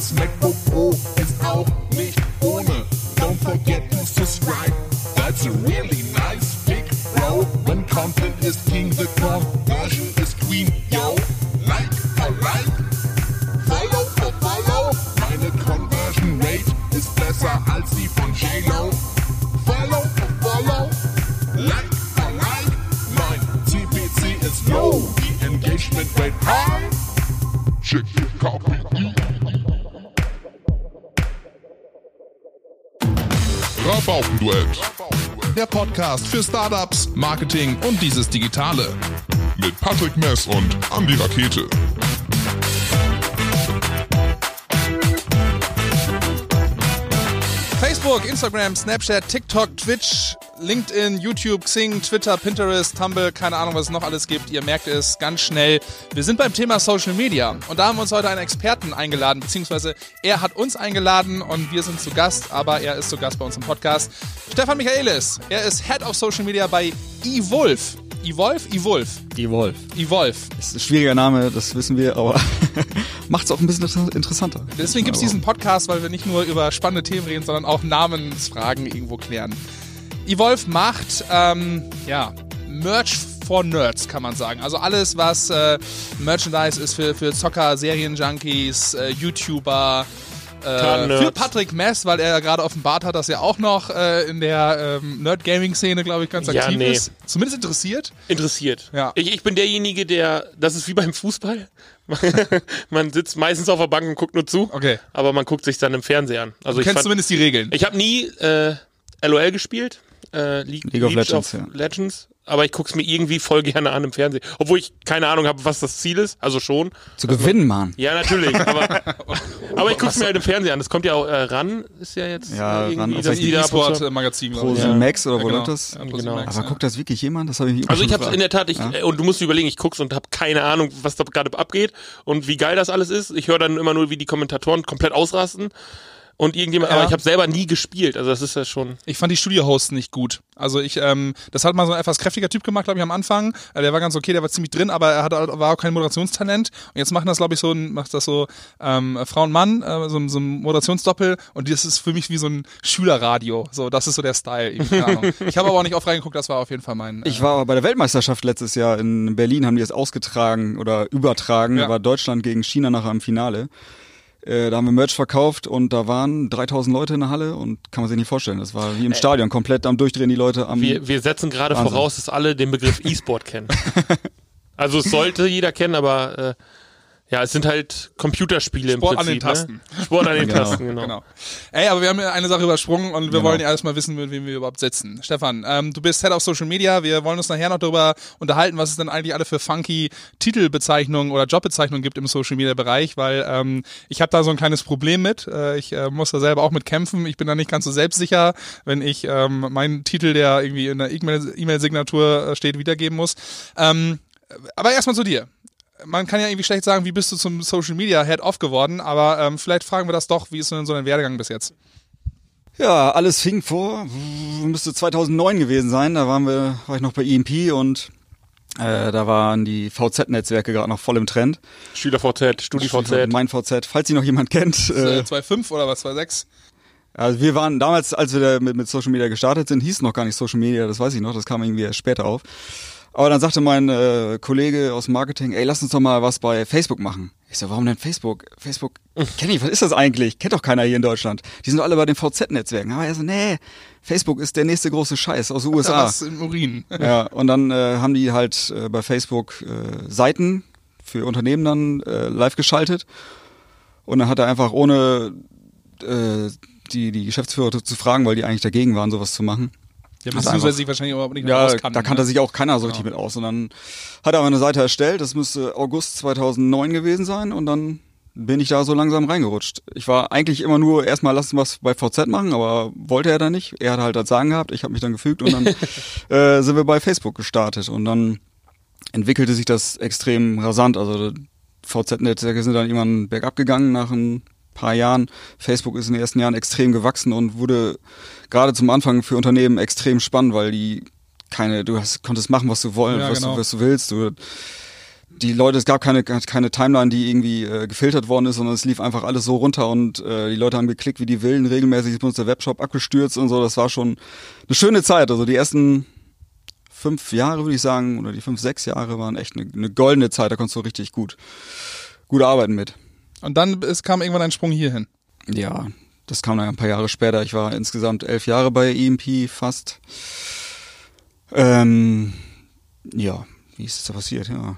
Neues MacBook Pro ist auch nicht ohne. Don't forget to subscribe. That's a really nice big bro. When content is Der Podcast für Startups, Marketing und dieses Digitale. Mit Patrick Mess und Andy Rakete. Facebook, Instagram, Snapchat, TikTok, Twitch, LinkedIn, YouTube, Xing, Twitter, Pinterest, Tumblr, keine Ahnung, was es noch alles gibt. Ihr merkt es ganz schnell. Wir sind beim Thema Social Media und da haben wir uns heute einen Experten eingeladen, beziehungsweise er hat uns eingeladen und wir sind zu Gast, aber er ist zu Gast bei uns im Podcast. Stefan Michaelis, er ist Head of Social Media bei eWolf. eWolf? eWolf. Evolve. eWolf. Ist ein schwieriger Name, das wissen wir, aber macht es auch ein bisschen inter- interessanter. Deswegen gibt es diesen Podcast, weil wir nicht nur über spannende Themen reden, sondern auch Namensfragen irgendwo klären. Evolve macht, ähm, ja, Merch for Nerds, kann man sagen. Also alles, was äh, Merchandise ist für, für Zocker, Serienjunkies, äh, YouTuber, äh, für Patrick Mess, weil er ja gerade offenbart hat, dass er auch noch äh, in der ähm, Nerd-Gaming-Szene, glaube ich, ganz Ja, aktiv nee. ist. Zumindest interessiert. interessiert. Ja. Ich, ich bin derjenige, der, das ist wie beim Fußball. man sitzt meistens auf der Bank und guckt nur zu. Okay. Aber man guckt sich dann im Fernseher an. Also Du ich kennst fand, zumindest die Regeln. ich habe nie äh, LOL gespielt. Äh, League, League of Legends, ja. Legends. Aber ich guck's mir irgendwie voll gerne an im Fernsehen. Obwohl ich keine Ahnung habe, was das Ziel ist. Also schon. Zu gewinnen, Mann. Ja, natürlich. aber, aber ich guck's mir halt im Fernsehen an. Das kommt ja auch äh, ran, ist ja jetzt Ja, äh, RAN, irgendwie das das heißt die E-Sport-Magazin, Pro ja. Max oder wo genau. läuft das? Ja, Genau. Max, Aber ja. guckt das wirklich jemand? Das habe ich Also schon ich habe in der Tat, ich, Ja? äh, und du musst überlegen, ich guck's und habe keine Ahnung, was da gerade abgeht und wie geil das alles ist. Ich höre dann immer nur, wie die Kommentatoren komplett ausrasten und irgendjemand, Ja. aber ich habe selber nie gespielt. Also das ist ja schon. Ich fand die Studio-Hosts nicht gut. Also ich, ähm, das hat mal so ein etwas kräftiger Typ gemacht, glaube ich, am Anfang. Äh, der war ganz okay, der war ziemlich drin, aber er hat, war auch kein Moderationstalent. Und jetzt machen das, glaube ich, so ein, macht das so ähm, Frau und Mann, äh, so, ein- so ein Moderationsdoppel. Und das ist für mich wie so ein Schülerradio. So, das ist so der Style. Ich, habe aber auch nicht oft reingeguckt, das war auf jeden Fall mein. Äh, Ich war aber bei der Weltmeisterschaft letztes Jahr in Berlin, haben die das ausgetragen oder übertragen. Ja. Da war Deutschland gegen China nachher im Finale. Äh, da haben wir Merch verkauft und da waren 3000 Leute in der Halle und kann man sich nicht vorstellen. Das war wie im Stadion, komplett am Durchdrehen, die Leute am... Wir, wir setzen gerade voraus, dass alle den Begriff E-Sport kennen. also es sollte jeder kennen, aber äh, ja, es sind halt Computerspiele Sport im an den Prinzip. Tasten. Ne? Sport an den Genau. Tasten, genau. Genau. Ey, aber wir haben ja eine Sache übersprungen und wir Genau. wollen ja erstmal wissen, mit wem wir überhaupt sitzen. Stefan, ähm, du bist Head of Social Media. Wir wollen uns nachher noch darüber unterhalten, was es denn eigentlich alle für funky Titelbezeichnungen oder Jobbezeichnungen gibt im Social Media Bereich, weil ähm, ich habe da so ein kleines Problem mit. Äh, ich äh, muss da selber auch mit kämpfen. Ich bin da nicht ganz so selbstsicher, wenn ich ähm, meinen Titel, der irgendwie in der E-Mail- E-Mail-Signatur äh, steht, wiedergeben muss. Ähm, aber erstmal zu dir. Man kann ja irgendwie schlecht sagen, wie bist du zum Social Media Head Off geworden, aber ähm, vielleicht fragen wir das doch, wie ist denn so dein Werdegang bis jetzt? Ja, alles fing vor, müsste 2009 gewesen sein. Da waren wir, war ich noch bei EMP und äh, da waren die VZ-Netzwerke gerade noch voll im Trend. SchülerVZ, StudiVZ. Mein VZ, falls sie noch jemand kennt. Äh, Äh, 2,5 oder was, 2,6? also wir waren damals, als wir da mit, mit Social Media gestartet sind, hieß noch gar nicht Social Media, das weiß ich noch, das kam irgendwie erst später auf. Aber dann sagte mein äh, Kollege aus Marketing, ey, lass uns doch mal was bei Facebook machen. Ich so, warum denn Facebook? Facebook, kenn ich, was ist das eigentlich? Kennt doch keiner hier in Deutschland. Die sind alle bei den VZ-Netzwerken. Aber er so, nee, Facebook ist der nächste große Scheiß aus den USA. was im Urin. Ja, und dann äh, haben die halt äh, bei Facebook äh, Seiten für Unternehmen dann äh, live geschaltet. Und dann hat er einfach ohne äh, die, die Geschäftsführer zu fragen, weil die eigentlich dagegen waren, sowas zu machen. Ja, beziehungsweise sich wahrscheinlich überhaupt nicht mehr Ja, auskannten, da kannte ne? sich auch keiner so richtig mit aus. Und dann hat er aber eine Seite erstellt, das müsste August 2009 gewesen sein und dann bin ich da so langsam reingerutscht. Ich war eigentlich immer nur, erstmal lass uns was bei VZ machen, aber wollte er da nicht. Er hat halt das Sagen gehabt, ich habe mich dann gefügt und dann äh, sind wir bei Facebook gestartet und dann entwickelte sich das extrem rasant. Also VZ-Netzwerke sind dann irgendwann bergab gegangen nach ein paar Jahren. Facebook ist in den ersten Jahren extrem gewachsen und wurde gerade zum Anfang für Unternehmen extrem spannend, weil die keine, du hast, konntest machen, was du wolltest, Ja, was, genau. du, was du willst. Du, die Leute, es gab keine, keine Timeline, die irgendwie äh, gefiltert worden ist, sondern es lief einfach alles so runter und äh, die Leute haben geklickt wie die Willen, regelmäßig ist uns der Webshop abgestürzt und so. Das war schon eine schöne Zeit. Also die ersten fünf Jahre, würde ich sagen, oder die fünf, sechs Jahre waren echt eine, eine goldene Zeit. Da konntest du richtig gut, gut arbeiten mit. Und dann ist, kam irgendwann ein Sprung hierhin. Ja, das kam dann ein paar Jahre später. Ich war insgesamt elf Jahre bei EMP fast. Ähm, ja, wie ist das da passiert? Ja,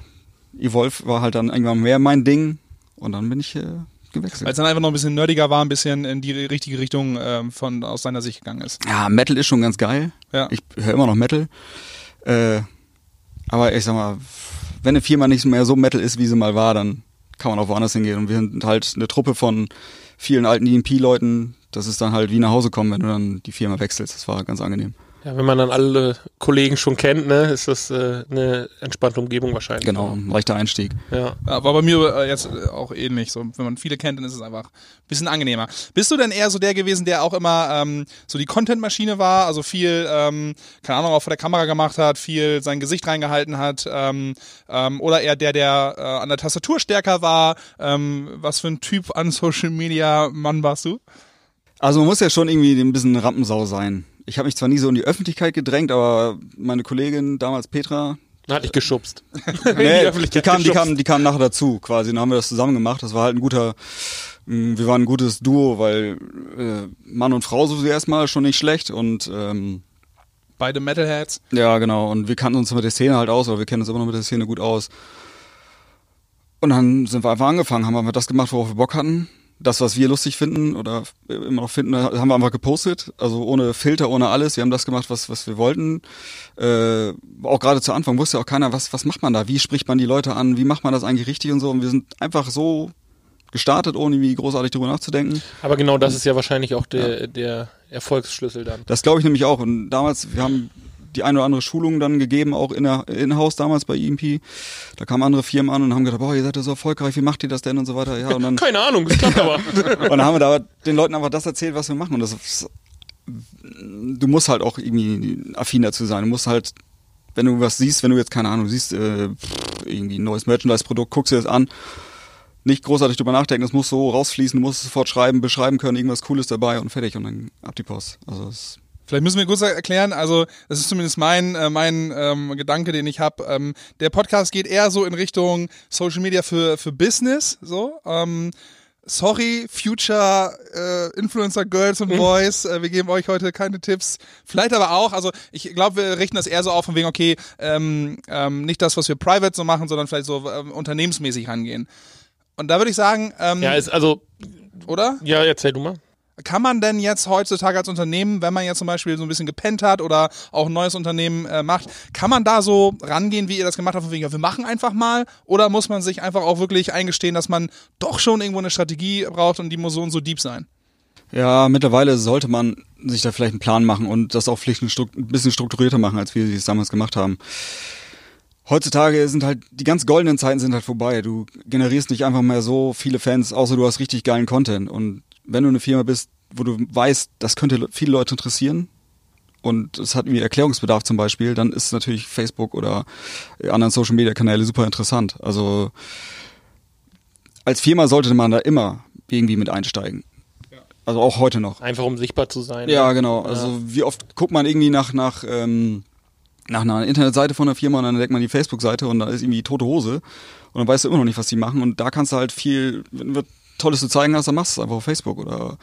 Evolve war halt dann irgendwann mehr mein Ding und dann bin ich äh, gewechselt. Weil es dann einfach noch ein bisschen nerdiger war, ein bisschen in die richtige Richtung ähm, von aus seiner Sicht gegangen ist. Ja, Metal ist schon ganz geil. Ja. Ich höre immer noch Metal. Äh, aber ich sag mal, wenn eine Firma nicht mehr so Metal ist, wie sie mal war, dann kann man auch woanders hingehen. Und wir sind halt eine Truppe von vielen alten EMP-Leuten. Das ist dann halt wie nach Hause kommen, wenn du dann die Firma wechselst. Das war ganz angenehm. Ja, wenn man dann alle Kollegen schon kennt, ne, ist das äh, eine entspannte Umgebung wahrscheinlich. Genau, ein leichter Einstieg. Ja. War bei mir äh, jetzt äh, auch ähnlich. So, wenn man viele kennt, dann ist es einfach ein bisschen angenehmer. Bist du denn eher so der gewesen, der auch immer ähm, so die Content-Maschine war, also viel, ähm, keine Ahnung, auch vor der Kamera gemacht hat, viel sein Gesicht reingehalten hat, ähm, ähm, oder eher der, der äh, an der Tastatur stärker war? Ähm, was für ein Typ an Social Media Mann warst du? Also man muss ja schon irgendwie ein bisschen Rampensau sein. Ich habe mich zwar nie so in die Öffentlichkeit gedrängt, aber meine Kollegin damals Petra, Dann hatte ich geschubst. nee, die, Öffentlichkeit kam, die, kam, die kam nachher dazu quasi. Dann haben wir das zusammen gemacht. Das war halt ein guter, mh, wir waren ein gutes Duo, weil äh, Mann und Frau so erstmal schon nicht schlecht und ähm, Beide Metalheads. ja genau. Und wir kannten uns mit der Szene halt aus, oder wir kennen uns immer noch mit der Szene gut aus. Und dann sind wir einfach angefangen, haben einfach das gemacht, worauf wir Bock hatten. Das, was wir lustig finden oder immer noch finden, haben wir einfach gepostet. Also ohne Filter, ohne alles. Wir haben das gemacht, was, was wir wollten. Äh, auch gerade zu Anfang wusste auch keiner, was, was macht man da? Wie spricht man die Leute an? Wie macht man das eigentlich richtig und so? Und wir sind einfach so gestartet, ohne irgendwie großartig drüber nachzudenken. Aber genau das ist ja wahrscheinlich auch der, der Erfolgsschlüssel dann. Das glaube ich nämlich auch. Und damals, wir haben die eine oder andere Schulung dann gegeben, auch in der in-house damals bei EMP. Da kamen andere Firmen an und haben gedacht, boah, ihr seid ja so erfolgreich, wie macht ihr das denn und so weiter. Ja, und dann, Keine Ahnung, das klappt aber. und dann haben wir da den Leuten einfach das erzählt, was wir machen. Und das ist, du musst halt auch irgendwie affin dazu sein. Du musst halt, wenn du was siehst, wenn du jetzt, keine Ahnung, siehst, äh, irgendwie ein neues Merchandise-Produkt, guckst dir das an, nicht großartig drüber nachdenken, es muss so rausfließen, du musst es sofort schreiben, beschreiben können, irgendwas Cooles dabei und fertig und dann ab die Post. Also es Vielleicht müssen wir kurz erklären, also das ist zumindest mein, äh, mein ähm, Gedanke, den ich habe. Ähm, der Podcast geht eher so in Richtung Social Media für, für Business. So. Ähm, sorry, Future äh, Influencer Girls und Boys, äh, wir geben euch heute keine Tipps. Vielleicht aber auch, also ich glaube, wir richten das eher so auf von wegen, okay, ähm, ähm, nicht das, was wir private so machen, sondern vielleicht so ähm, unternehmensmäßig rangehen. Und da würde ich sagen, ähm, Ja, ist also, oder? ja, erzähl du mal. Kann man denn jetzt heutzutage als Unternehmen, wenn man jetzt zum Beispiel so ein bisschen gepennt hat oder auch ein neues Unternehmen äh, macht, kann man da so rangehen, wie ihr das gemacht habt, von wegen, ja, wir machen einfach mal? Oder muss man sich einfach auch wirklich eingestehen, dass man doch schon irgendwo eine Strategie braucht und die muss so und so deep sein? Ja, mittlerweile sollte man sich da vielleicht einen Plan machen und das auch vielleicht ein, bisschen strukturierter machen, als wir es damals gemacht haben. Heutzutage sind halt, die ganz goldenen Zeiten sind halt vorbei. Du generierst nicht einfach mehr so viele Fans, außer du hast richtig geilen Content. Und wenn du eine Firma bist, wo du weißt, das könnte le- viele Leute interessieren und es hat irgendwie Erklärungsbedarf zum Beispiel, dann ist natürlich Facebook oder anderen Social Media Kanäle super interessant. Also als Firma sollte man da immer irgendwie mit einsteigen. Also auch heute noch. Einfach um sichtbar zu sein. Ja, ne? genau. Also wie oft guckt man irgendwie nach nach ähm, nach einer Internetseite von der Firma und dann entdeckt man die Facebook-Seite und da ist irgendwie tote Hose und dann weißt du immer noch nicht, was die machen und da kannst du halt viel, was Tolles zu zeigen hast, dann machst du es einfach auf Facebook oder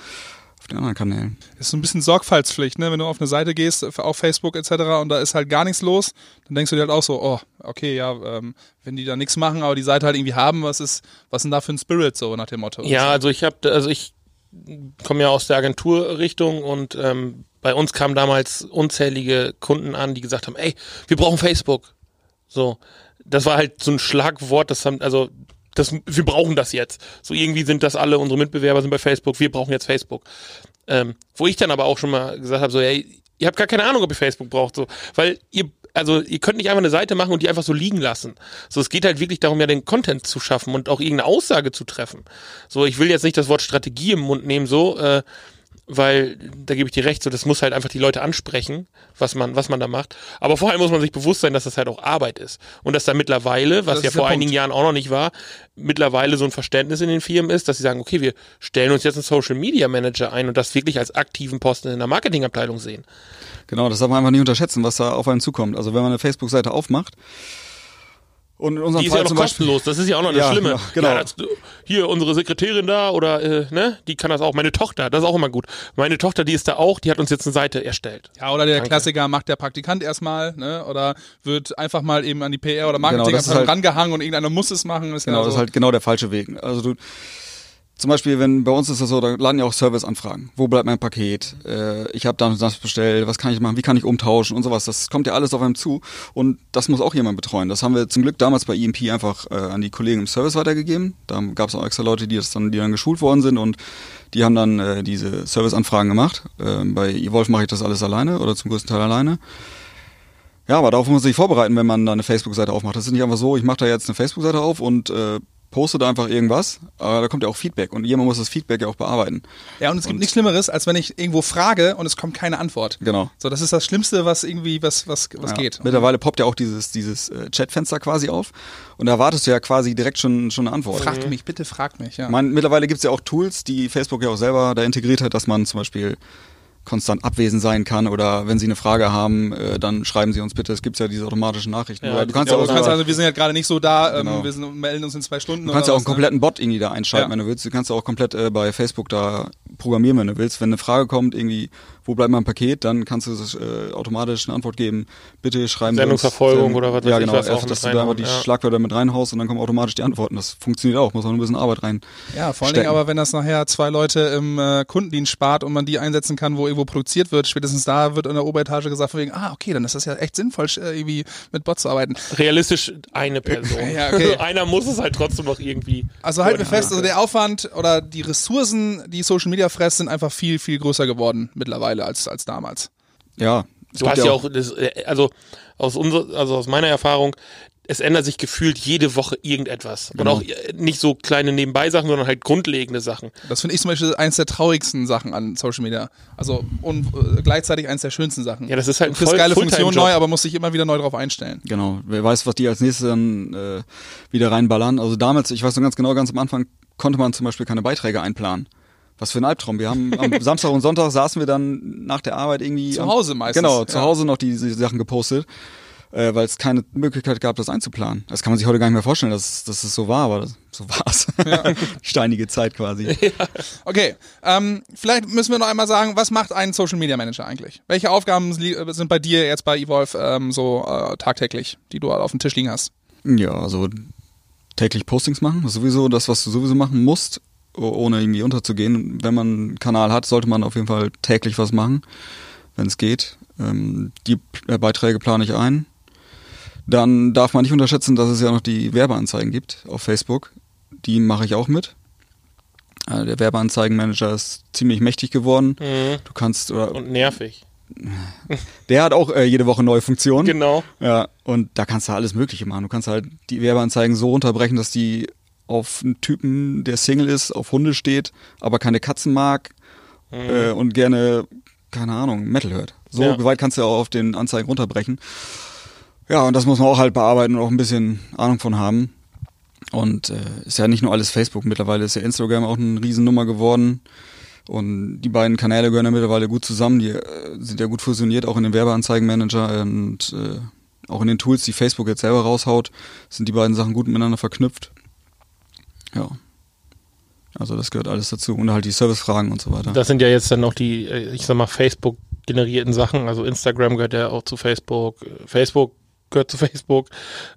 auf den anderen Kanälen. Das ist so ein bisschen Sorgfaltspflicht, ne? Wenn du auf eine Seite gehst, auf Facebook etc. und da ist halt gar nichts los, dann denkst du dir halt auch so, oh, okay, ja, ähm, wenn die da nichts machen, aber die Seite halt irgendwie haben, was ist, was denn da für ein Spirit so nach dem Motto? Ja, also ich habe, also ich komme ja aus der Agenturrichtung und ähm, bei uns kamen damals unzählige Kunden an, die gesagt haben, ey, wir brauchen Facebook. So, das war halt so ein Schlagwort, das haben, also das, wir brauchen das jetzt. So irgendwie sind das alle, unsere Mitbewerber sind bei Facebook, wir brauchen jetzt Facebook. Ähm, wo ich dann aber auch schon mal gesagt habe, so, ey, ihr habt gar keine Ahnung, ob ihr Facebook braucht, so, weil ihr also ihr könnt nicht einfach eine Seite machen und die einfach so liegen lassen. So, es geht halt wirklich darum, ja den Content zu schaffen und auch irgendeine Aussage zu treffen. So, ich will jetzt nicht das Wort Strategie im Mund nehmen, so, äh, weil da gebe ich dir recht, so das muss halt einfach die Leute ansprechen, was man, was man da macht. Aber vor allem muss man sich bewusst sein, dass das halt auch Arbeit ist. Und dass da mittlerweile, was Das ja vor Punkt. einigen Jahren auch noch nicht war, mittlerweile so ein Verständnis in den Firmen ist, dass sie sagen, okay, wir stellen uns jetzt einen Social Media Manager ein und das wirklich als aktiven Posten in der Marketingabteilung sehen. Genau, das darf man einfach nicht unterschätzen, was da auf einen zukommt. Also wenn man eine Facebook-Seite aufmacht und in unserem Die ist ja Fall auch zum noch Beispiel, kostenlos, das ist ja auch noch das Ja, Schlimme. ja, genau. das, hier, unsere Sekretärin da oder, äh, ne, die kann das auch. Meine Tochter, das ist auch immer gut. Meine Tochter, die ist da auch, die hat uns jetzt eine Seite erstellt. Ja, oder der Danke. Klassiker macht der Praktikant erstmal, ne? Oder wird einfach mal eben an die PR oder Genau, ist Marketingabteilung halt- rangehangen und irgendeiner muss es machen. Ist Genau, ja das ist halt genau der falsche Weg. Also du, zum Beispiel, wenn bei uns ist das so, da landen ja auch Serviceanfragen. Wo bleibt mein Paket? Äh, ich habe dann das bestellt. Was kann ich machen? Wie kann ich umtauschen und sowas? Das kommt ja alles auf einem zu und das muss auch jemand betreuen. Das haben wir zum Glück damals bei EMP einfach äh, an die Kollegen im Service weitergegeben. Da gab es auch extra Leute, die das dann, die dann geschult worden sind und die haben dann äh, diese Serviceanfragen gemacht. Äh, bei eVolve mache ich das alles alleine oder zum größten Teil alleine. Ja, aber darauf muss man sich vorbereiten, wenn man da eine Facebook-Seite aufmacht. Das ist nicht einfach so, ich mache da jetzt eine Facebook-Seite auf und poste da einfach irgendwas, aber da kommt ja auch Feedback und jemand muss das Feedback ja auch bearbeiten. Ja, und es gibt nichts Schlimmeres, als wenn ich irgendwo frage und es kommt keine Antwort. Genau. So, das ist das Schlimmste, was irgendwie, was, was, was Ja. geht. Mittlerweile poppt ja auch dieses, dieses äh, Chatfenster quasi auf und da erwartest du ja quasi direkt schon, schon eine Antwort. Fragt mich, bitte fragt mich, ja. Meine, mittlerweile gibt's ja auch Tools, die Facebook ja auch selber da integriert hat, dass man zum Beispiel konstant abwesend sein kann oder wenn Sie eine Frage haben, äh, dann schreiben Sie uns bitte. Es gibt ja diese automatischen Nachrichten. Ja, du kannst ja ja du auch, kannst also, wir sind ja gerade nicht so da, ähm, Genau. wir sind, melden uns in zwei Stunden. Du kannst ja auch einen ne? kompletten Bot irgendwie da einschalten, Ja. wenn du willst. Du kannst ja auch komplett äh, bei Facebook da programmieren, wenn du willst. Wenn eine Frage kommt, irgendwie, wo bleibt mein Paket, dann kannst du äh, automatisch eine Antwort geben. Bitte schreiben Sie uns. Sendungsverfolgung Send- oder was weiß Ja, ich genau. was auch Erst, mit dass du da einfach die ja. Schlagwörter mit reinhaust und dann kommen automatisch die Antworten. Das funktioniert auch. Muss auch nur ein bisschen Arbeit rein. Ja, vor allen. Dingen aber, wenn das nachher zwei Leute im äh, Kundendienst spart und man die einsetzen kann, wo irgendwo produziert wird, spätestens da wird in der Oberetage gesagt, von wegen, ah, okay, dann ist das ja echt sinnvoll, äh, irgendwie mit Bots zu arbeiten. Realistisch eine Person. Ja, okay. Einer muss es halt trotzdem noch irgendwie. Also halten wir fest, also der Aufwand oder die Ressourcen, die Social Media fresst, sind einfach viel, viel größer geworden mittlerweile als, als damals. Ja. Du hast ja auch, das, äh, also aus unser, also aus meiner Erfahrung, es ändert sich gefühlt jede Woche irgendetwas. Genau. Und auch äh, nicht so kleine Nebenbei-Sachen, sondern halt grundlegende Sachen. Das finde ich zum Beispiel eines der traurigsten Sachen an Social Media. Also und äh, gleichzeitig eines der schönsten Sachen. Ja, das ist halt ein voll- geile Fulltime-Job. neu, aber musst dich immer wieder neu drauf einstellen. Genau. Wer weiß, was die als nächstes dann äh, wieder reinballern. Also damals, ich weiß noch ganz genau, ganz am Anfang konnte man zum Beispiel keine Beiträge einplanen. Was für ein Albtraum. Wir haben am Samstag und Sonntag saßen wir dann nach der Arbeit irgendwie. Zu am- Hause meistens, Genau, ja. zu Hause noch diese Sachen gepostet, äh, weil es keine Möglichkeit gab, das einzuplanen. Das kann man sich heute gar nicht mehr vorstellen, dass, dass es so war, aber das, so war's. Steinige Zeit quasi. Okay, ähm, vielleicht müssen wir noch einmal sagen, was macht ein Social Media Manager eigentlich? Welche Aufgaben sind bei dir jetzt bei Evolve ähm, so äh, tagtäglich, die du auf dem Tisch liegen hast? Ja, also täglich Postings machen, das ist sowieso das, was du sowieso machen musst, ohne irgendwie unterzugehen. Wenn man einen Kanal hat, sollte man auf jeden Fall täglich was machen, wenn es geht. Ähm, die äh, Beiträge plane ich ein. Dann darf man nicht unterschätzen, dass es ja noch die Werbeanzeigen gibt auf Facebook. Die mache ich auch mit. Äh, der Werbeanzeigenmanager ist ziemlich mächtig geworden. Du kannst, oder, Und nervig. der hat auch äh, jede Woche neue Funktionen. Genau. Ja, und da kannst du alles Mögliche machen. Du kannst halt die Werbeanzeigen so runterbrechen, dass die auf einen Typen, der Single ist, auf Hunde steht, aber keine Katzen mag äh, und gerne, keine Ahnung, Metal hört. So Ja. weit kannst du auch auf den Anzeigen runterbrechen. Ja, und das muss man auch halt bearbeiten und auch ein bisschen Ahnung von haben. Und äh, ist ja nicht nur alles Facebook, mittlerweile ist ja Instagram auch eine Riesennummer geworden. Und die beiden Kanäle gehören ja mittlerweile gut zusammen, die äh, sind ja gut fusioniert, auch in den Werbeanzeigenmanager und äh, auch in den Tools, die Facebook jetzt selber raushaut, sind die beiden Sachen gut miteinander verknüpft. Ja. Also das gehört alles dazu. Und halt die Servicefragen und so weiter. Das sind ja jetzt dann noch die, äh, ich sag mal, Facebook-generierten Sachen. Also Instagram gehört ja auch zu Facebook, äh, Facebook gehört zu Facebook,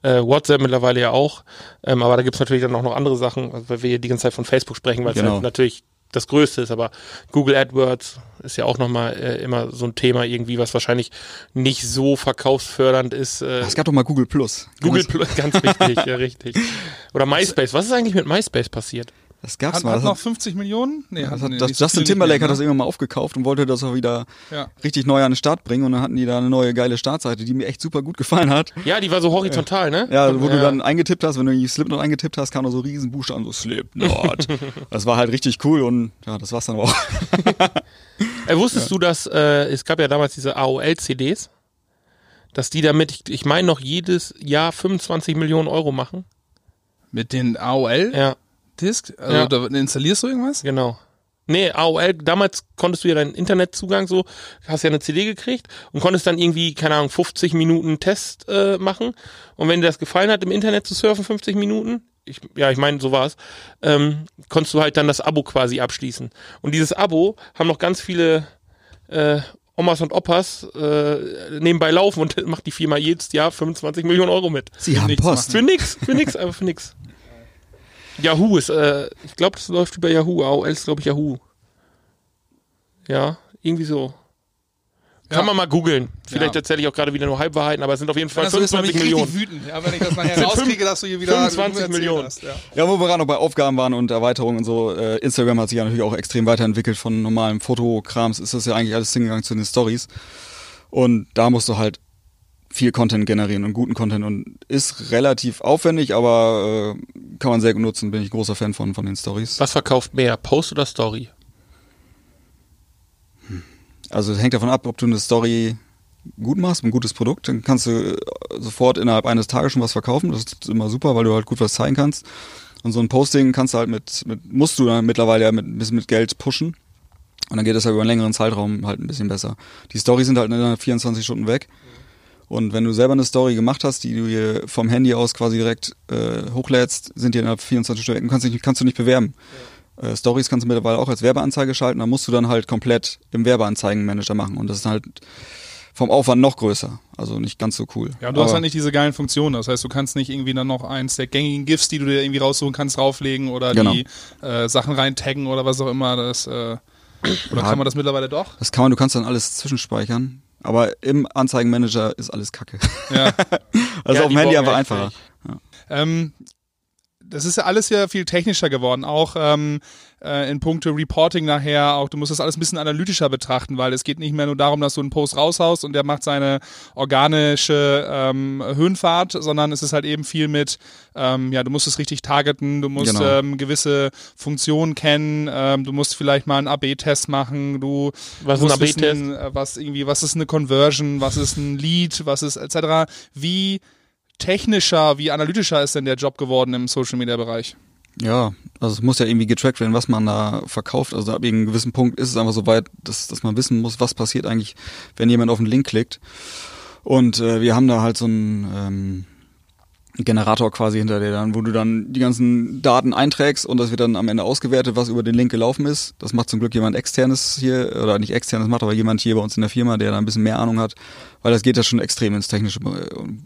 äh, WhatsApp mittlerweile ja auch. Ähm, aber da gibt's natürlich dann auch noch andere Sachen, also weil wir hier die ganze Zeit von Facebook sprechen, weil es Genau. halt natürlich das Größte ist. Aber Google AdWords ist ja auch nochmal äh, immer so ein Thema irgendwie, was wahrscheinlich nicht so verkaufsfördernd ist. Äh, es gab doch mal Google Plus. Google Plus, ganz wichtig, ja richtig. Oder MySpace. Was ist eigentlich mit MySpace passiert? Das gab's Hat, mal. hat Das noch hat, 50 Millionen? Nee, das hat, nee, das Justin Timberlake mehr, hat das ne? irgendwann mal aufgekauft und wollte das auch wieder Ja. richtig neu an den Start bringen. Und dann hatten die da eine neue geile Startseite, die mir echt super gut gefallen hat. Ja, die war so horizontal, ne? Ja, wo du Ja. dann eingetippt hast, wenn du Slipknot eingetippt hast, kam da so riesen Buchstaben, so Slipknot. das war halt richtig cool und ja, das war's dann auch. Äh, wusstest du, dass äh, es gab ja damals diese AOL-CDs, dass die damit, ich, ich meine noch jedes Jahr 25 Millionen Euro machen? Mit den AOL-Disc? Ja, Also Ja. da installierst du irgendwas? genau. Nee, AOL, damals konntest du ja deinen Internetzugang so, hast ja eine CD gekriegt und konntest dann irgendwie, keine Ahnung, 50 Minuten Test äh, machen. Und wenn dir das gefallen hat, im Internet zu surfen, 50 Minuten, ich, ja, ich meine, so war's, ähm, konntest du halt dann das Abo quasi abschließen. Und dieses Abo haben noch ganz viele äh, Omas und Opas äh, nebenbei laufen und macht die Firma jedes Jahr 25 Millionen Euro mit. Sie haben nichts Post. Für nix, für nix, einfach für nix. Yahoo ist, äh, ich glaube, das läuft über Yahoo. AOL ist, glaube ich, Yahoo. Ja, irgendwie so. Kann Ja. man mal googeln. Vielleicht Ja. erzähle ich auch gerade wieder nur Halbwahrheiten, aber es sind auf jeden Fall Wenn das so ist, dann bin 25 ich Millionen. richtig wütend. Ja, wenn ich das nachher Sind rauskriege, dass du hier wieder 25 erzählt Millionen. Hast, ja. Ja, wo wir gerade noch bei Aufgaben waren und Erweiterungen und so, äh, Instagram hat sich ja natürlich auch extrem weiterentwickelt von normalem Fotokrams, ist das ja eigentlich alles hingegangen zu den Stories. Und da musst du halt viel Content generieren und guten Content und ist relativ aufwendig, aber äh, kann man sehr gut nutzen, bin ich großer Fan von, von den Stories. Was verkauft mehr, Post oder Story? Also es hängt davon ab, ob du eine Story gut machst, ein gutes Produkt, dann kannst du äh, sofort innerhalb eines Tages schon was verkaufen. Das ist immer super, weil du halt gut was zeigen kannst. Und so ein Posting kannst du halt mit, mit musst du dann mittlerweile ja mit ein bisschen mit Geld pushen. Und dann geht das ja über einen längeren Zeitraum halt ein bisschen besser. Die Storys sind halt in 24 Stunden weg. Und wenn du selber eine Story gemacht hast, die du hier vom Handy aus quasi direkt äh, hochlädst, sind die innerhalb 24 Stunden kannst, nicht, kannst du nicht bewerben. Äh, Stories kannst du mittlerweile auch als Werbeanzeige schalten, da musst du dann halt komplett im Werbeanzeigenmanager machen. Und das ist halt vom Aufwand noch größer. Also nicht ganz so cool. Ja, und du hast Aber- halt nicht diese geilen Funktionen. Das heißt, du kannst nicht irgendwie dann noch eins der gängigen GIFs, die du dir irgendwie raussuchen kannst, drauflegen oder Genau. die äh, Sachen reintaggen oder was auch immer. Das, äh, oder kann man das mittlerweile doch? Das kann man, du kannst dann alles zwischenspeichern. Aber im Anzeigenmanager ist alles Kacke. Ja. Also Ja, auf dem Handy einfach einfacher. Ähm, das ist ja alles ja viel technischer geworden, auch ähm, äh, in puncto Reporting nachher. Auch du musst das alles ein bisschen analytischer betrachten, weil es geht nicht mehr nur darum, dass du einen Post raushaust und der macht seine organische ähm, Höhenfahrt, sondern es ist halt eben viel mit, ähm, ja, du musst es richtig targeten, du musst Genau. ähm, gewisse Funktionen kennen, ähm, du musst vielleicht mal einen AB-Test machen, du Was ist ein musst AB-Test? wissen, äh, was irgendwie, was ist eine Conversion, was ist ein Lead, was ist etc. Wie technischer, wie analytischer ist denn der Job geworden im Social Media Bereich? Ja, also es muss ja irgendwie getrackt werden, was man da verkauft. Also ab irgendeinem gewissen Punkt ist es einfach so weit, dass, dass man wissen muss, was passiert eigentlich, wenn jemand auf den Link klickt. Und äh, wir haben da halt so einen ähm, Generator quasi hinter dir dann, wo du dann die ganzen Daten einträgst und das wird dann am Ende ausgewertet, was über den Link gelaufen ist. Das macht zum Glück jemand externes hier, oder nicht externes macht, aber jemand hier bei uns in der Firma, der da ein bisschen mehr Ahnung hat, weil das geht ja schon extrem ins Technische. Und,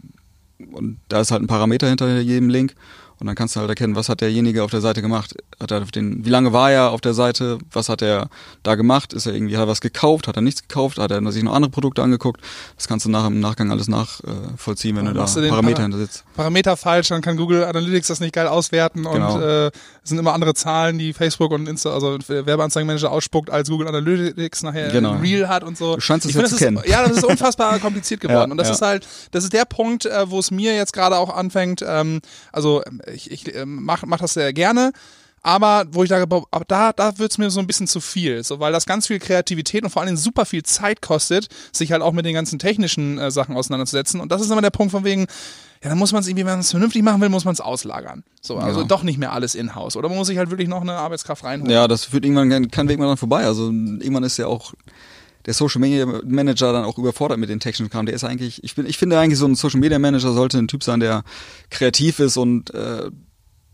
und da ist halt ein Parameter hinter jedem Link. Und dann kannst du halt erkennen, was hat derjenige auf der Seite gemacht. Hat er den, wie lange war er auf der Seite? Was hat er da gemacht? Ist er irgendwie, hat er was gekauft? Hat er nichts gekauft? Hat er sich noch andere Produkte angeguckt? Das kannst du nach, im Nachgang alles nachvollziehen, wenn du da du Parameter Para- hinter sitzt. Parameter falsch, dann kann Google Analytics das nicht geil auswerten Genau. und äh, es sind immer andere Zahlen, die Facebook und Insta, also Werbeanzeigenmanager ausspuckt, als Google Analytics nachher Genau. im Reel hat und so. Du scheinst es Ich ja finde, zu das kennen. Ist, ja, das ist unfassbar kompliziert geworden. Ja, und das ja. ist halt, das ist der Punkt, äh, wo es mir jetzt gerade auch anfängt, ähm, also ich, ich ähm, mach, mach das sehr gerne. Aber wo ich sage, aber da, da wird's mir so ein bisschen zu viel. So, weil das ganz viel Kreativität und vor allen Dingen super viel Zeit kostet, sich halt auch mit den ganzen technischen äh, Sachen auseinanderzusetzen. Und das ist immer der Punkt von wegen, ja, dann muss man es irgendwie, wenn man es vernünftig machen will, muss man es auslagern. So, also Ja. doch nicht mehr alles in-house. Oder man muss sich halt wirklich noch eine Arbeitskraft reinholen. Ja, das führt irgendwann kein, kein Weg mehr dran vorbei. Also irgendwann ist ja auch der Social Media Manager dann auch überfordert mit den technischen Kram. Der ist eigentlich, ich bin, ich finde eigentlich so ein Social Media Manager sollte ein Typ sein, der kreativ ist und äh,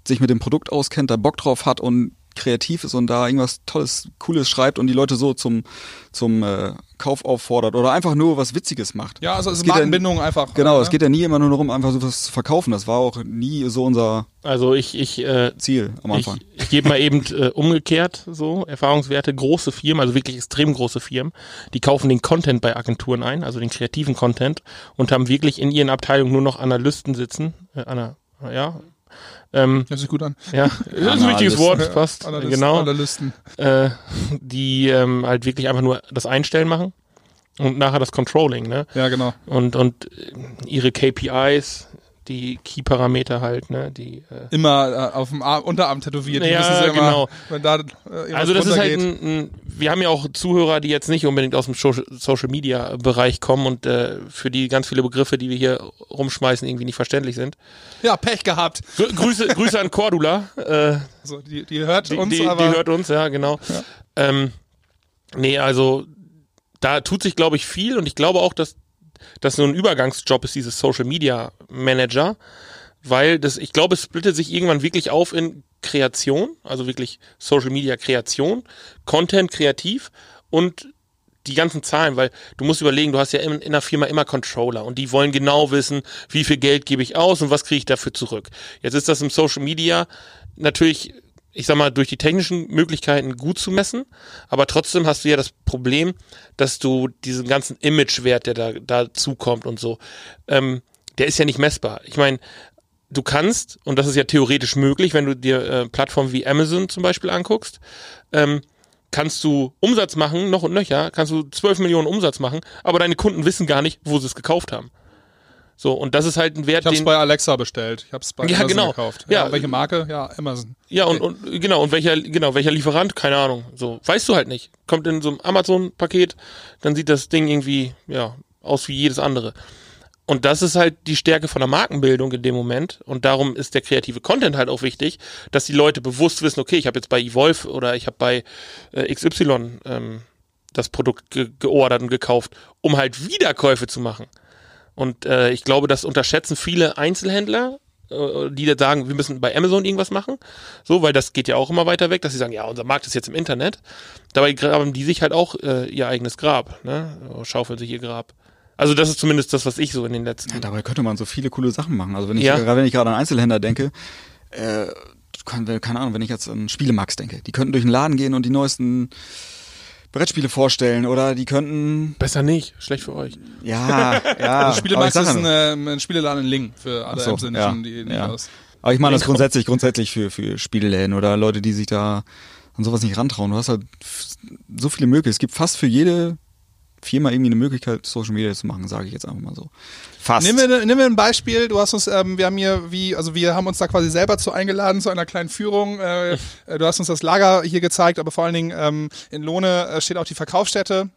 sich mit dem Produkt auskennt, da Bock drauf hat und kreativ ist und da irgendwas Tolles, Cooles schreibt und die Leute so zum zum äh, Kauf auffordert oder einfach nur was Witziges macht. Ja, also es ist geht ja- Markenbindung einfach. Genau, äh, es geht ja nie immer nur darum, einfach so was zu verkaufen. Das war auch nie so unser Also ich, ich, äh, Ziel am ich, Anfang. ich gebe mal eben äh, umgekehrt so Erfahrungswerte. Große Firmen, also wirklich extrem große Firmen, die kaufen den Content bei Agenturen ein, also den kreativen Content und haben wirklich in ihren Abteilungen nur noch Analysten sitzen, äh, Anna, ja, Ähm, Hört sich gut an. ja, das ist ein wichtiges. Wort, Ja, passt. Analysten, genau. Analysten. Äh, die ähm, halt wirklich einfach nur das Einstellen machen und nachher das Controlling, ne? Ja, genau. Und, und ihre KPIs, die Key-Parameter halt, ne? Die, äh, Immer äh, auf dem Arm, Unterarm tätowiert. Ja, immer, genau. Wenn da, äh, also das ist halt ein, ein, wir haben ja auch Zuhörer, die jetzt nicht unbedingt aus dem Social- Social-Media-Bereich kommen und äh, für die ganz viele Begriffe, die wir hier rumschmeißen, irgendwie nicht verständlich sind. Ja, Pech gehabt. Grü Grüße, Grüße an Cordula, äh, So, die, die hört die, uns, die, aber die hört uns, ja, genau. Ähm, nee, also da tut sich, glaube ich, viel und ich glaube auch, dass das so ein Übergangsjob ist, dieses Social Media Manager, weil das, ich glaube, es splittet sich irgendwann wirklich auf in Kreation, also wirklich Social Media Kreation, Content kreativ und die ganzen Zahlen, weil du musst überlegen, du hast ja in, in einer Firma immer Controller und die wollen genau wissen, wie viel Geld gebe ich aus und was kriege ich dafür zurück. Jetzt ist das im Social Media natürlich, ich sag mal, durch die technischen Möglichkeiten gut zu messen, aber trotzdem hast du ja das Problem, dass du diesen ganzen Imagewert, der da dazu kommt und so, ähm, der ist ja nicht messbar. Ich meine, du kannst, und das ist ja theoretisch möglich, wenn du dir äh, Plattformen wie Amazon zum Beispiel anguckst, ähm, kannst du Umsatz machen, noch und nöcher, kannst du 12 Millionen Umsatz machen, aber deine Kunden wissen gar nicht, wo sie es gekauft haben. So, und das ist halt ein Wert, ich hab's den. bei Alexa bestellt. Ich hab's bei Ja, Amazon genau. gekauft. Ja. welche Marke? Ja, Amazon. Ja, und, und genau, und welcher, genau, welcher Lieferant, keine Ahnung. So, weißt du halt nicht. Kommt in so einem Amazon-Paket, dann sieht das Ding irgendwie, ja, aus wie jedes andere. Und das ist halt die Stärke von der Markenbildung in dem Moment. Und darum ist der kreative Content halt auch wichtig, dass die Leute bewusst wissen, okay, ich habe jetzt bei Evolve oder ich habe bei äh, XY ähm, das Produkt ge geordert und gekauft, um halt Wiederkäufe zu machen. Und äh, ich glaube, das unterschätzen viele Einzelhändler, äh, die da sagen, wir müssen bei Amazon irgendwas machen. So, weil das geht ja auch immer weiter weg, dass sie sagen, ja, unser Markt ist jetzt im Internet. Dabei graben die sich halt auch äh, ihr eigenes Grab, ne? Schaufeln sich ihr Grab. Also das ist zumindest das, was ich so in den letzten. Ja, dabei könnte man so viele coole Sachen machen. Also wenn ich Ja. gerade wenn ich gerade an Einzelhändler denke, äh, kann, keine Ahnung, wenn ich jetzt an Spielemax denke, die könnten durch den Laden gehen und die neuesten Brettspiele vorstellen oder die könnten Besser nicht, schlecht für euch. ja, ja. Also ich ist ein, äh, ein Spieleladen in Lingen für alle so, Emsländischen, ja, die nicht ja. aus. Aber ich meine das grundsätzlich, grundsätzlich für, für Spielläden oder Leute, die sich da an sowas nicht rantrauen. Du hast halt so viele Möglichkeiten. Es gibt fast für jede Firma irgendwie eine Möglichkeit, Social Media zu machen, sage ich jetzt einfach mal so. Fast. Nehmen wir, nehmen wir ein Beispiel. Du hast uns, ähm, wir haben hier, wie, also wir haben uns da quasi selber zu eingeladen zu einer kleinen Führung. Äh, äh, du hast uns das Lager hier gezeigt, aber vor allen Dingen ähm, in Lohne äh, steht auch die Verkaufsstätte.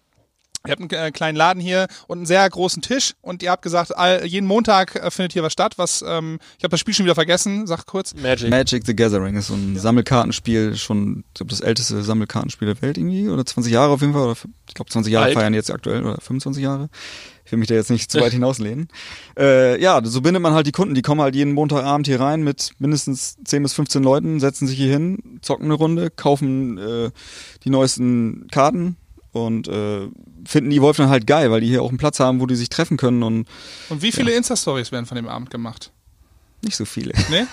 Ihr habt einen äh, kleinen Laden hier und einen sehr großen Tisch und ihr habt gesagt, all, jeden Montag äh, findet hier was statt. Was, ähm, ich habe das Spiel schon wieder vergessen. Sag kurz. Magic. Magic the Gathering ist so ein Sammelkartenspiel, schon, ich glaube, das älteste Sammelkartenspiel der Welt irgendwie, oder 20 Jahre auf jeden Fall, oder ich glaube 20 Jahre Alt. feiern jetzt aktuell, oder 25 Jahre. Ich will mich da jetzt nicht zu weit hinauslehnen. Äh, ja, so bindet man halt die Kunden, die kommen halt jeden Montagabend hier rein mit mindestens 10 bis 15 Leuten, setzen sich hier hin, zocken eine Runde, kaufen äh, die neuesten Karten und äh, finden die Wolf dann halt geil, weil die hier auch einen Platz haben, wo die sich treffen können und Und wie viele Insta-Stories werden von dem Abend gemacht? nicht so viele. Nee?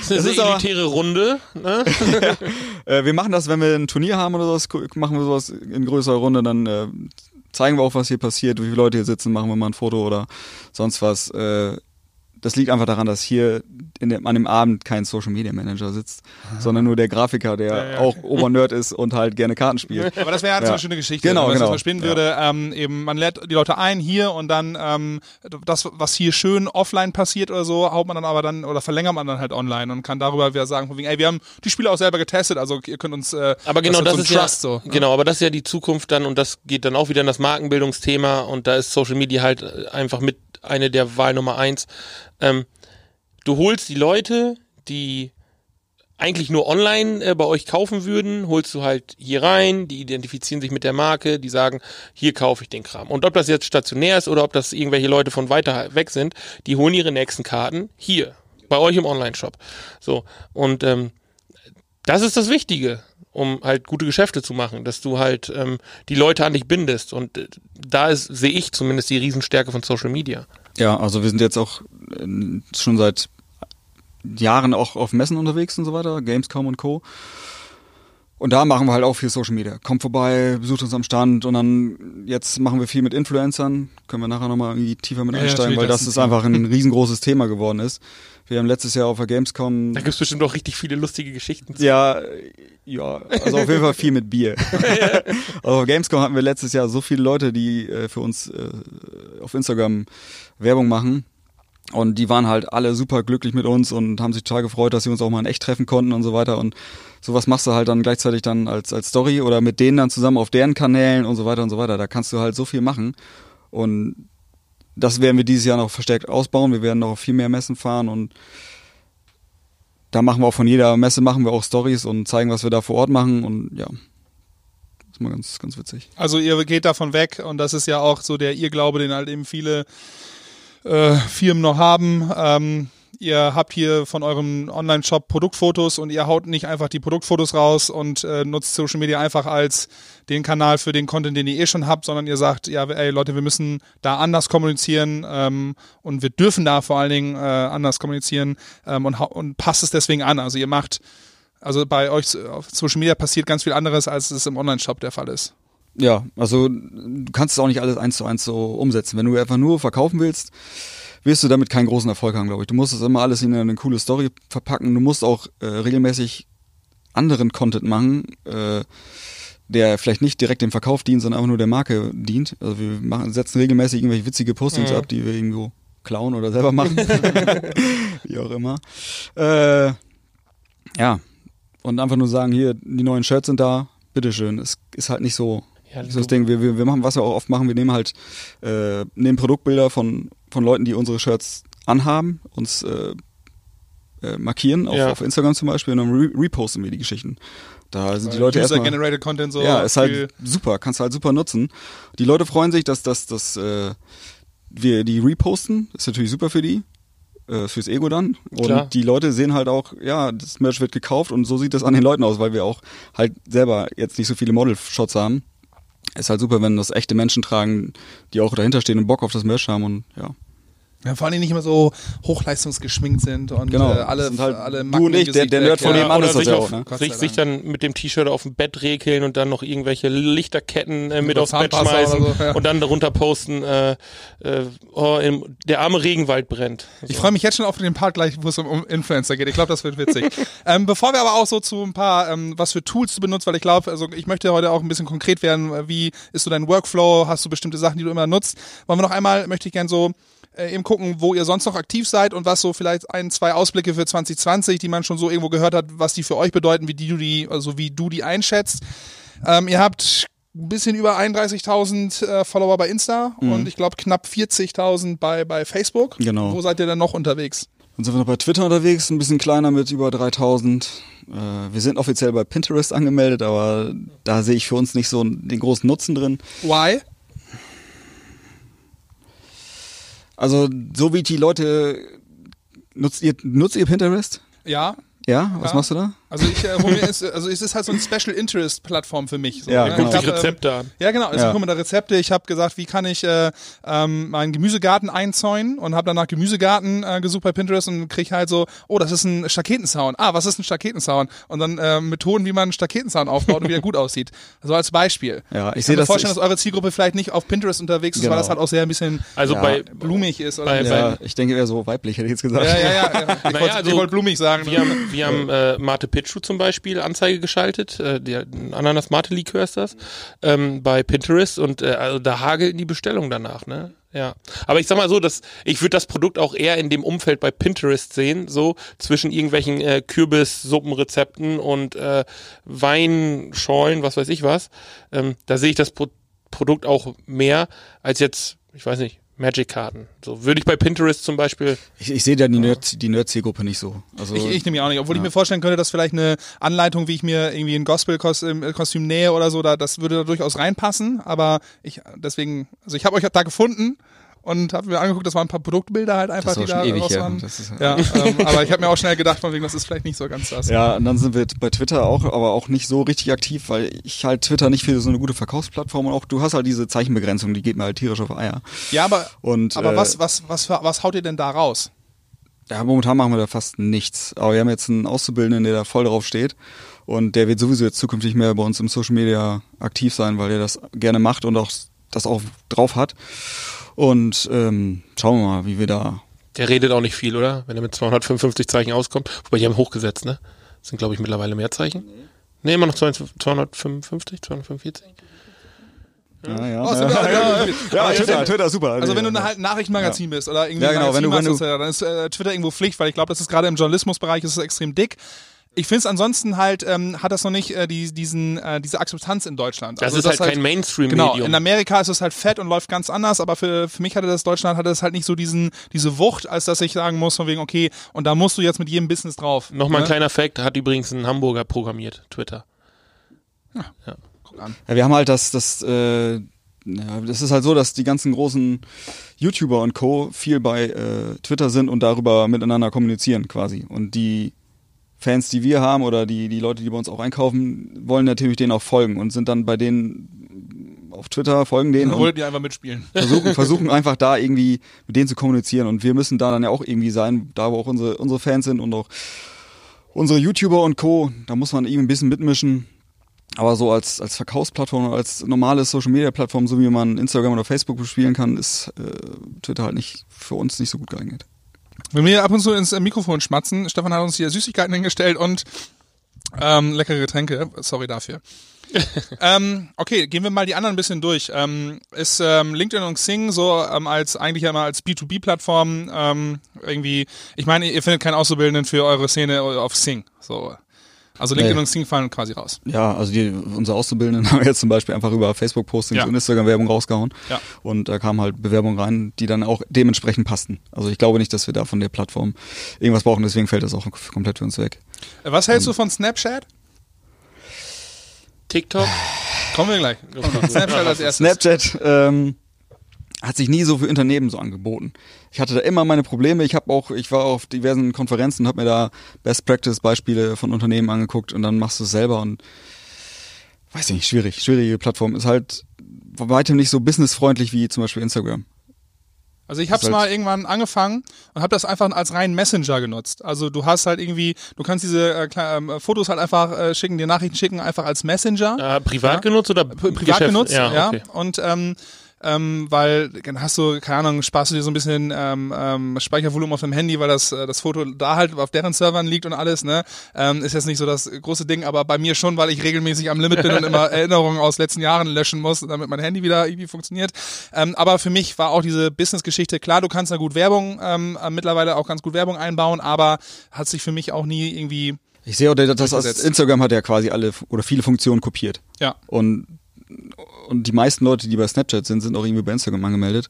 Das ist Das eine elitäre Runde. Ne? Äh, wir machen das, wenn wir ein Turnier haben oder sowas, machen wir sowas in größerer Runde, dann äh, zeigen wir auch, was hier passiert, wie viele Leute hier sitzen, machen wir mal ein Foto oder sonst was. Äh, das liegt einfach daran, dass hier in dem, an dem Abend kein Social Media Manager sitzt, sondern nur der Grafiker, der auch Obernerd ist und halt gerne Karten spielt. Aber das wäre halt so Ja. eine schöne Geschichte, Genau, wenn man das genau. mal spinnen Ja. würde. Ähm, eben, man lädt die Leute ein hier und dann ähm, das, was hier schön offline passiert oder so, haut man dann aber dann oder verlängert man dann halt online und kann darüber wieder sagen, von wegen, ey, wir haben die Spiele auch selber getestet, also ihr könnt uns. Äh, Aber genau das, so ein ist Trust ja so. ne? genau, aber das ist ja die Zukunft dann und das geht dann auch wieder in das Markenbildungsthema und da ist Social Media halt äh, einfach mit eine der Wahl Nummer eins. Ähm, du holst die Leute, die eigentlich nur online äh, bei euch kaufen würden, holst du halt hier rein, die identifizieren sich mit der Marke, die sagen, hier kaufe ich den Kram. Und ob das jetzt stationär ist oder ob das irgendwelche Leute von weiter weg sind, die holen ihre nächsten Karten hier, bei euch im Online-Shop. So, und ähm, das ist das Wichtige, um halt gute Geschäfte zu machen, dass du halt ähm, die Leute an dich bindest. Und äh, da ist, sehe ich zumindest die Riesenstärke von Social Media. Ja, also wir sind jetzt auch äh, schon seit Jahren auch auf Messen unterwegs und so weiter, Gamescom und Co. Und da machen wir halt auch viel Social Media. Kommt vorbei, besucht uns am Stand und dann jetzt machen wir viel mit Influencern. Können wir nachher nochmal irgendwie tiefer mit Ja, einsteigen, natürlich, weil das das ist ist ein einfach ein riesengroßes Thema geworden ist. Wir haben letztes Jahr auf der Gamescom Da gibt's bestimmt auch richtig viele lustige Geschichten. zu. Ja, ja, also auf jeden Fall viel mit Bier. also auf Gamescom hatten wir letztes Jahr so viele Leute, die äh, für uns äh, auf Instagram Werbung machen. Und die waren halt alle super glücklich mit uns und haben sich total gefreut, dass sie uns auch mal in echt treffen konnten und so weiter. Und sowas machst du halt dann gleichzeitig dann als, als Story oder mit denen dann zusammen auf deren Kanälen und so weiter und so weiter. Da kannst du halt so viel machen. Und das werden wir dieses Jahr noch verstärkt ausbauen. Wir werden noch viel mehr Messen fahren und da machen wir auch von jeder Messe machen wir auch Stories und zeigen, was wir da vor Ort machen und ja. Das ist mal ganz, ganz witzig. Also ihr geht davon weg und das ist ja auch so der Irrglaube, den halt eben viele äh, Firmen noch haben. Ähm, ihr habt hier von eurem Online-Shop Produktfotos und ihr haut nicht einfach die Produktfotos raus und äh, nutzt Social Media einfach als den Kanal für den Content, den ihr eh schon habt, sondern ihr sagt, ja, ey Leute, wir müssen da anders kommunizieren ähm, und wir dürfen da vor allen Dingen äh, anders kommunizieren ähm, und, und passt es deswegen an. Also ihr macht, also bei euch auf Social Media passiert ganz viel anderes, als es im Online-Shop der Fall ist. Ja, also du kannst es auch nicht alles eins zu eins so umsetzen. Wenn du einfach nur verkaufen willst, wirst du damit keinen großen Erfolg haben, glaube ich. Du musst es immer alles in eine coole Story verpacken. Du musst auch äh, regelmäßig anderen Content machen, äh, der vielleicht nicht direkt dem Verkauf dient, sondern einfach nur der Marke dient. Also wir machen, setzen regelmäßig irgendwelche witzige Postings Mhm. ab, die wir irgendwo klauen oder selber machen. Wie auch immer. Äh, ja. Und einfach nur sagen, hier, die neuen Shirts sind da, bitteschön. Es ist halt nicht so Ja, das ist das Ding, wir, wir, wir machen, was wir auch oft machen, wir nehmen halt, äh, nehmen Produktbilder von, von Leuten, die unsere Shirts anhaben, uns äh, äh, markieren, auf, Ja. auf Instagram zum Beispiel, und dann re reposten wir die Geschichten. Da sind die Leute erstmal... User-generated Content so. Ja, ist halt super, kannst du halt super nutzen. Die Leute freuen sich, dass, dass, dass äh, wir die reposten, ist natürlich super für die, äh, fürs Ego dann. Und Klar. die Leute sehen halt auch, ja, das Merch wird gekauft und so sieht das an den Leuten aus, weil wir auch halt selber jetzt nicht so viele Model-Shots haben. Ist halt super, wenn das echte Menschen tragen, die auch dahinter stehen und Bock auf das Merch haben und ja. Ja, vor allem nicht immer so hochleistungsgeschminkt sind und Genau, äh, alle, sind halt alle du Macken und im ich, der- der Nerd von ja. oder ist das sich, ja auf, auch, ne? Sich, dann mit dem T-Shirt auf dem Bett rekeln und dann noch irgendwelche Lichterketten äh, mit aufs Bett schmeißen so, ja. und dann darunter posten, äh, äh, oh, im, der arme Regenwald brennt. Ich freue mich jetzt schon auf den Part gleich, wo es um, um Influencer geht. Ich glaube, das wird witzig. ähm, bevor wir aber auch so zu ein paar, ähm, was für Tools du benutzt, weil ich glaube, also ich möchte heute auch ein bisschen konkret werden. äh, Wie ist so dein Workflow? Hast du bestimmte Sachen, die du immer nutzt? Wollen wir noch einmal, möchte ich gern so äh, eben gucken, wo ihr sonst noch aktiv seid und was so vielleicht ein, zwei Ausblicke für 2020, die man schon so irgendwo gehört hat, was die für euch bedeuten, wie die du die, also wie du die einschätzt. Ähm, ihr habt ein bisschen über 31.000 äh, Follower bei Insta und ich glaube knapp 40.000 bei, bei Facebook. Genau. Wo seid ihr denn noch unterwegs? Dann sind wir noch bei Twitter unterwegs, ein bisschen kleiner mit über 3000. Äh, wir sind offiziell bei Pinterest angemeldet, aber da sehe ich für uns nicht so den großen Nutzen drin. Why? Also, so wie die Leute. Nutzt ihr, nutzt ihr Pinterest? Ja. Ja? Was Ja. machst du da? Also ich, äh, mir ist, also es ist halt so ein Special Interest Plattform für mich. So, Ja, ne? genau. Ich Guck sich hab, ähm, Rezepte an. Ja, genau. Also Ja. ich gucke mir da Rezepte. Ich habe gesagt, wie kann ich äh, ähm, meinen Gemüsegarten einzäunen und habe danach Gemüsegarten äh, gesucht bei Pinterest und krieg halt so, oh, das ist ein Staketenzaun. Ah, was ist ein Staketenzaun? Und dann äh, Methoden, wie man einen Staketenzaun aufbaut und wie er gut aussieht. So als Beispiel. Ja, ich ich sehe kann mir das- vorstellen, ich- dass eure Zielgruppe vielleicht nicht auf Pinterest unterwegs ist, weil Genau. das halt auch sehr ein bisschen Also Ja. bei, blumig ist. Oder Bei-. Ja, ich denke eher so weiblich, hätte ich jetzt gesagt. ja, ja, ja, ja. Ich Naja, wollte also ich wollte blumig sagen. Wir haben, wir haben äh, Mate Pichu zum Beispiel Anzeige geschaltet, äh, der Ananas Mate Likör ist das, ähm, bei Pinterest und äh, also da hagelten die Bestellungen danach, ne? Ja. Aber ich sag mal so, dass ich würde das Produkt auch eher in dem Umfeld bei Pinterest sehen, so zwischen irgendwelchen äh, Kürbis-Suppenrezepten und äh, Weinschorlen, was weiß ich was. Ähm, da sehe ich das Pro Produkt auch mehr als jetzt, ich weiß nicht, Magic-Karten. So würde ich bei Pinterest zum Beispiel Ich, ich sehe da die Nerd, die Nerd-Zielgruppe nicht so. Also, Ich, ich nehme ja auch nicht, obwohl ich mir vorstellen könnte, dass vielleicht eine Anleitung, wie ich mir irgendwie ein Gospel-Kostüm nähe oder so, da, das würde da durchaus reinpassen. Aber ich deswegen, also ich habe euch da gefunden und habe mir angeguckt, das waren ein paar Produktbilder halt einfach, das die da schon ewig raus waren. Das ist, Ja, ähm, aber ich habe mir auch schnell gedacht, von wegen, das ist vielleicht nicht so ganz das. Ja, und dann sind wir bei Twitter auch, aber auch nicht so richtig aktiv, weil ich halt Twitter nicht für so eine gute Verkaufsplattform und auch du hast halt diese Zeichenbegrenzung, die geht mir halt tierisch auf Eier. Ja, aber, Und, aber äh, was, was, was, was haut ihr denn da raus? Ja, momentan machen wir da fast nichts. Aber wir haben jetzt einen Auszubildenden, der da voll drauf steht. Und der wird sowieso jetzt zukünftig mehr bei uns im Social Media aktiv sein, weil der das gerne macht und auch das auch drauf hat. Und ähm, schauen wir mal, wie wir da Der redet auch nicht viel, oder? Wenn er mit 255 Zeichen auskommt. Wobei die haben hochgesetzt, ne? Das sind, glaube ich, mittlerweile mehr Zeichen. Nee, immer noch 255, 245. Ja, ja. Oh, ja, ja, ja, Aber Twitter, Twitter, super. Also wenn du halt ein Nachrichtenmagazin bist oder irgendwie Ja, genau, ein wenn du- wenn du- machst, dann ist äh, Twitter irgendwo Pflicht, weil ich glaube, das ist gerade im Journalismusbereich ist es extrem dick. Ich finde es ansonsten halt, ähm, hat das noch nicht äh, die, diesen, äh, diese Akzeptanz in Deutschland. Das Also ist halt kein Mainstream-Medium. Genau, in Amerika ist es halt fett und läuft ganz anders, aber für, für mich hatte das Deutschland hatte das halt nicht so diesen, diese Wucht, als dass ich sagen muss, von wegen, okay, und da musst du jetzt mit jedem Business drauf. Nochmal ein ne? kleiner Fact, hat übrigens ein Hamburger programmiert, Twitter. Guck an. Ja, wir haben halt das, das, äh, ja, das ist halt so, dass die ganzen großen YouTuber und Co. viel bei äh, Twitter sind und darüber miteinander kommunizieren quasi. Und die Fans, die wir haben oder die, die Leute, die bei uns auch einkaufen, wollen natürlich denen auch folgen und sind dann bei denen auf Twitter, folgen denen Dann und wollt ihr einfach mitspielen. versuchen, versuchen einfach da irgendwie mit denen zu kommunizieren. Und wir müssen da dann ja auch irgendwie sein, da wo auch unsere, unsere Fans sind und auch unsere YouTuber und Co., da muss man irgendwie ein bisschen mitmischen. Aber so als, als Verkaufsplattform oder als normale Social Media Plattform, so wie man Instagram oder Facebook bespielen kann, ist äh, Twitter halt nicht für uns nicht so gut geeignet. Wenn wir ab und zu ins äh, Mikrofon schmatzen, Stefan hat uns hier Süßigkeiten hingestellt und ähm, leckere Getränke. Sorry dafür. ähm, okay, gehen wir mal die anderen ein bisschen durch. Ähm, ist ähm, LinkedIn und Xing so ähm, als eigentlich einmal als B2B-Plattform ähm, irgendwie, ich meine, ihr findet keinen Auszubildenden für eure Szene auf Xing. So. Also LinkedIn Nee. und Xing fallen quasi raus. Ja, also die, unsere Auszubildenden haben jetzt zum Beispiel einfach über Facebook-Postings Ja. und Instagram-Werbung rausgehauen. Ja. Und da kamen halt Bewerbungen rein, die dann auch dementsprechend passten. Also ich glaube nicht, dass wir da von der Plattform irgendwas brauchen, deswegen fällt das auch komplett für uns weg. Äh, Was hältst du von Snapchat? TikTok? Kommen wir gleich. Snapchat als erstes. Snapchat ähm, hat sich nie so für Unternehmen so angeboten. Ich hatte da immer meine Probleme. Ich habe auch, ich war auf diversen Konferenzen und habe mir da Best Practice Beispiele von Unternehmen angeguckt und dann machst du es selber und weiß ich nicht, schwierig, schwierige Plattform ist halt bei weitem nicht so businessfreundlich wie zum Beispiel Instagram. Also ich habe es halt- mal irgendwann angefangen und habe das einfach als reinen Messenger genutzt. Also du hast halt irgendwie, du kannst diese äh, ähm, Fotos halt einfach äh, schicken, dir Nachrichten schicken, einfach als Messenger. Äh, privat Ja. genutzt oder Pri- privat Geschäft? genutzt, ja. Ja, okay. Und ähm, ähm, weil dann hast du, keine Ahnung, sparst du dir so ein bisschen ähm, ähm, Speichervolumen auf dem Handy, weil das, äh, das Foto da halt auf deren Servern liegt und alles, ne? Ähm, ist jetzt nicht so das große Ding, aber bei mir schon, weil ich regelmäßig am Limit bin und immer Erinnerungen aus letzten Jahren löschen muss, damit mein Handy wieder irgendwie funktioniert. Ähm, aber für mich war auch diese Business-Geschichte, klar, du kannst da gut Werbung, ähm, äh, mittlerweile auch ganz gut Werbung einbauen, aber hat sich für mich auch nie irgendwie, Ich sehe auch, dass das Durchgesetzt. Instagram hat ja quasi alle oder viele Funktionen kopiert. ja. Und, und die meisten Leute, die bei Snapchat sind, sind auch irgendwie bei Instagram angemeldet.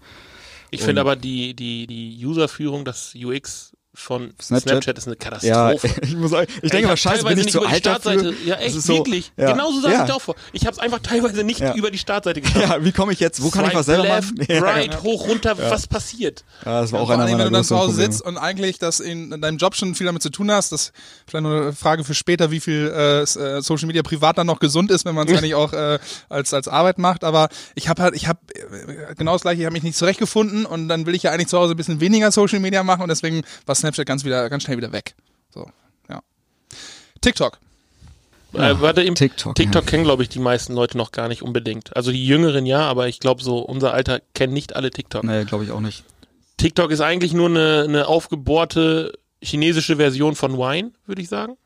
Ich finde aber die, die, die Userführung, das UX von Snapchat? Snapchat, ist eine Ja, Katastrophe. ich muss sagen, ich denke hab mal, scheiße, bin ich nicht zu über die alt dafür? Startseite. Ja, echt, ist so- wirklich. Ja. Genauso saß ja. ich da auch vor. Ich habe es einfach teilweise nicht Ja. über die Startseite geschafft. Ja, wie komme ich jetzt? Wo kann ich was Swipe selber left, machen? Ja. right, hoch, runter, was passiert? Ja, das war auch Vor einer allem, meiner wenn du dann zu Hause Probleme. sitzt und eigentlich das in, in deinem Job schon viel damit zu tun hast, das vielleicht nur eine Frage für später, wie viel äh, äh, Social Media privat dann noch gesund ist, wenn man es eigentlich auch äh, als als Arbeit macht. Aber ich habe halt, ich habe äh, genau das gleiche, ich habe mich nicht zurechtgefunden und dann will ich ja eigentlich zu Hause ein bisschen weniger Social Media machen und deswegen war Snapchat ganz wieder ganz schnell wieder weg. So, ja. TikTok. äh, warte, im TikTok, TikTok ja. kennen, glaube ich, die meisten Leute noch gar nicht unbedingt. Also die Jüngeren ja, aber ich glaube, so unser Alter kennen nicht alle TikTok. Nee, glaube ich auch nicht. TikTok ist eigentlich nur eine, eine aufgebohrte chinesische Version von Wine, würde ich sagen.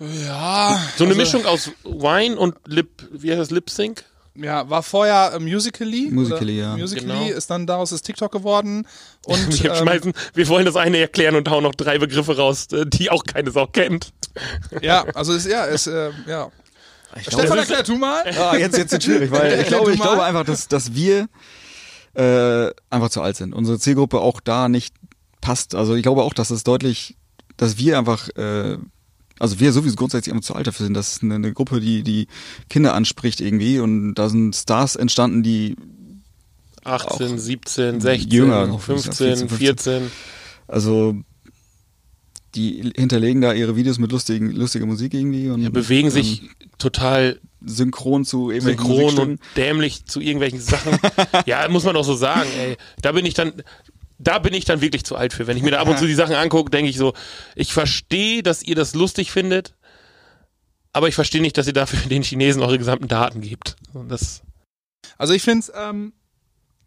Ja. So eine also, Mischung aus Wine und Lip, wie heißt das, Lip Sync? Ja, war vorher äh, Musically. Musical.ly, ja. Musically Genau. ist dann daraus ist TikTok geworden. Und Wir ähm, schmeißen, wir wollen das eine erklären und hauen noch drei Begriffe raus, äh, die auch keine Sau kennt. ja, also ist ja, ist äh, ja. Ich Stefan, erklär du mal. Ah, jetzt jetzt wird schwierig, weil ich glaube, ich glaube einfach, dass dass wir äh, einfach zu alt sind. Unsere Zielgruppe auch da nicht passt. Also ich glaube auch, dass es deutlich, dass wir einfach äh, also wir sowieso grundsätzlich immer zu alt dafür sind. Das ist eine, eine Gruppe, die die Kinder anspricht irgendwie und da sind Stars entstanden, die 18, 17, 16, Jünger noch, 15, 14, 14. also die hinterlegen da ihre Videos mit lustigen lustiger Musik irgendwie und Ja, bewegen ähm, sich total synchron zu irgendwelchen synchron und dämlich zu irgendwelchen Sachen. ja, muss man doch so sagen, ey. Da bin ich dann, da bin ich dann wirklich zu alt für. Wenn ich mir da ab und zu die Sachen angucke, denke ich so, ich verstehe, dass ihr das lustig findet, aber ich verstehe nicht, dass ihr dafür den Chinesen eure gesamten Daten gebt. Und das, Also ich finde ähm,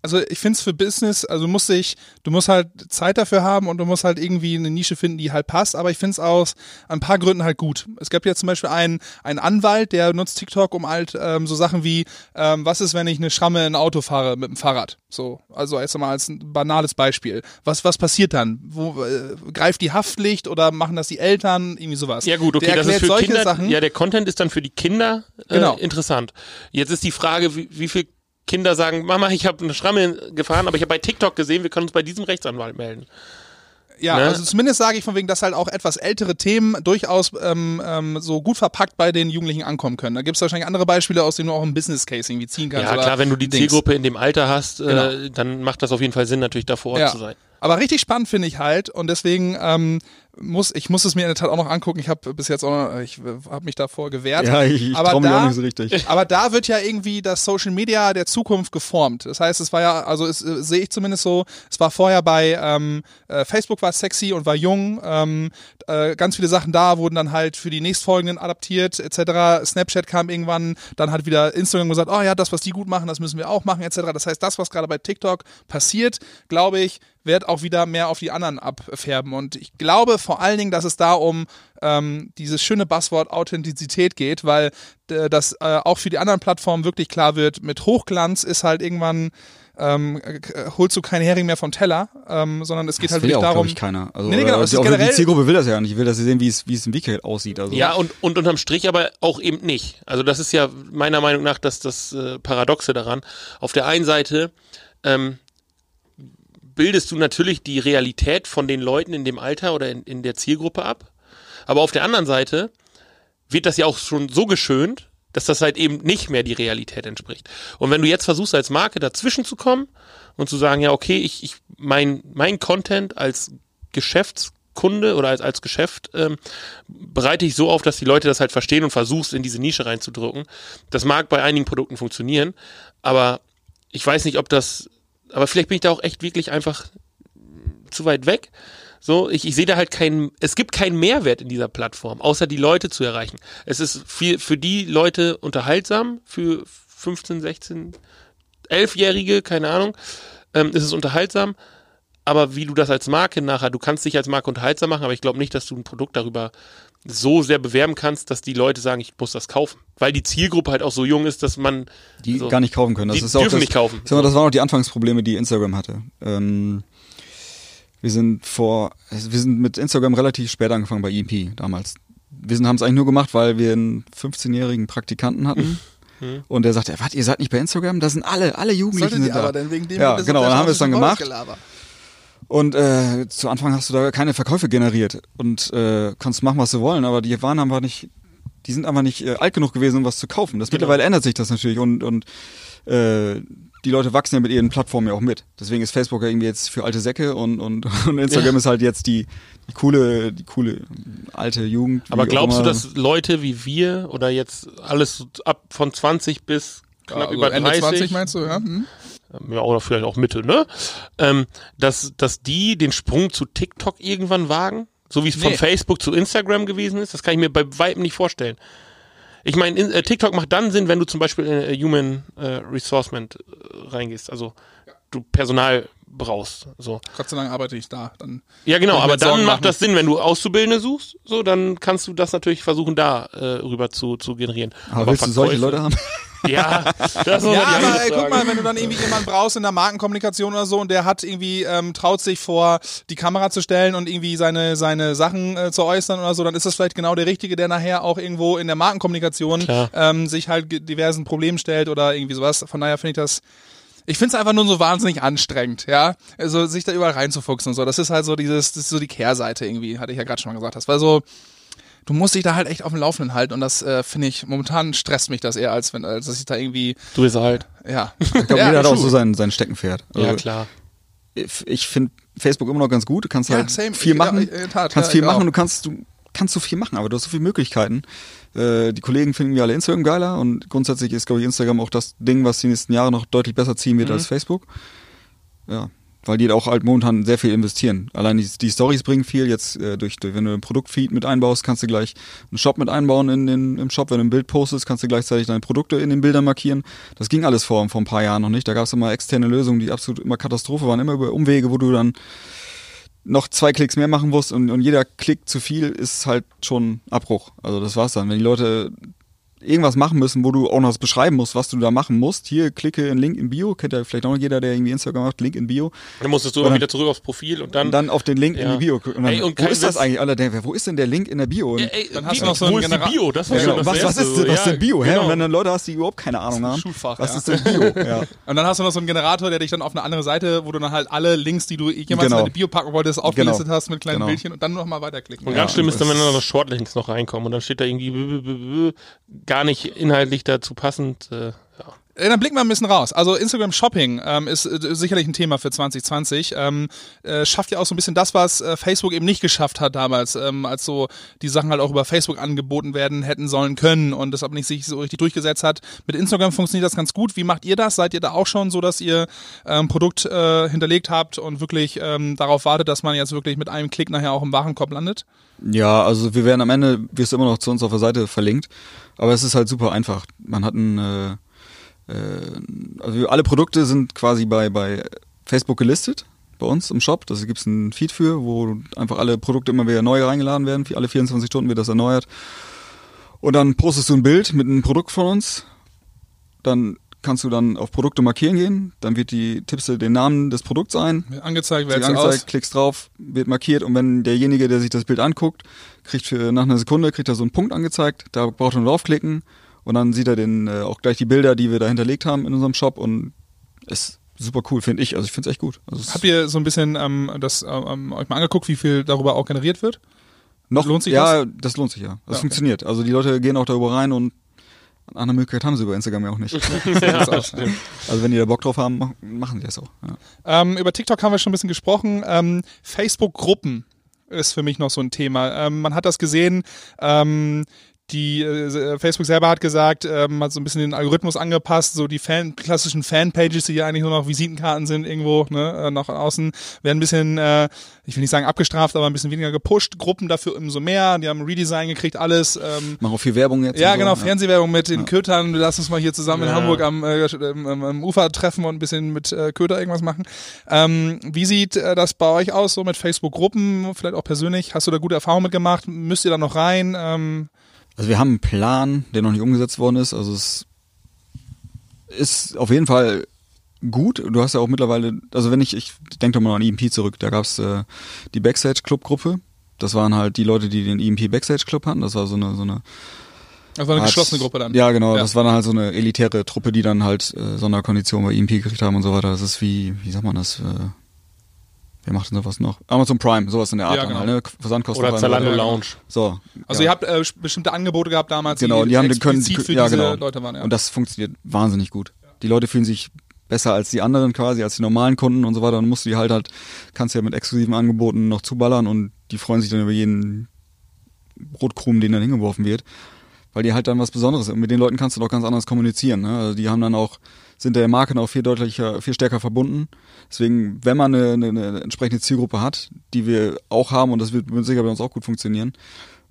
also ich finde es für Business, also muss ich, du musst halt Zeit dafür haben und du musst halt irgendwie eine Nische finden, die halt passt, aber ich finde es aus ein paar Gründen halt gut. Es gab ja zum Beispiel einen, einen Anwalt, der nutzt TikTok, um halt ähm, so Sachen wie, ähm, was ist, wenn ich eine Schramme in ein Auto fahre mit dem Fahrrad? So, also jetzt mal als ein banales Beispiel. Was, was passiert dann? Wo äh, greift die Haftpflicht oder machen das die Eltern? Irgendwie sowas. Ja gut, okay, der das ist für solche Kinder. Sachen. Ja, der Content ist dann für die Kinder äh, Genau. interessant. Jetzt ist die Frage, wie, wie viel Kinder sagen, Mama, ich habe eine Schramme gefahren, aber ich habe bei TikTok gesehen, wir können uns bei diesem Rechtsanwalt melden. Ja, Ne? also zumindest sage ich von wegen, dass halt auch etwas ältere Themen durchaus ähm, ähm, so gut verpackt bei den Jugendlichen ankommen können. Da gibt es wahrscheinlich andere Beispiele, aus denen du auch ein Business Case irgendwie ziehen kannst. Ja, klar, wenn du die Dings. Zielgruppe in dem Alter hast, äh, Genau. dann macht das auf jeden Fall Sinn, natürlich da vor Ort ja. zu sein. Aber richtig spannend finde ich halt und deswegen ähm, muss ich muss es mir in der Tat auch noch angucken. Ich habe bis jetzt auch noch, ich habe mich davor gewehrt. Ja, ich, ich aber traue mich da, auch nicht so richtig. Aber da wird ja irgendwie das Social Media der Zukunft geformt. Das heißt, es war ja, also es äh, sehe ich zumindest so, es war vorher bei ähm, äh, Facebook war sexy und war jung. Ähm, äh, ganz viele Sachen da wurden dann halt für die nächstfolgenden adaptiert, etc. Snapchat kam irgendwann, dann hat wieder Instagram gesagt, oh ja, das, was die gut machen, das müssen wir auch machen, etc. Das heißt, das, was gerade bei TikTok passiert, glaube ich, wird auch wieder mehr auf die anderen abfärben. Und ich glaube vor allen Dingen, dass es da um ähm, dieses schöne Buzzword Authentizität geht, weil äh, das äh, auch für die anderen Plattformen wirklich klar wird, mit Hochglanz ist halt irgendwann ähm, äh, holst du keinen Hering mehr vom Teller, ähm, sondern es geht Das halt wirklich auch, darum. ich, keiner. Also, Nee, nee, genau, äh, die, generell- die Zielgruppe will das ja nicht. Ich will, dass sie sehen, wie es, wie es im Weekend aussieht. Also, Ja, und, und unterm Strich aber auch eben nicht. Also das ist ja meiner Meinung nach das, das äh, Paradoxe daran. Auf der einen Seite ähm, bildest du natürlich die Realität von den Leuten in dem Alter oder in, in der Zielgruppe ab. Aber auf der anderen Seite wird das ja auch schon so geschönt, dass das halt eben nicht mehr die Realität entspricht. Und wenn du jetzt versuchst, als Marke dazwischen zu kommen und zu sagen, ja, okay, ich, ich mein, mein Content als Geschäftskunde oder als, als Geschäft ähm, bereite ich so auf, dass die Leute das halt verstehen und versuchst, in diese Nische reinzudrücken. Das mag bei einigen Produkten funktionieren, aber ich weiß nicht, ob das, aber vielleicht bin ich da auch echt wirklich einfach zu weit weg. So, ich, ich sehe da halt keinen, es gibt keinen Mehrwert in dieser Plattform, außer die Leute zu erreichen. Es ist viel, für die Leute unterhaltsam, für 15, 16, 11-Jährige, keine Ahnung, ähm, ist es unterhaltsam. Aber wie du das als Marke nachher, du kannst dich als Marke unterhaltsam machen, aber ich glaube nicht, dass du ein Produkt darüber so sehr bewerben kannst, dass die Leute sagen, ich muss das kaufen. Weil die Zielgruppe halt auch so jung ist, dass man die so, gar nicht kaufen können. Das die ist auch dürfen das, nicht kaufen. Mal, das waren auch die Anfangsprobleme, die Instagram hatte. Ähm, wir sind vor, also wir sind mit Instagram relativ spät angefangen bei EP damals. Wir haben es eigentlich nur gemacht, weil wir einen 15-jährigen Praktikanten hatten. Mhm. Und der sagte, was, ihr seid nicht bei Instagram? Da sind alle, alle Jugendlichen Solltet sind ihr da. aber denn wegen dem ja, genau, dann haben wir es dann gemacht. Und äh, zu Anfang hast du da keine Verkäufe generiert und äh, kannst machen, was du wollen, aber die waren einfach nicht, die sind einfach nicht äh, alt genug gewesen, um was zu kaufen. Das mittlerweile ändert sich das natürlich und und äh, die Leute wachsen ja mit ihren Plattformen ja auch mit. Deswegen ist Facebook ja irgendwie jetzt für alte Säcke und und, und Instagram Ja. ist halt jetzt die die coole die coole alte Jugend. Aber glaubst du, dass Leute wie wir oder jetzt alles ab von 20 bis knapp Also über Ende 30, 20 meinst du, ja? Hm? Ja, oder vielleicht auch Mitte, ne? Ähm, dass, dass die den Sprung zu TikTok irgendwann wagen? So wie es von Nee. Facebook zu Instagram gewesen ist? Das kann ich mir bei Weitem nicht vorstellen. Ich meine, in- äh, TikTok macht dann Sinn, wenn du zum Beispiel in äh, Human äh, Resourcement äh, reingehst. Also du Personal brauchst. So. Gott sei Dank arbeite ich da. Dann Ja, genau, aber mir Sorgen dann macht machen. das Sinn, wenn du Auszubildende suchst, so, dann kannst du das natürlich versuchen, da äh, rüber zu, zu generieren. aber, willst du solche Verkäufe- Leute haben? Ja, das muss Ja, aber ey, guck mal, wenn du dann irgendwie jemanden brauchst in der Markenkommunikation oder so und der hat irgendwie, ähm, traut sich vor die Kamera zu stellen und irgendwie seine, seine Sachen äh, zu äußern oder so, dann ist das vielleicht genau der Richtige, der nachher auch irgendwo in der Markenkommunikation Klar. ähm, sich halt diversen Problemen stellt oder irgendwie sowas. Von daher finde ich das, ich finde es einfach nur so wahnsinnig anstrengend, ja. Also sich da überall reinzufuchsen und so. Das ist halt so dieses, das ist so die Kehrseite irgendwie, hatte ich ja gerade schon mal gesagt. Das war so, du musst dich da halt echt auf dem Laufenden halten und das äh, finde ich, momentan stresst mich das eher, als wenn, als dass ich da irgendwie, Du bist halt. ja. Ich glaube, Ja, jeder hat auch so sein, sein Steckenpferd. Ja, Also, klar. ich ich finde Facebook immer noch ganz gut. Du kannst Ja, halt same. viel Ich- machen. ja, in Tat, kannst ja, viel machen. auch. Du kannst, du kannst so viel machen, aber du hast so viele Möglichkeiten. Äh, die Kollegen finden wir alle Instagram geiler und grundsätzlich ist, glaube ich, Instagram auch das Ding, was die nächsten Jahre noch deutlich besser ziehen Mhm. wird als Facebook. Ja. weil die auch halt momentan sehr viel investieren. Allein die, die Stories bringen viel. Jetzt äh, durch, durch, wenn du ein Produktfeed mit einbaust, kannst du gleich einen Shop mit einbauen in den, im Shop. Wenn du ein Bild postest, kannst du gleichzeitig deine Produkte in den Bildern markieren. Das ging alles vor, vor ein paar Jahren noch nicht. Da gab es immer externe Lösungen, die absolut immer Katastrophe waren, immer über Umwege, wo du dann noch zwei Klicks mehr machen musst und, und jeder Klick zu viel ist halt schon Abbruch. Also das war's dann. Wenn die Leute irgendwas machen müssen, wo du auch noch was beschreiben musst, was du da machen musst. Hier, klicke in Link in Bio, kennt ja vielleicht auch noch jeder, der irgendwie Instagram macht, Link in Bio. Dann musstest du immer wieder zurück aufs Profil und dann. Und dann auf den Link Ja. in die Bio. Und dann, Ey, und wo ist das eigentlich? Alle denken, wo ist denn der Link in der Bio? Und, Ja, ey, Dann hast du noch so wo einen ist die Genera- Bio? Das war ja, genau. das was, was, ist, so. was ist Ja, denn Bio? Hä? genau. Und wenn dann Leute hast, die überhaupt keine Ahnung haben, Schulfach, was ja. ist denn Bio? ja. Und dann hast du noch so einen Generator, der dich dann auf eine andere Seite, wo du dann halt alle Links, die du jemals Genau. in deine Bio packen wolltest, aufgelistet hast mit kleinen Genau. Bildchen und dann nochmal weiterklicken. Und ganz schlimm ist dann, wenn dann noch Shortlinks noch reinkommen und dann steht da irgendwie gar nicht inhaltlich dazu passend. Äh, ja. Äh, Dann blicken wir ein bisschen raus. Also Instagram Shopping ähm, ist äh, sicherlich ein Thema für 2020. Ähm, äh, schafft ja auch so ein bisschen das, was äh, Facebook eben nicht geschafft hat damals, ähm, als so die Sachen halt auch über Facebook angeboten werden hätten sollen können und das aber nicht sich so richtig durchgesetzt hat. Mit Instagram funktioniert das ganz gut. Wie macht ihr das? Seid ihr da auch schon so, dass ihr ähm, Produkt äh, hinterlegt habt und wirklich ähm, darauf wartet, dass man jetzt wirklich mit einem Klick nachher auch im Warenkorb landet? Ja, also wir werden am Ende, wirst du immer noch zu uns auf der Seite verlinkt, aber es ist halt super einfach. Man hat ein, äh, äh, also alle Produkte sind quasi bei, bei Facebook gelistet, bei uns im Shop. Da gibt es einen Feed für, wo einfach alle Produkte immer wieder neu reingeladen werden. Alle 24 Stunden wird das erneuert. Und dann postest du ein Bild mit einem Produkt von uns. Dann kannst du dann auf Produkte markieren gehen. Dann wird die, tippst du den Namen des Produkts ein, Angezeigt, wird angezeigt, aus. klickst drauf, wird markiert und wenn derjenige, der sich das Bild anguckt, kriegt für nach einer Sekunde kriegt er so einen Punkt angezeigt, da braucht er nur draufklicken und dann sieht er den äh, auch gleich die Bilder, die wir da hinterlegt haben in unserem Shop und ist super cool, finde ich. Also ich finde es echt gut. Also Habt ihr so ein bisschen ähm, das ähm, euch mal angeguckt, wie viel darüber auch generiert wird? noch lohnt sich ja, das? lohnt sich ja. Das okay. funktioniert. Also die Leute gehen auch darüber rein und andere Möglichkeit haben sie über Instagram ja auch nicht. ja, also wenn die da Bock drauf haben, mach- machen sie das auch. Ja. Ähm, über TikTok haben wir schon ein bisschen gesprochen. Ähm, Facebook-Gruppen ist für mich noch so ein Thema. Ähm, man hat das gesehen. Ähm, die äh, Facebook selber hat gesagt, ähm, hat so ein bisschen den Algorithmus angepasst, so die Fan, klassischen Fanpages, die ja eigentlich nur noch Visitenkarten sind irgendwo, ne, äh, nach außen, werden ein bisschen, äh, ich will nicht sagen abgestraft, aber ein bisschen weniger gepusht. Gruppen dafür umso mehr, die haben ein Redesign gekriegt, alles. Ähm, Machen auch viel Werbung jetzt. ja, so. genau, Fernsehwerbung mit den Kötern. Wir lassen uns mal hier zusammen in Ja. Hamburg am, äh, am, am- am Ufer treffen und ein bisschen mit äh, Köter irgendwas machen. Ähm, wie sieht äh, das bei euch aus, so mit Facebook-Gruppen, vielleicht auch persönlich? Hast du da gute Erfahrungen mitgemacht? Müsst ihr da noch rein? Ähm, Also wir haben einen Plan, der noch nicht umgesetzt worden ist. Also es ist auf jeden Fall gut. Du hast ja auch mittlerweile, also wenn ich, ich denke doch mal an EMP zurück, da gab's äh, die Backstage-Club-Gruppe. Das waren halt die Leute, die den EMP Backstage-Club hatten. Das war so eine, so eine das war eine Art- geschlossene Gruppe dann. Ja, genau. Ja. Das war dann halt so eine elitäre Truppe, die dann halt äh, Sonderkonditionen bei EMP gekriegt haben und so weiter. Das ist wie, wie sagt man das? Äh, wer macht denn sowas noch? Amazon Prime, sowas in der Art. Ja, genau. ne? Versandkosten. Oder Zalando genau. Lounge. So. Also ja. ihr habt äh, bestimmte Angebote gehabt damals, Genau, die, die haben, die können, für ja, diese genau. Leute waren. Ja. Und das funktioniert wahnsinnig gut. Die Leute fühlen sich besser als die anderen quasi, als die normalen Kunden und so weiter. Und musst du die halt halt, kannst ja mit exklusiven Angeboten noch zuballern und die freuen sich dann über jeden Brotkrumen, den dann hingeworfen wird. Weil die halt dann was Besonderes sind. Und mit den Leuten kannst du doch ganz anders kommunizieren. Ne? Also die haben dann auch, sind der Marke auch viel deutlicher, viel stärker verbunden. Deswegen, wenn man eine, eine, eine entsprechende Zielgruppe hat, die wir auch haben, und das wird mit Sicherheit bei uns auch gut funktionieren,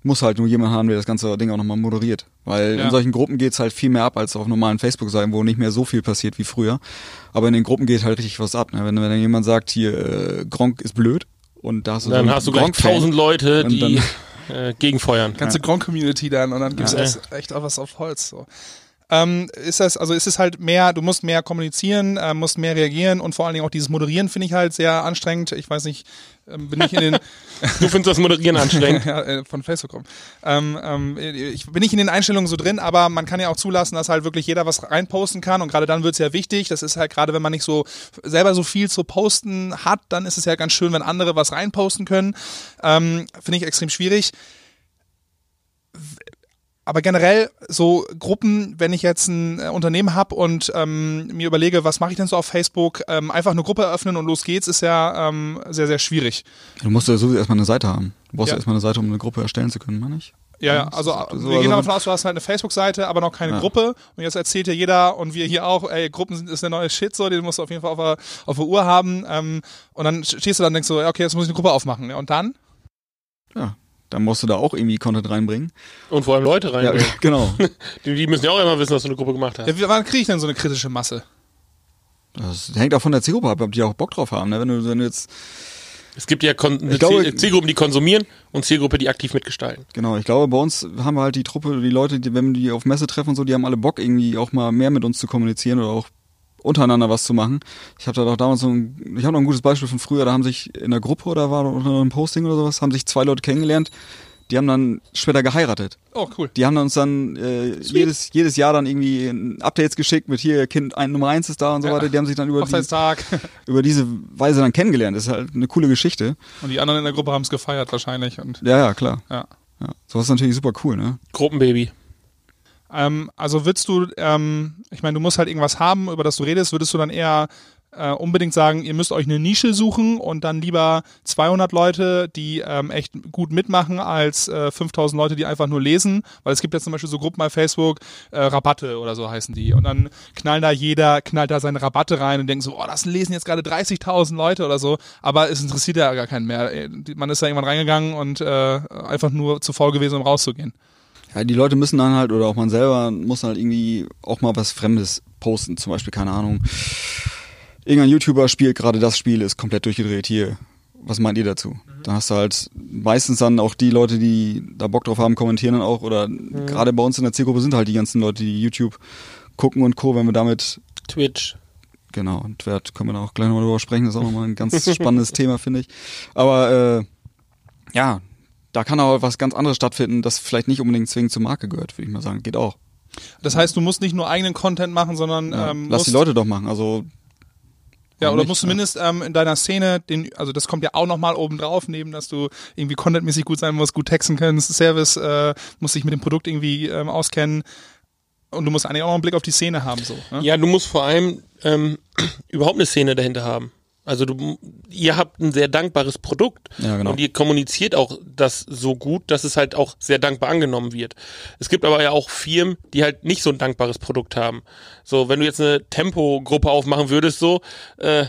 muss halt nur jemand haben, der das ganze Ding auch nochmal moderiert. Weil Ja. in solchen Gruppen geht's halt viel mehr ab als auf normalen Facebook-Seiten, wo nicht mehr so viel passiert wie früher. Aber in den Gruppen geht halt richtig was ab. Ne? Wenn, wenn dann jemand sagt, hier, äh, Gronk ist blöd und da hast du so Dann einen hast du gleich tausend Leute, die äh, gegenfeuern. ganze Gronk-Community dann und dann gibt's Ja. echt auch was auf Holz. So. Ähm, ist das, also ist es halt mehr, du musst mehr kommunizieren, äh, musst mehr reagieren und vor allen Dingen auch dieses Moderieren finde ich halt sehr anstrengend. Ich weiß nicht, ähm, bin ich in den Du findest das Moderieren anstrengend. ja, äh, von Facebook kommen. Ähm, ähm, ich bin nicht in den Einstellungen so drin, aber man kann ja auch zulassen, dass halt wirklich jeder was reinposten kann und gerade dann wird's ja wichtig. Das ist halt gerade, wenn man nicht so selber so viel zu posten hat, dann ist es ja ganz schön, wenn andere was reinposten können. Ähm, Finde ich extrem schwierig. Aber generell so Gruppen, wenn ich jetzt ein äh, Unternehmen habe und ähm, mir überlege, was mache ich denn so auf Facebook, ähm, einfach eine Gruppe eröffnen und los geht's, ist ja ähm, sehr, sehr schwierig. Du musst ja sowieso erstmal eine Seite haben. Du brauchst Ja. ja erstmal eine Seite, um eine Gruppe erstellen zu können, meine ich. Ja, ja, also So, wir gehen also- davon aus, du hast halt eine Facebook-Seite, aber noch keine Ja. Gruppe. Und jetzt erzählt dir jeder und wir hier auch, ey, Gruppen sind, ist der neue Shit, so, den musst du auf jeden Fall auf der, auf der Uhr haben. Ähm, und dann stehst du dann und denkst so, okay, jetzt muss ich eine Gruppe aufmachen. Ja, und dann? Ja, dann musst du da auch irgendwie Content reinbringen. Und vor allem Leute rein. Ja, genau. Die, die müssen ja auch immer wissen, was du eine Gruppe gemacht hast. Ja, wie, wann kriege ich denn so eine kritische Masse? Das hängt auch von der Zielgruppe ab, ob die auch Bock drauf haben. Ne? Wenn du, wenn du jetzt, Es gibt ja glaube- Ziel Zielgruppen, die konsumieren und Zielgruppe, die aktiv mitgestalten. genau, ich glaube, bei uns haben wir halt die Truppe, die Leute, die, wenn wir die auf Messe treffen und so, die haben alle Bock, irgendwie auch mal mehr mit uns zu kommunizieren oder auch untereinander was zu machen. Ich habe da doch damals so ein, ich habe noch ein gutes Beispiel von früher, da haben sich in der Gruppe oder war unter einem Posting oder sowas, haben sich zwei Leute kennengelernt, die haben dann später geheiratet. Oh, cool. Die haben uns dann äh, jedes, jedes Jahr dann irgendwie Updates geschickt mit hier, Kind ein, Nummer eins ist da und so Ja. weiter. Die haben sich dann über, die, über diese Weise dann kennengelernt. Das ist halt eine coole Geschichte. Und die anderen in der Gruppe haben es gefeiert wahrscheinlich. Und Ja, ja, klar. ja. Ja. Sowas ist natürlich super cool, ne? Gruppenbaby. Ähm, also würdest du, ähm, ich meine, du musst halt irgendwas haben, über das du redest, würdest du dann eher äh, unbedingt sagen, ihr müsst euch eine Nische suchen und dann lieber 200 Leute, die ähm, echt gut mitmachen, als äh, 5000 Leute, die einfach nur lesen, weil es gibt ja zum Beispiel so Gruppen bei Facebook, äh, Rabatte oder so heißen die und dann knallen da jeder, knallt da seine Rabatte rein und denkt so, oh, das lesen jetzt gerade 30.000 Leute oder so, aber es interessiert ja gar keinen mehr. Äh, Man ist da irgendwann reingegangen und äh, einfach nur zu faul gewesen, um rauszugehen. Ja, die Leute müssen dann halt, oder auch man selber muss halt irgendwie auch mal was Fremdes posten. Zum Beispiel, keine Ahnung, irgendein YouTuber spielt gerade das Spiel, ist komplett durchgedreht hier. Was meint ihr dazu? Dann hast du halt meistens dann auch die Leute, die da Bock drauf haben, kommentieren dann auch. Oder gerade bei uns in der Zielgruppe sind halt die ganzen Leute, die YouTube gucken und Co. Wenn wir damit, Twitch. genau, und wer- können wir da auch gleich nochmal drüber sprechen, das ist auch nochmal ein ganz spannendes Thema, finde ich. Aber äh, ja, da kann auch was ganz anderes stattfinden, das vielleicht nicht unbedingt zwingend zur Marke gehört, würde ich mal sagen. Geht auch. Das heißt, du musst nicht nur eigenen Content machen, sondern Ja, ähm, lass musst, die Leute doch machen. Also ja, oder nicht? musst zumindest ähm, in deiner Szene, den, also das kommt ja auch nochmal oben drauf, neben, dass du irgendwie contentmäßig gut sein musst, gut texten kannst, Service, äh, musst dich mit dem Produkt irgendwie ähm, auskennen und du musst eigentlich auch noch einen Blick auf die Szene haben, so. Ne? Ja, du musst vor allem ähm, überhaupt eine Szene dahinter haben. Also du, ihr habt ein sehr dankbares Produkt Ja, genau. und ihr kommuniziert auch das so gut, dass es halt auch sehr dankbar angenommen wird. Es gibt aber ja auch Firmen, die halt nicht so ein dankbares Produkt haben. So, wenn du jetzt eine Tempo-Gruppe aufmachen würdest, so, äh,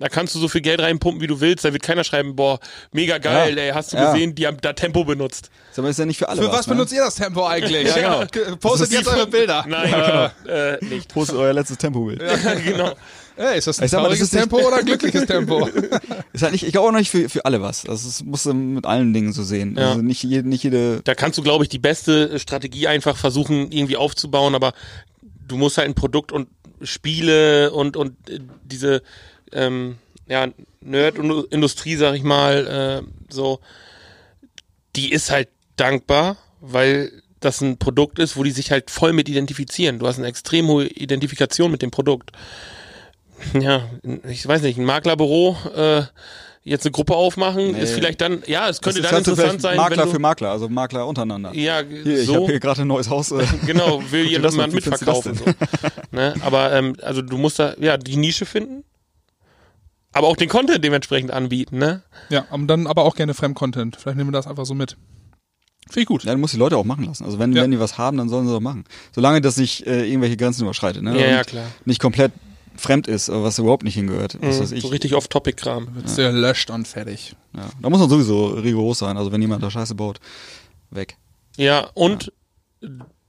da kannst du so viel Geld reinpumpen, wie du willst. Da wird keiner schreiben, boah, mega geil, Ja. ey, hast du Ja. gesehen, die haben da Tempo benutzt. ist aber ist ja nicht für alle. Für was ne? benutzt ihr das Tempo eigentlich? Ja, Ja, Postet jetzt eure Bilder. Nein, äh, nicht. Postet euer letztes Tempobild. genau. Ey, ist das ein Ich mal, trauriges nicht- Tempo oder ein glückliches Tempo? Ist halt nicht, ich glaube auch nicht für, für alle was. Das ist, musst du mit allen Dingen so sehen. Ja. Also nicht, jede, nicht jede. Da kannst du, glaube ich, die beste Strategie einfach versuchen, irgendwie aufzubauen, aber du musst halt ein Produkt und Spiele und, und äh, diese ähm, ja, Nerd-Industrie, sag ich mal, äh, so, die ist halt dankbar, weil das ein Produkt ist, wo die sich halt voll mit identifizieren. Du hast eine extrem hohe Identifikation mit dem Produkt. Ja, ich weiß nicht, ein Maklerbüro, äh, jetzt eine Gruppe aufmachen, Nee. ist vielleicht dann, ja, es könnte das dann interessant sein, Makler wenn du, für Makler, also Makler untereinander. ja, Hier, ich so. habe hier gerade ein neues Haus. Äh, Genau, will das jemand das mitverkaufen. So. Ne? Aber ähm, also du musst da ja die Nische finden, aber auch den Content dementsprechend anbieten. Ne? ja, und dann aber auch gerne Fremdcontent. Vielleicht nehmen wir das einfach so mit. Finde ich gut. ja, du musst die Leute auch machen lassen. Also wenn, Ja. wenn die was haben, dann sollen sie doch machen. Solange das nicht äh, irgendwelche Grenzen überschreitet. Ne? Ja, ja, klar. Nicht komplett fremd ist, aber was überhaupt nicht hingehört. Mhm, ich. so richtig off-Topic-Kram. Wird's dir löscht und fertig. Ja. Da muss man sowieso rigoros sein. Also wenn jemand da Scheiße baut, weg. Ja, und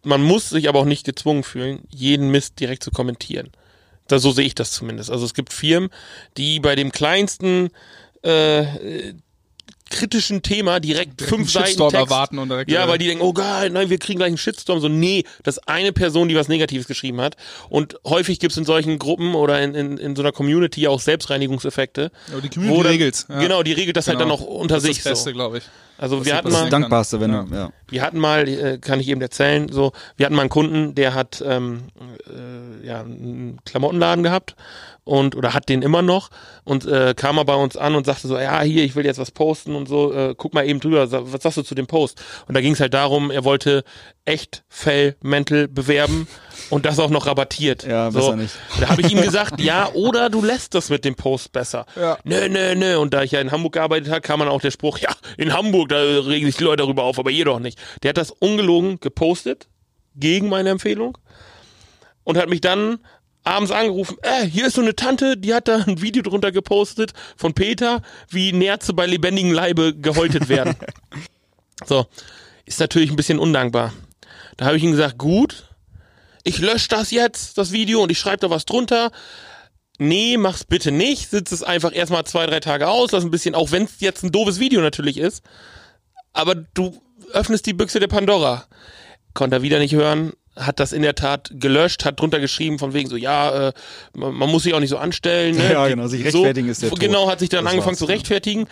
man muss sich aber auch nicht gezwungen fühlen, jeden Mist direkt zu kommentieren. Da, so sehe ich das zumindest. Also es gibt Firmen, die bei dem kleinsten äh, kritischen Thema direkt Direkt fünf Seiten Shitstorm Text. erwarten und direkt, ja, äh, weil die denken, oh geil, nein, wir kriegen gleich einen Shitstorm. So, nee, das ist eine Person, die was Negatives geschrieben hat. Und häufig gibt es in solchen Gruppen oder in, in, in so einer Community auch Selbstreinigungseffekte. Ja, die Community dann- regelt's, ja. Genau, die regelt das halt dann Genau. auch unter das sich ist das Beste, so. glaube ich. Also wir hatten mal, das Dankbarste, wenn Ja. du, ja. wir hatten mal, äh, kann ich eben erzählen, so, wir hatten mal einen Kunden, der hat ähm, äh, ja, einen Klamottenladen gehabt und oder hat den immer noch und äh, kam mal bei uns an und sagte so, ja, hier, ich will jetzt was posten und so, äh, guck mal eben drüber, was sagst du zu dem Post? Und da ging es halt darum, er wollte echt Fell Mental bewerben Und das auch noch rabattiert. Ja, besser nicht. Da habe ich ihm gesagt, ja, oder du lässt das mit dem Post besser. Ja. Nö, nö, nö. Und da ich ja in Hamburg gearbeitet habe, kam dann auch der Spruch, ja, in Hamburg, da regen sich die Leute darüber auf, aber ihr doch nicht. Der hat das ungelogen gepostet, gegen meine Empfehlung. Und hat mich dann abends angerufen, äh, hier ist so eine Tante, die hat da ein Video drunter gepostet von Peter, wie Nerze bei lebendigem Leibe gehäutet werden. so, ist natürlich ein bisschen undankbar. Da habe ich ihm gesagt, gut, ich lösche das jetzt, das Video, und ich schreibe da was drunter. Nee, mach's bitte nicht. Sitz es einfach erstmal zwei, drei Tage aus, lass ein bisschen, auch wenn es jetzt ein doofes Video natürlich ist. Aber du öffnest die Büchse der Pandora. Konnte er wieder nicht hören, hat das in der Tat gelöscht, hat drunter geschrieben von wegen so, ja, äh, man, muss sich auch nicht so anstellen. Ne? Ja, genau, sich rechtfertigen ist der Tod. Genau, hat sich dann Das angefangen zu ja. rechtfertigen.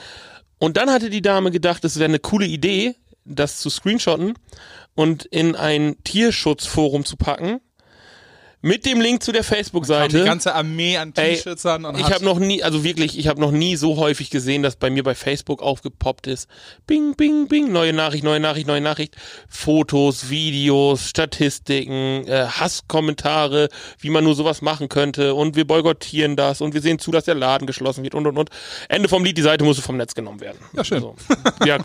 Und dann hatte die Dame gedacht, es wäre eine coole Idee, das zu screenshotten und in ein Tierschutzforum zu packen. Mit dem Link zu der Facebook-Seite. die ganze Armee an T-Schützern und ich habe noch nie, also wirklich, ich habe noch nie so häufig gesehen, dass bei mir bei Facebook aufgepoppt ist. Bing, bing, bing, neue Nachricht, neue Nachricht, neue Nachricht. Fotos, Videos, Statistiken, äh, Hasskommentare, wie man nur sowas machen könnte und wir boykottieren das und wir sehen zu, dass der Laden geschlossen wird und und und. Ende vom Lied, die Seite musste vom Netz genommen werden. Ja, schön. So. Ja,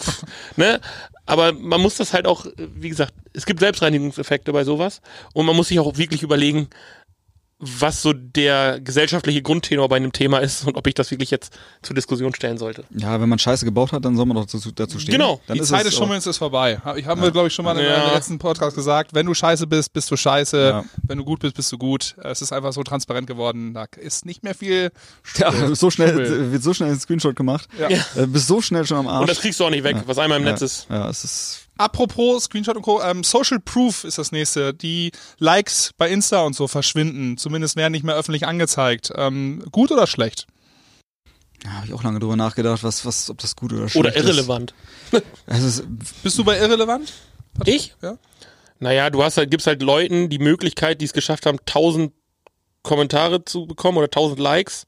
ne? Aber man muss das halt auch, wie gesagt, es gibt Selbstreinigungseffekte bei sowas. Und man muss sich auch wirklich überlegen, was so der gesellschaftliche Grundtenor bei einem Thema ist und ob ich das wirklich jetzt zur Diskussion stellen sollte. Ja, wenn man Scheiße gebaut hat, dann soll man doch dazu, dazu stehen. Genau. Dann die ist Zeit es des Schummelns ist vorbei. Ich habe mir, glaube ich, schon mal in Ja. einem letzten Podcast gesagt, wenn du scheiße bist, bist du scheiße. Ja. Wenn du gut bist, bist du gut. Es ist einfach so transparent geworden. Da ist nicht mehr viel. Ja, so schnell Schummel. wird so schnell ein Screenshot gemacht. Ja. Äh, bist so schnell schon am Arsch. Und das kriegst du auch nicht weg, was einmal im Netz ja. ist. Ja, es ist. Apropos Screenshot und Co. Ähm, Social Proof ist das nächste. Die Likes bei Insta und so verschwinden. Zumindest werden nicht mehr öffentlich angezeigt. Ähm, gut oder schlecht? Ja, habe ich auch lange drüber nachgedacht, was, was, ob das gut oder schlecht Oder ist. irrelevant. Es ist. Bist du bei irrelevant? Ich? Ja. Naja, du hast halt, gibst halt Leuten die Möglichkeit, die es geschafft haben, 1000 Kommentare zu bekommen oder 1000 Likes.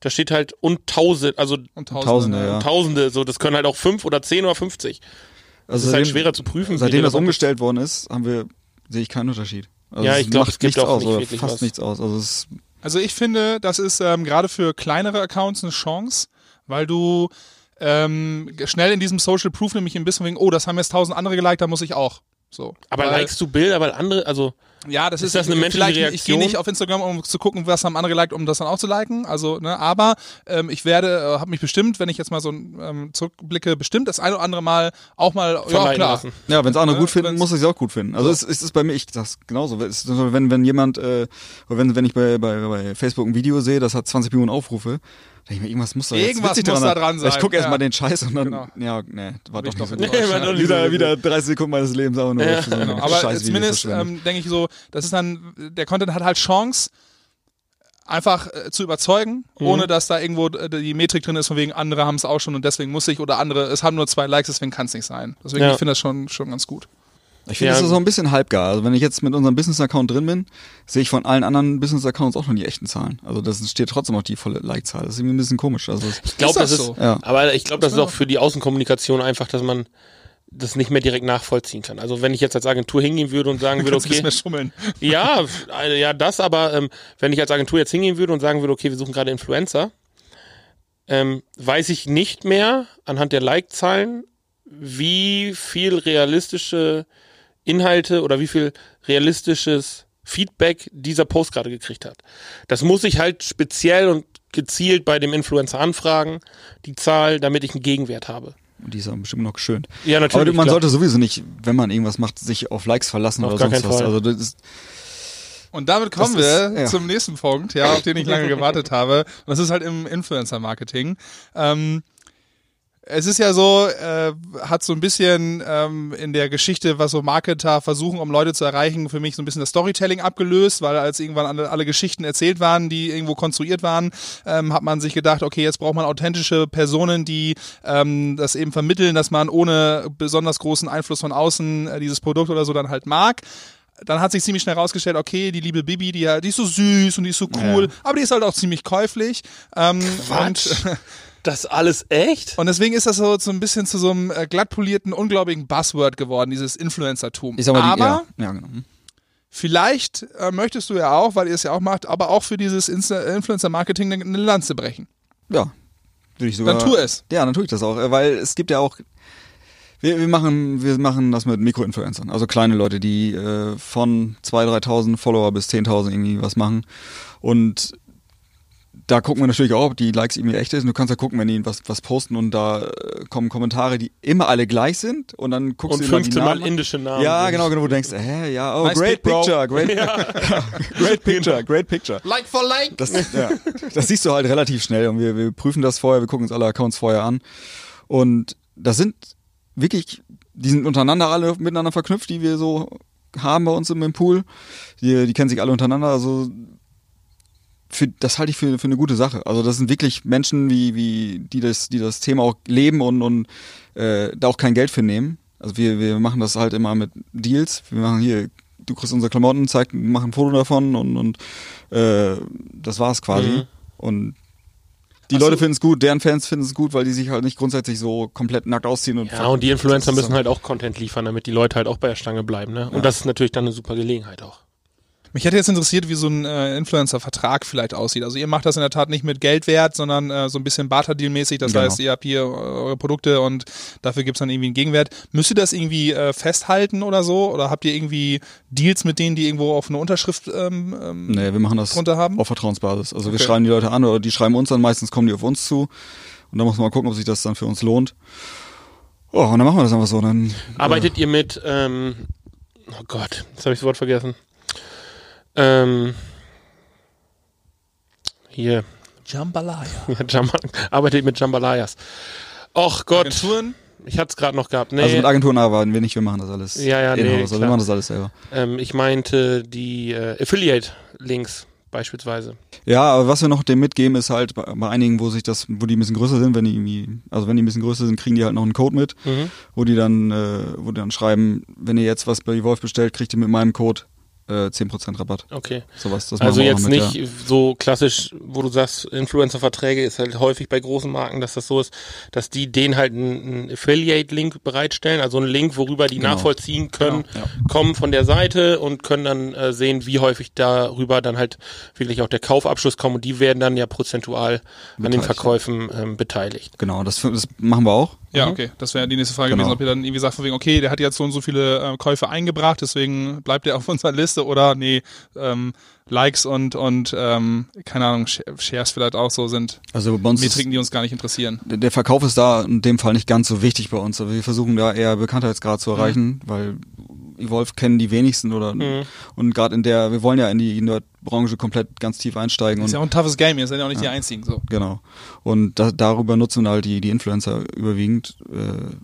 Da steht halt und 1000, also Und Tausende, ne? ja. Tausende, so, das können halt auch 5 oder 10 oder 50. Also ist halt seitdem- schwerer zu prüfen. Seitdem das umgestellt worden ist, haben wir, sehe ich keinen Unterschied. Also Ja, es ich glaub, macht es gibt nichts auch aus, nicht oder wirklich fast was. nichts aus. Also es Also ich finde, das ist ähm, gerade für kleinere Accounts eine Chance, weil du ähm, schnell in diesem Social Proof nämlich ein bisschen wegen, oh, das haben jetzt tausend andere geliked, da muss ich auch. So. Aber weil, likest du Bilder, weil andere, also Ja, das ist, Ist das eine menschliche vielleicht, Ich Reaktion? gehe nicht auf Instagram, um zu gucken, was haben andere geliked, um das dann auch zu liken. Also, ne, aber ähm, ich werde, äh, habe mich bestimmt, wenn ich jetzt mal so ähm, zurückblicke, bestimmt das ein oder andere Mal auch mal, ja klar. lassen. Ja, wenn es andere Ne, gut finden, muss ich es auch gut finden. Also es, es ist bei mir, ich das genauso. Es ist so, wenn wenn jemand, äh, wenn wenn ich bei, bei bei Facebook ein Video sehe, das hat 20 Millionen Aufrufe, ich mir, irgendwas muss da jetzt Irgendwas muss da dran sein, Ich gucke erst ja. mal den Scheiß und dann, Genau. ja, nee, war doch ich doch nicht so. war doch nicht wieder wieder 30 Sekunden meines Lebens aber nur Ja. so Genau, aber Scheißvideo zumindest ähm, denke ich so, das ist dann, der Content hat halt Chance, einfach äh, zu überzeugen, Mhm. ohne dass da irgendwo äh, die Metrik drin ist, von wegen andere haben es auch schon und deswegen muss ich oder andere, es haben nur zwei Likes, deswegen kann es nicht sein. Deswegen, Ja. ich finde das schon, schon ganz gut. Ich finde, Ja. das ist so ein bisschen halbgar. Also wenn ich jetzt mit unserem Business-Account drin bin, sehe ich von allen anderen Business-Accounts auch noch die echten Zahlen. Also das steht trotzdem noch die volle Like-Zahl. Das ist irgendwie ein bisschen komisch. Also ich glaube, das das ist, so? Ja. aber ich glaube, das ist auch für die Außenkommunikation einfach, dass man das nicht mehr direkt nachvollziehen kann. Also wenn ich jetzt als Agentur hingehen würde und sagen würde, okay, mehr schummeln. ja, äh, ja, das, aber ähm, wenn ich als Agentur jetzt hingehen würde und sagen würde, okay, wir suchen gerade Influencer, ähm, weiß ich nicht mehr anhand der Like-Zahlen, wie viel realistische Inhalte oder wie viel realistisches Feedback dieser Post gerade gekriegt hat. Das muss ich halt speziell und gezielt bei dem Influencer anfragen, die Zahl, damit ich einen Gegenwert habe. Und die ist auch bestimmt noch geschönt. Ja, natürlich. Aber man klar. sollte sowieso nicht, wenn man irgendwas macht, sich auf Likes verlassen Auf oder gar sonst keinen was. Fall. Also das ist, Und damit kommen Das wir ist- ja. zum nächsten Punkt, ja, auf den ich lange gewartet habe. Und das ist halt im Influencer-Marketing. Ähm, es ist ja so, äh, hat so ein bisschen ähm, in der Geschichte, was so Marketer versuchen, um Leute zu erreichen, für mich so ein bisschen das Storytelling abgelöst, weil als irgendwann alle, alle Geschichten erzählt waren, die irgendwo konstruiert waren, ähm, hat man sich gedacht, okay, jetzt braucht man authentische Personen, die ähm, das eben vermitteln, dass man ohne besonders großen Einfluss von außen äh, dieses Produkt oder so dann halt mag. Dann hat sich ziemlich schnell rausgestellt, okay, die liebe Bibi, die, ja- die ist so süß und die ist so cool, aber die ist halt auch ziemlich käuflich. Ähm, und, Das alles echt? und deswegen ist das so, so ein bisschen zu so einem äh, glattpolierten, ungläubigen Buzzword geworden, dieses Influencertum. ich sag mal, die, aber ja, ja, genau. Hm. vielleicht äh, möchtest du ja auch, weil ihr es ja auch macht, aber auch für dieses Influencer-Marketing eine, eine Lanze brechen. Ja. Würde ich sogar. Dann tu es. Ja, dann tue ich das auch, äh, weil es gibt ja auch. Wir, wir machen wir machen das mit Mikroinfluencern, also kleine Leute, die äh, von 2.000, 3.000 Follower bis 10.000 irgendwie was machen und da gucken wir natürlich auch, ob die Likes irgendwie echt sind. Du kannst ja gucken, wenn die was, was posten und da äh, kommen Kommentare, die immer alle gleich sind und dann guckst Und du immer die 15 Mal Namen an. indische Namen. Ja, genau, genau, wo du denkst, hä, ja, oh, Nice great pic, picture, great, great picture, great picture. Like for like. Das, ja, das siehst du halt relativ schnell und wir, wir prüfen das vorher, wir gucken uns alle Accounts vorher an. Und das sind wirklich, die sind untereinander alle miteinander verknüpft, die wir so haben bei uns im, im Pool. Die, die kennen sich alle untereinander, also für, das halte ich für, für eine gute Sache. Also das sind wirklich Menschen, wie, wie, die das, die das Thema auch leben und, und äh, da auch kein Geld für nehmen. Also wir, wir machen das halt immer mit Deals. Wir machen hier, du kriegst unsere Klamotten, zeig, machen ein Foto davon und, und äh, das war's quasi. Mhm. Und die Leute finden es gut, deren Fans finden es gut, weil die sich halt nicht grundsätzlich so komplett nackt ausziehen und Ja, und die Influencer müssen halt auch Content liefern, damit die Leute halt auch bei der Stange bleiben. Ne? Und das ist natürlich dann eine super Gelegenheit auch. Mich hätte jetzt interessiert, wie so ein äh, Influencer-Vertrag vielleicht aussieht. Also ihr macht das in der Tat nicht mit Geldwert, sondern äh, so ein bisschen Barter-Deal-mäßig. Das Genau. heißt, ihr habt hier äh, eure Produkte und dafür gibt's dann irgendwie einen Gegenwert. Müsst ihr das irgendwie äh, festhalten oder so? Oder habt ihr irgendwie Deals mit denen, die irgendwo auf eine Unterschrift ähm, ähm, Nee, wir machen das drunter haben? auf Vertrauensbasis. Also wir Okay. schreiben die Leute an oder die schreiben uns an, meistens kommen die auf uns zu. Und dann muss man mal gucken, ob sich das dann für uns lohnt. Oh, und dann machen wir das einfach so. Dann, Arbeitet ihr mit, ähm, oh Gott, jetzt habe ich das Wort vergessen. Ähm, hier, Jambalaya. ja, Jamba, arbeitet mit Jambalayas. Och Gott, Agenturen? ich hatte es gerade noch gehabt. Nee, Also mit Agenturen arbeiten wir nicht, wir machen das alles. Ja, ja, nee, in-house. Also klar. wir machen das alles selber. ähm, ich meinte die äh, Affiliate-Links beispielsweise. Ja, aber was wir noch dem mitgeben, ist halt bei, bei einigen, wo sich das, wo die ein bisschen größer sind, wenn die irgendwie, also wenn die ein bisschen größer sind, kriegen die halt noch einen Code mit, Mhm. wo die dann, äh, wo die dann schreiben, wenn ihr jetzt was bei Wolf bestellt, kriegt ihr mit meinem Code äh, 10% Rabatt. Okay. Sowas, das Also jetzt nicht so klassisch, wo du sagst, Influencer-Verträge ist halt häufig bei großen Marken, dass das so ist, dass die denen halt einen, Affiliate-Link bereitstellen, also einen Link, worüber die Genau. nachvollziehen können, Genau, kommen von der Seite und können dann äh, sehen, wie häufig darüber dann halt wirklich auch der Kaufabschluss kommt und die werden dann ja prozentual an den Beteiligt, Verkäufen ähm, beteiligt. Genau, das, das machen wir auch. Ja, okay. Das wäre die nächste Frage Genau. gewesen, ob ihr dann irgendwie sagt von wegen, okay, der hat jetzt so und so viele äh, Käufe eingebracht, deswegen bleibt er auf unserer Liste oder nee, ähm, Likes und und ähm, keine Ahnung, Sh- Shares vielleicht auch so sind Also bei uns Metriken, die uns gar nicht interessieren. der der Verkauf ist da in dem Fall nicht ganz so wichtig bei uns. Aber wir versuchen da eher Bekanntheitsgrad zu erreichen, weil Evolve kennen die wenigsten oder Mhm. und gerade in der, wir wollen ja in die Nerd-Branche komplett ganz tief einsteigen Ist und ja auch ein toughes Game, ihr seid ja auch nicht die Einzigen. So. genau. Und da, darüber nutzen halt die, die Influencer überwiegend, äh,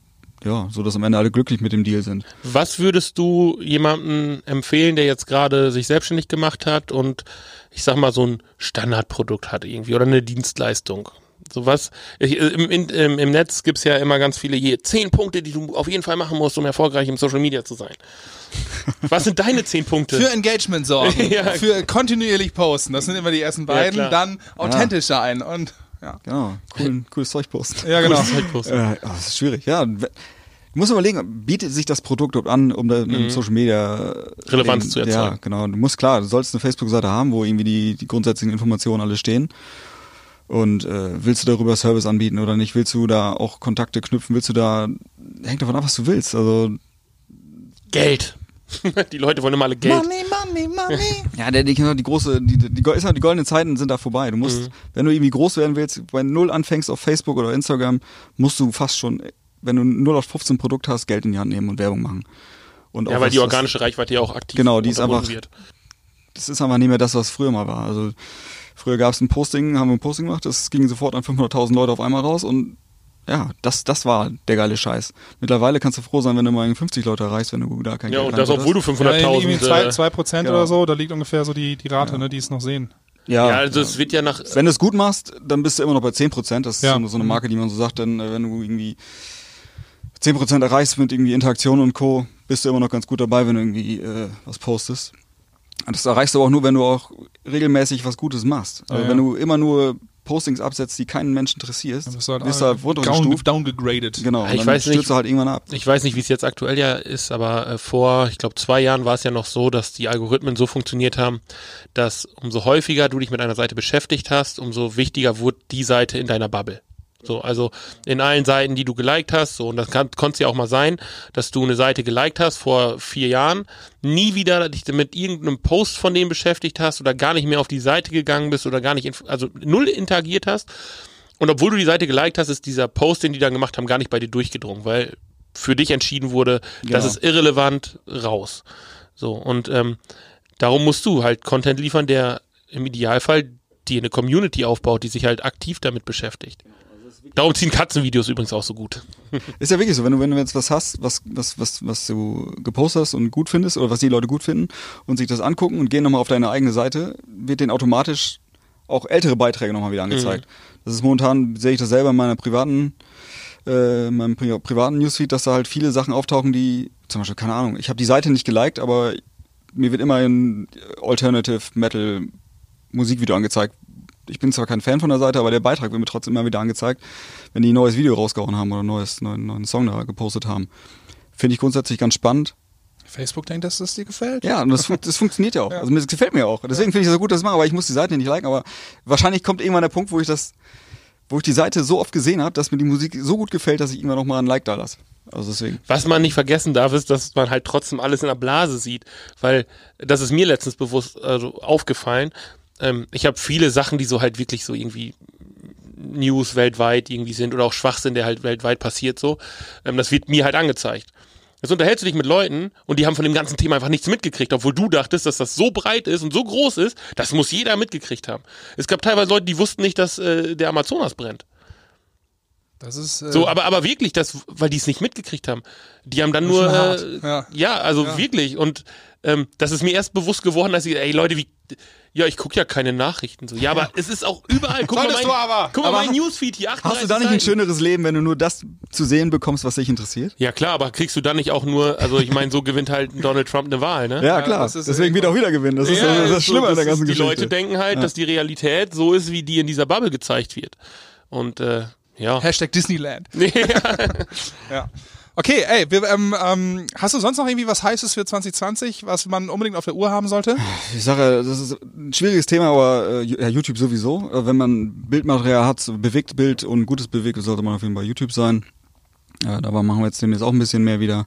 ja, so dass am Ende alle glücklich mit dem Deal sind. Was würdest du jemandem empfehlen, der jetzt gerade sich selbstständig gemacht hat und ich sag mal so ein Standardprodukt hat irgendwie oder eine Dienstleistung? Sowas. Im, im, Im Netz gibt's ja immer ganz viele je zehn Punkte, die du auf jeden Fall machen musst, um erfolgreich im Social Media zu sein. Was sind deine zehn Punkte? Für Engagement sorgen, Ja. für kontinuierlich posten, das sind immer die ersten beiden, klar. dann authentisch sein und ja. Genau, cool, cooles Zeug posten. Ja, genau. Gutes Zeitposten. Äh, oh, das ist schwierig, ja. Du musst überlegen, bietet sich das Produkt überhaupt an, um da mit Social Media Mhm. Relevanz den- zu erzeugen. Ja, genau. Du musst klar, du sollst eine Facebook-Seite haben, wo irgendwie die, die grundsätzlichen Informationen alle stehen. Und äh, willst du darüber Service anbieten oder nicht? Willst du da auch Kontakte knüpfen? Willst du da hängt davon ab, was du willst. Also Geld. Die Leute wollen immer alle Geld. money, money. ja, der, die, die große, die, die, die, ist halt, die goldenen Zeiten sind da vorbei. Du musst, Mhm. wenn du irgendwie groß werden willst, bei null anfängst auf Facebook oder Instagram, musst du fast schon, wenn du ein 0 auf 15 Produkt hast, Geld in die Hand nehmen und Werbung machen. Und Ja, auch weil was- die was- organische Reichweite ja auch aktiv Genau, die ist einfach- wird. das ist einfach nicht mehr das, was früher mal war. Also früher gab es ein Posting, haben wir ein Posting gemacht, das ging sofort an 500.000 Leute auf einmal raus und ja, das, das war der geile Scheiß. Mittlerweile kannst du froh sein, wenn du mal 50 Leute erreichst, wenn du da kein Ja, Geld und das, obwohl du Ja, irgendwie 500.000... zwei, äh, zwei Prozent genau. oder so, da liegt ungefähr so die, die Rate, ne, die es noch sehen. Ja, ja, also es wird ja nach... wenn du es gut machst, dann bist du immer noch bei 10 Prozent. Das ist Ja. so, so eine Marke, die man so sagt, denn äh, wenn du irgendwie 10 Prozent erreichst mit irgendwie Interaktion und Co., bist du immer noch ganz gut dabei, wenn du irgendwie äh, was postest. Und das erreichst du aber auch nur, wenn du auch regelmäßig was Gutes machst. Also Ja, wenn ja. du immer nur Postings absetzt, die keinen Menschen interessiert, bist du halt, wirst halt down, runtergestuft. downgegradet. Genau, Ich weiß nicht- stürzt du halt irgendwann ab. Ich weiß nicht, wie es jetzt aktuell ja ist, aber äh, vor, ich glaube, zwei Jahren war es ja noch so, dass die Algorithmen so funktioniert haben, dass umso häufiger du dich mit einer Seite beschäftigt hast, umso wichtiger wurde die Seite in deiner Bubble. So, also in allen Seiten, die du geliked hast, so, und das kann, konnte es ja auch mal sein, dass du eine Seite geliked hast vor vier Jahren, nie wieder dich mit irgendeinem Post von dem beschäftigt hast oder gar nicht mehr auf die Seite gegangen bist oder gar nicht, also null interagiert hast. Und obwohl du die Seite geliked hast, ist dieser Post, den die dann gemacht haben, gar nicht bei dir durchgedrungen, weil für dich entschieden wurde, das Genau. ist irrelevant, raus. So, und ähm, darum musst du halt Content liefern, der im Idealfall dir eine Community aufbaut, die sich halt aktiv damit beschäftigt. Darum ziehen Katzenvideos übrigens auch so gut. Ist ja wirklich so, wenn du, wenn du jetzt was hast, was, was, was, was du gepostet hast und gut findest oder was die Leute gut finden und sich das angucken und gehen nochmal auf deine eigene Seite, wird denen automatisch auch ältere Beiträge nochmal wieder angezeigt. Das ist momentan, sehe ich das selber in meiner privaten, äh, in meinem pri privaten Newsfeed, dass da halt viele Sachen auftauchen, die, zum Beispiel, keine Ahnung, ich habe die Seite nicht geliked, aber mir wird immer ein Alternative Metal Musikvideo angezeigt. Ich bin zwar kein Fan von der Seite, aber der Beitrag wird mir trotzdem immer wieder angezeigt, wenn die ein neues Video rausgehauen haben oder einen neues, neuen, neuen Song da gepostet haben. Finde ich grundsätzlich ganz spannend. Facebook denkt, dass das dir gefällt? Ja, und das, fun das funktioniert ja auch. Also mir das gefällt mir auch. Deswegen finde ich es so gut, dass ich mache, aber ich muss die Seite nicht liken, aber wahrscheinlich kommt irgendwann der Punkt, wo ich das, wo ich die Seite so oft gesehen habe, dass mir die Musik so gut gefällt, dass ich immer noch mal ein Like da lasse. Also deswegen. Was man nicht vergessen darf, ist, dass man halt trotzdem alles in der Blase sieht, weil das ist mir letztens bewusst also aufgefallen. Ähm, ich habe viele Sachen, die so halt wirklich so irgendwie News weltweit irgendwie sind oder auch Schwachsinn, der halt weltweit passiert so. Ähm, das wird mir halt angezeigt. Jetzt unterhältst du dich mit Leuten und die haben von dem ganzen Thema einfach nichts mitgekriegt, obwohl du dachtest, dass das so breit ist und so groß ist, das muss jeder mitgekriegt haben. Es gab teilweise Leute, die wussten nicht, dass äh, der Amazonas brennt. Das ist äh, So, aber, aber wirklich, das, weil die es nicht mitgekriegt haben. Die haben dann nur, äh, Ja. ja. also Ja. wirklich. Und ähm, das ist mir erst bewusst geworden, dass ich, ey Leute, wie, ja, ich gucke ja keine Nachrichten. So, ja, aber es ist auch überall. Guck mal, Solltest mein, du aber. guck mal Aber mein Newsfeed hier. Hast du 38 da nicht ein schöneres Leben, wenn du nur das zu sehen bekommst, was dich interessiert? Ja klar, aber kriegst du dann nicht auch nur, also ich meine, so gewinnt halt Donald Trump eine Wahl, ne? Ja, klar. das ist Deswegen wird er auch wieder gewinnen. Das ist Ja, das, das so, Schlimme an der das ganzen ist, Die Geschichte. Leute denken halt, dass die Realität so ist, wie die in dieser Bubble gezeigt wird. Und äh, ja. Hashtag Disneyland. ja. Ja. Okay, ey, wir, ähm, ähm, hast du sonst noch irgendwie was Heißes für 2020, was man unbedingt auf der Uhr haben sollte? Ich sage, das ist ein schwieriges Thema, aber äh, ja, YouTube sowieso. Äh, Wenn man Bildmaterial hat, bewegt Bild und gutes Bewegt, sollte man auf jeden Fall bei YouTube sein. Äh, dabei machen wir jetzt demnächst auch ein bisschen mehr wieder.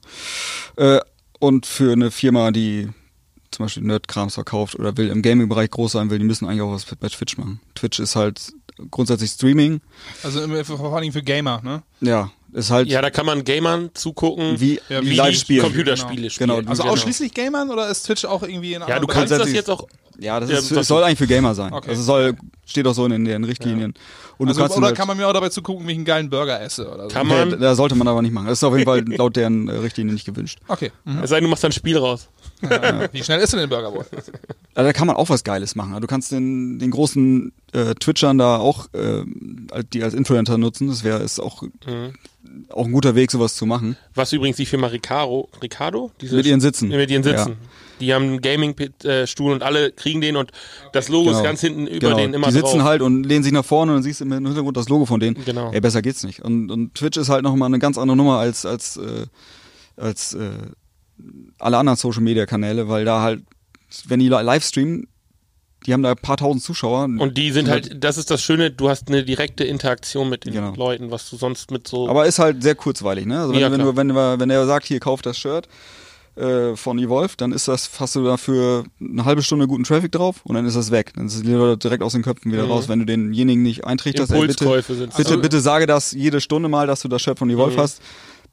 Äh, und für eine Firma, die zum Beispiel Nerdkrams verkauft oder will im Gaming-Bereich groß sein will, die müssen eigentlich auch was bei Twitch machen. Twitch ist halt grundsätzlich Streaming. Also vor allen Dingen für Gamer, ne? Ja, ist halt ja, da kann man Gamern zugucken, wie, Ja, wie wie live spielen. Computerspiele spielen. Genau, Also Genau. ausschließlich Gamern oder ist Twitch auch irgendwie in Ja, anderen du kannst das jetzt auch Ja, das Ja, ist, es soll eigentlich für Gamer sein. Okay. Also es soll, steht auch so in den Richtlinien. Und Also, oder halt, kann man mir auch dabei zugucken, wie ich einen geilen Burger esse oder so? Kann Nee, man. da sollte man aber nicht machen. Das ist auf jeden Fall laut deren äh, Richtlinien nicht gewünscht. Okay. Mhm. Es sei denn, du machst ein Spiel raus. Wie schnell ist denn der Burger wohl? Also da kann man auch was Geiles machen. Also Du kannst den, den großen äh, Twitchern da auch, äh, die als Influencer nutzen. Das wäre ist auch, auch ein guter Weg, sowas zu machen. Was übrigens die Firma Ricardo, Ricardo? Diese Mit ihren Sitzen. Mit ihren Sitzen. Ja. Die haben einen Gaming-Stuhl und alle kriegen den und das Logo ist Genau. ganz hinten über genau. den immer Die sitzen drauf. halt und lehnen sich nach vorne und dann siehst du im Hintergrund das Logo von denen. Genau. Ey, besser geht's nicht. Und, und Twitch ist halt nochmal eine ganz andere Nummer als, als, äh, als äh, alle anderen Social Media Kanäle, weil da halt, wenn die li- live streamen, die haben da ein paar tausend Zuschauer. Und die sind halt, das ist das Schöne, du hast eine direkte Interaktion mit den Genau. Leuten, was du sonst mit so. Aber ist halt sehr kurzweilig, ne? Also wenn, Ja, wenn, du, wenn, du, wenn er sagt, hier kauf das Shirt äh, von Evolve, dann ist das, hast du dafür eine halbe Stunde guten Traffic drauf und dann ist das weg. Dann sind die Leute direkt aus den Köpfen wieder Mhm. raus, wenn du denjenigen nicht eintrichterst. Ey, bitte, Impulskäufe sind bitte, Also- bitte sage das jede Stunde mal, dass du das Shirt von Evolve Mhm. hast.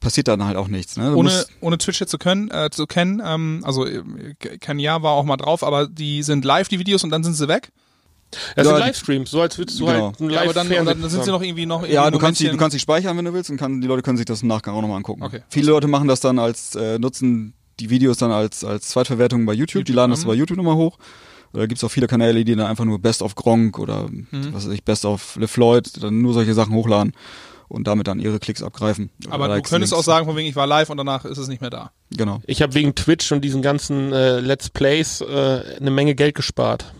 Passiert dann halt auch nichts, ne? Du ohne, ohne Twitch jetzt zu können, äh, zu kennen, ähm, also äh, kein Jahr war auch mal drauf, aber die sind live, die Videos, und dann sind sie weg. Das sind Ja, Livestreams, so als würdest du genau. halt ein Ja, aber dann, dann sind sie noch irgendwie noch ja, irgendwie du kannst, die, du kannst die speichern, wenn du willst, und kann, die Leute können sich das im Nachgang auch nochmal angucken. Okay. Viele Leute machen das dann als, äh, nutzen die Videos dann als, als Zweitverwertung bei YouTube, die YouTube, laden das mhm. bei YouTube nochmal hoch. Oder gibt's auch viele Kanäle, die dann einfach nur Best of Gronk oder Mhm. was weiß ich, Best of LeFloid, dann nur solche Sachen hochladen und damit dann ihre Klicks abgreifen. Aber du könntest auch Links. sagen, von wegen ich war live und danach ist es nicht mehr da. Genau. Ich habe wegen Twitch und diesen ganzen äh, Let's Plays äh, eine Menge Geld gespart.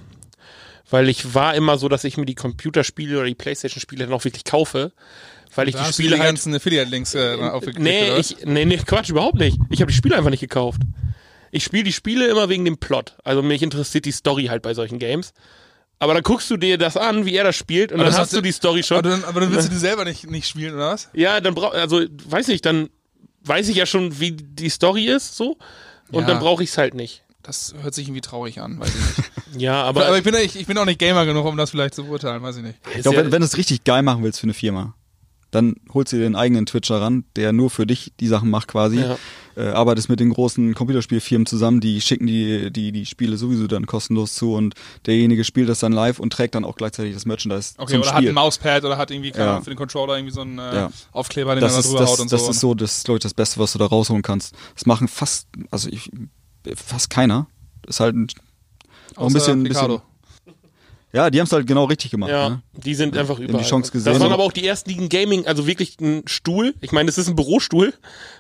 Weil ich war immer so, dass ich mir die Computerspiele oder die Playstation-Spiele dann auch wirklich kaufe. Weil ich Da die hast du Spiele die halt ganzen Affiliate-Links äh, aufgeklickt, Nee, oder ich, nee, nee, Quatsch, überhaupt nicht. Ich habe die Spiele einfach nicht gekauft. Ich spiele die Spiele immer wegen dem Plot. Also mich interessiert die Story halt bei solchen Games. Aber dann guckst du dir das an, wie er das spielt, und Aber dann hast du die Story schon. Aber dann, aber dann willst du die selber nicht, nicht spielen, oder was? Ja, dann brauch, also weiß ich, dann weiß ich ja schon, wie die Story ist, so. Und Ja. dann brauche ich es halt nicht. Das hört sich irgendwie traurig an, weiß ich nicht. Ja, aber, aber ich bin, ich, ich bin auch nicht Gamer genug, um das vielleicht zu beurteilen, weiß ich nicht. Ich glaube, wenn, wenn du es richtig geil machen willst für eine Firma, dann holst du dir den eigenen Twitcher ran, der nur für dich die Sachen macht quasi. Ja. Äh, arbeitest mit den großen Computerspielfirmen zusammen, die schicken die, die, die Spiele sowieso dann kostenlos zu und derjenige spielt das dann live und trägt dann auch gleichzeitig das Merchandise Okay, zum oder hat Spiel. ein Mauspad oder hat irgendwie keine Ja. Für den Controller irgendwie so einen äh, Ja. Aufkleber, den das er da ist, drüber das, haut und das so. ist so, das ist, glaube ich, das Beste, was du da rausholen kannst. Das machen fast, also ich, fast keiner. Ist halt ein, auch ein bisschen, Ricardo. bisschen ja, die haben es halt genau richtig gemacht. ja, Ne? die sind einfach die überall. Chance gesehen. Das waren aber auch die ersten, die ein Gaming, also wirklich ein Stuhl. Ich meine, das ist ein Bürostuhl,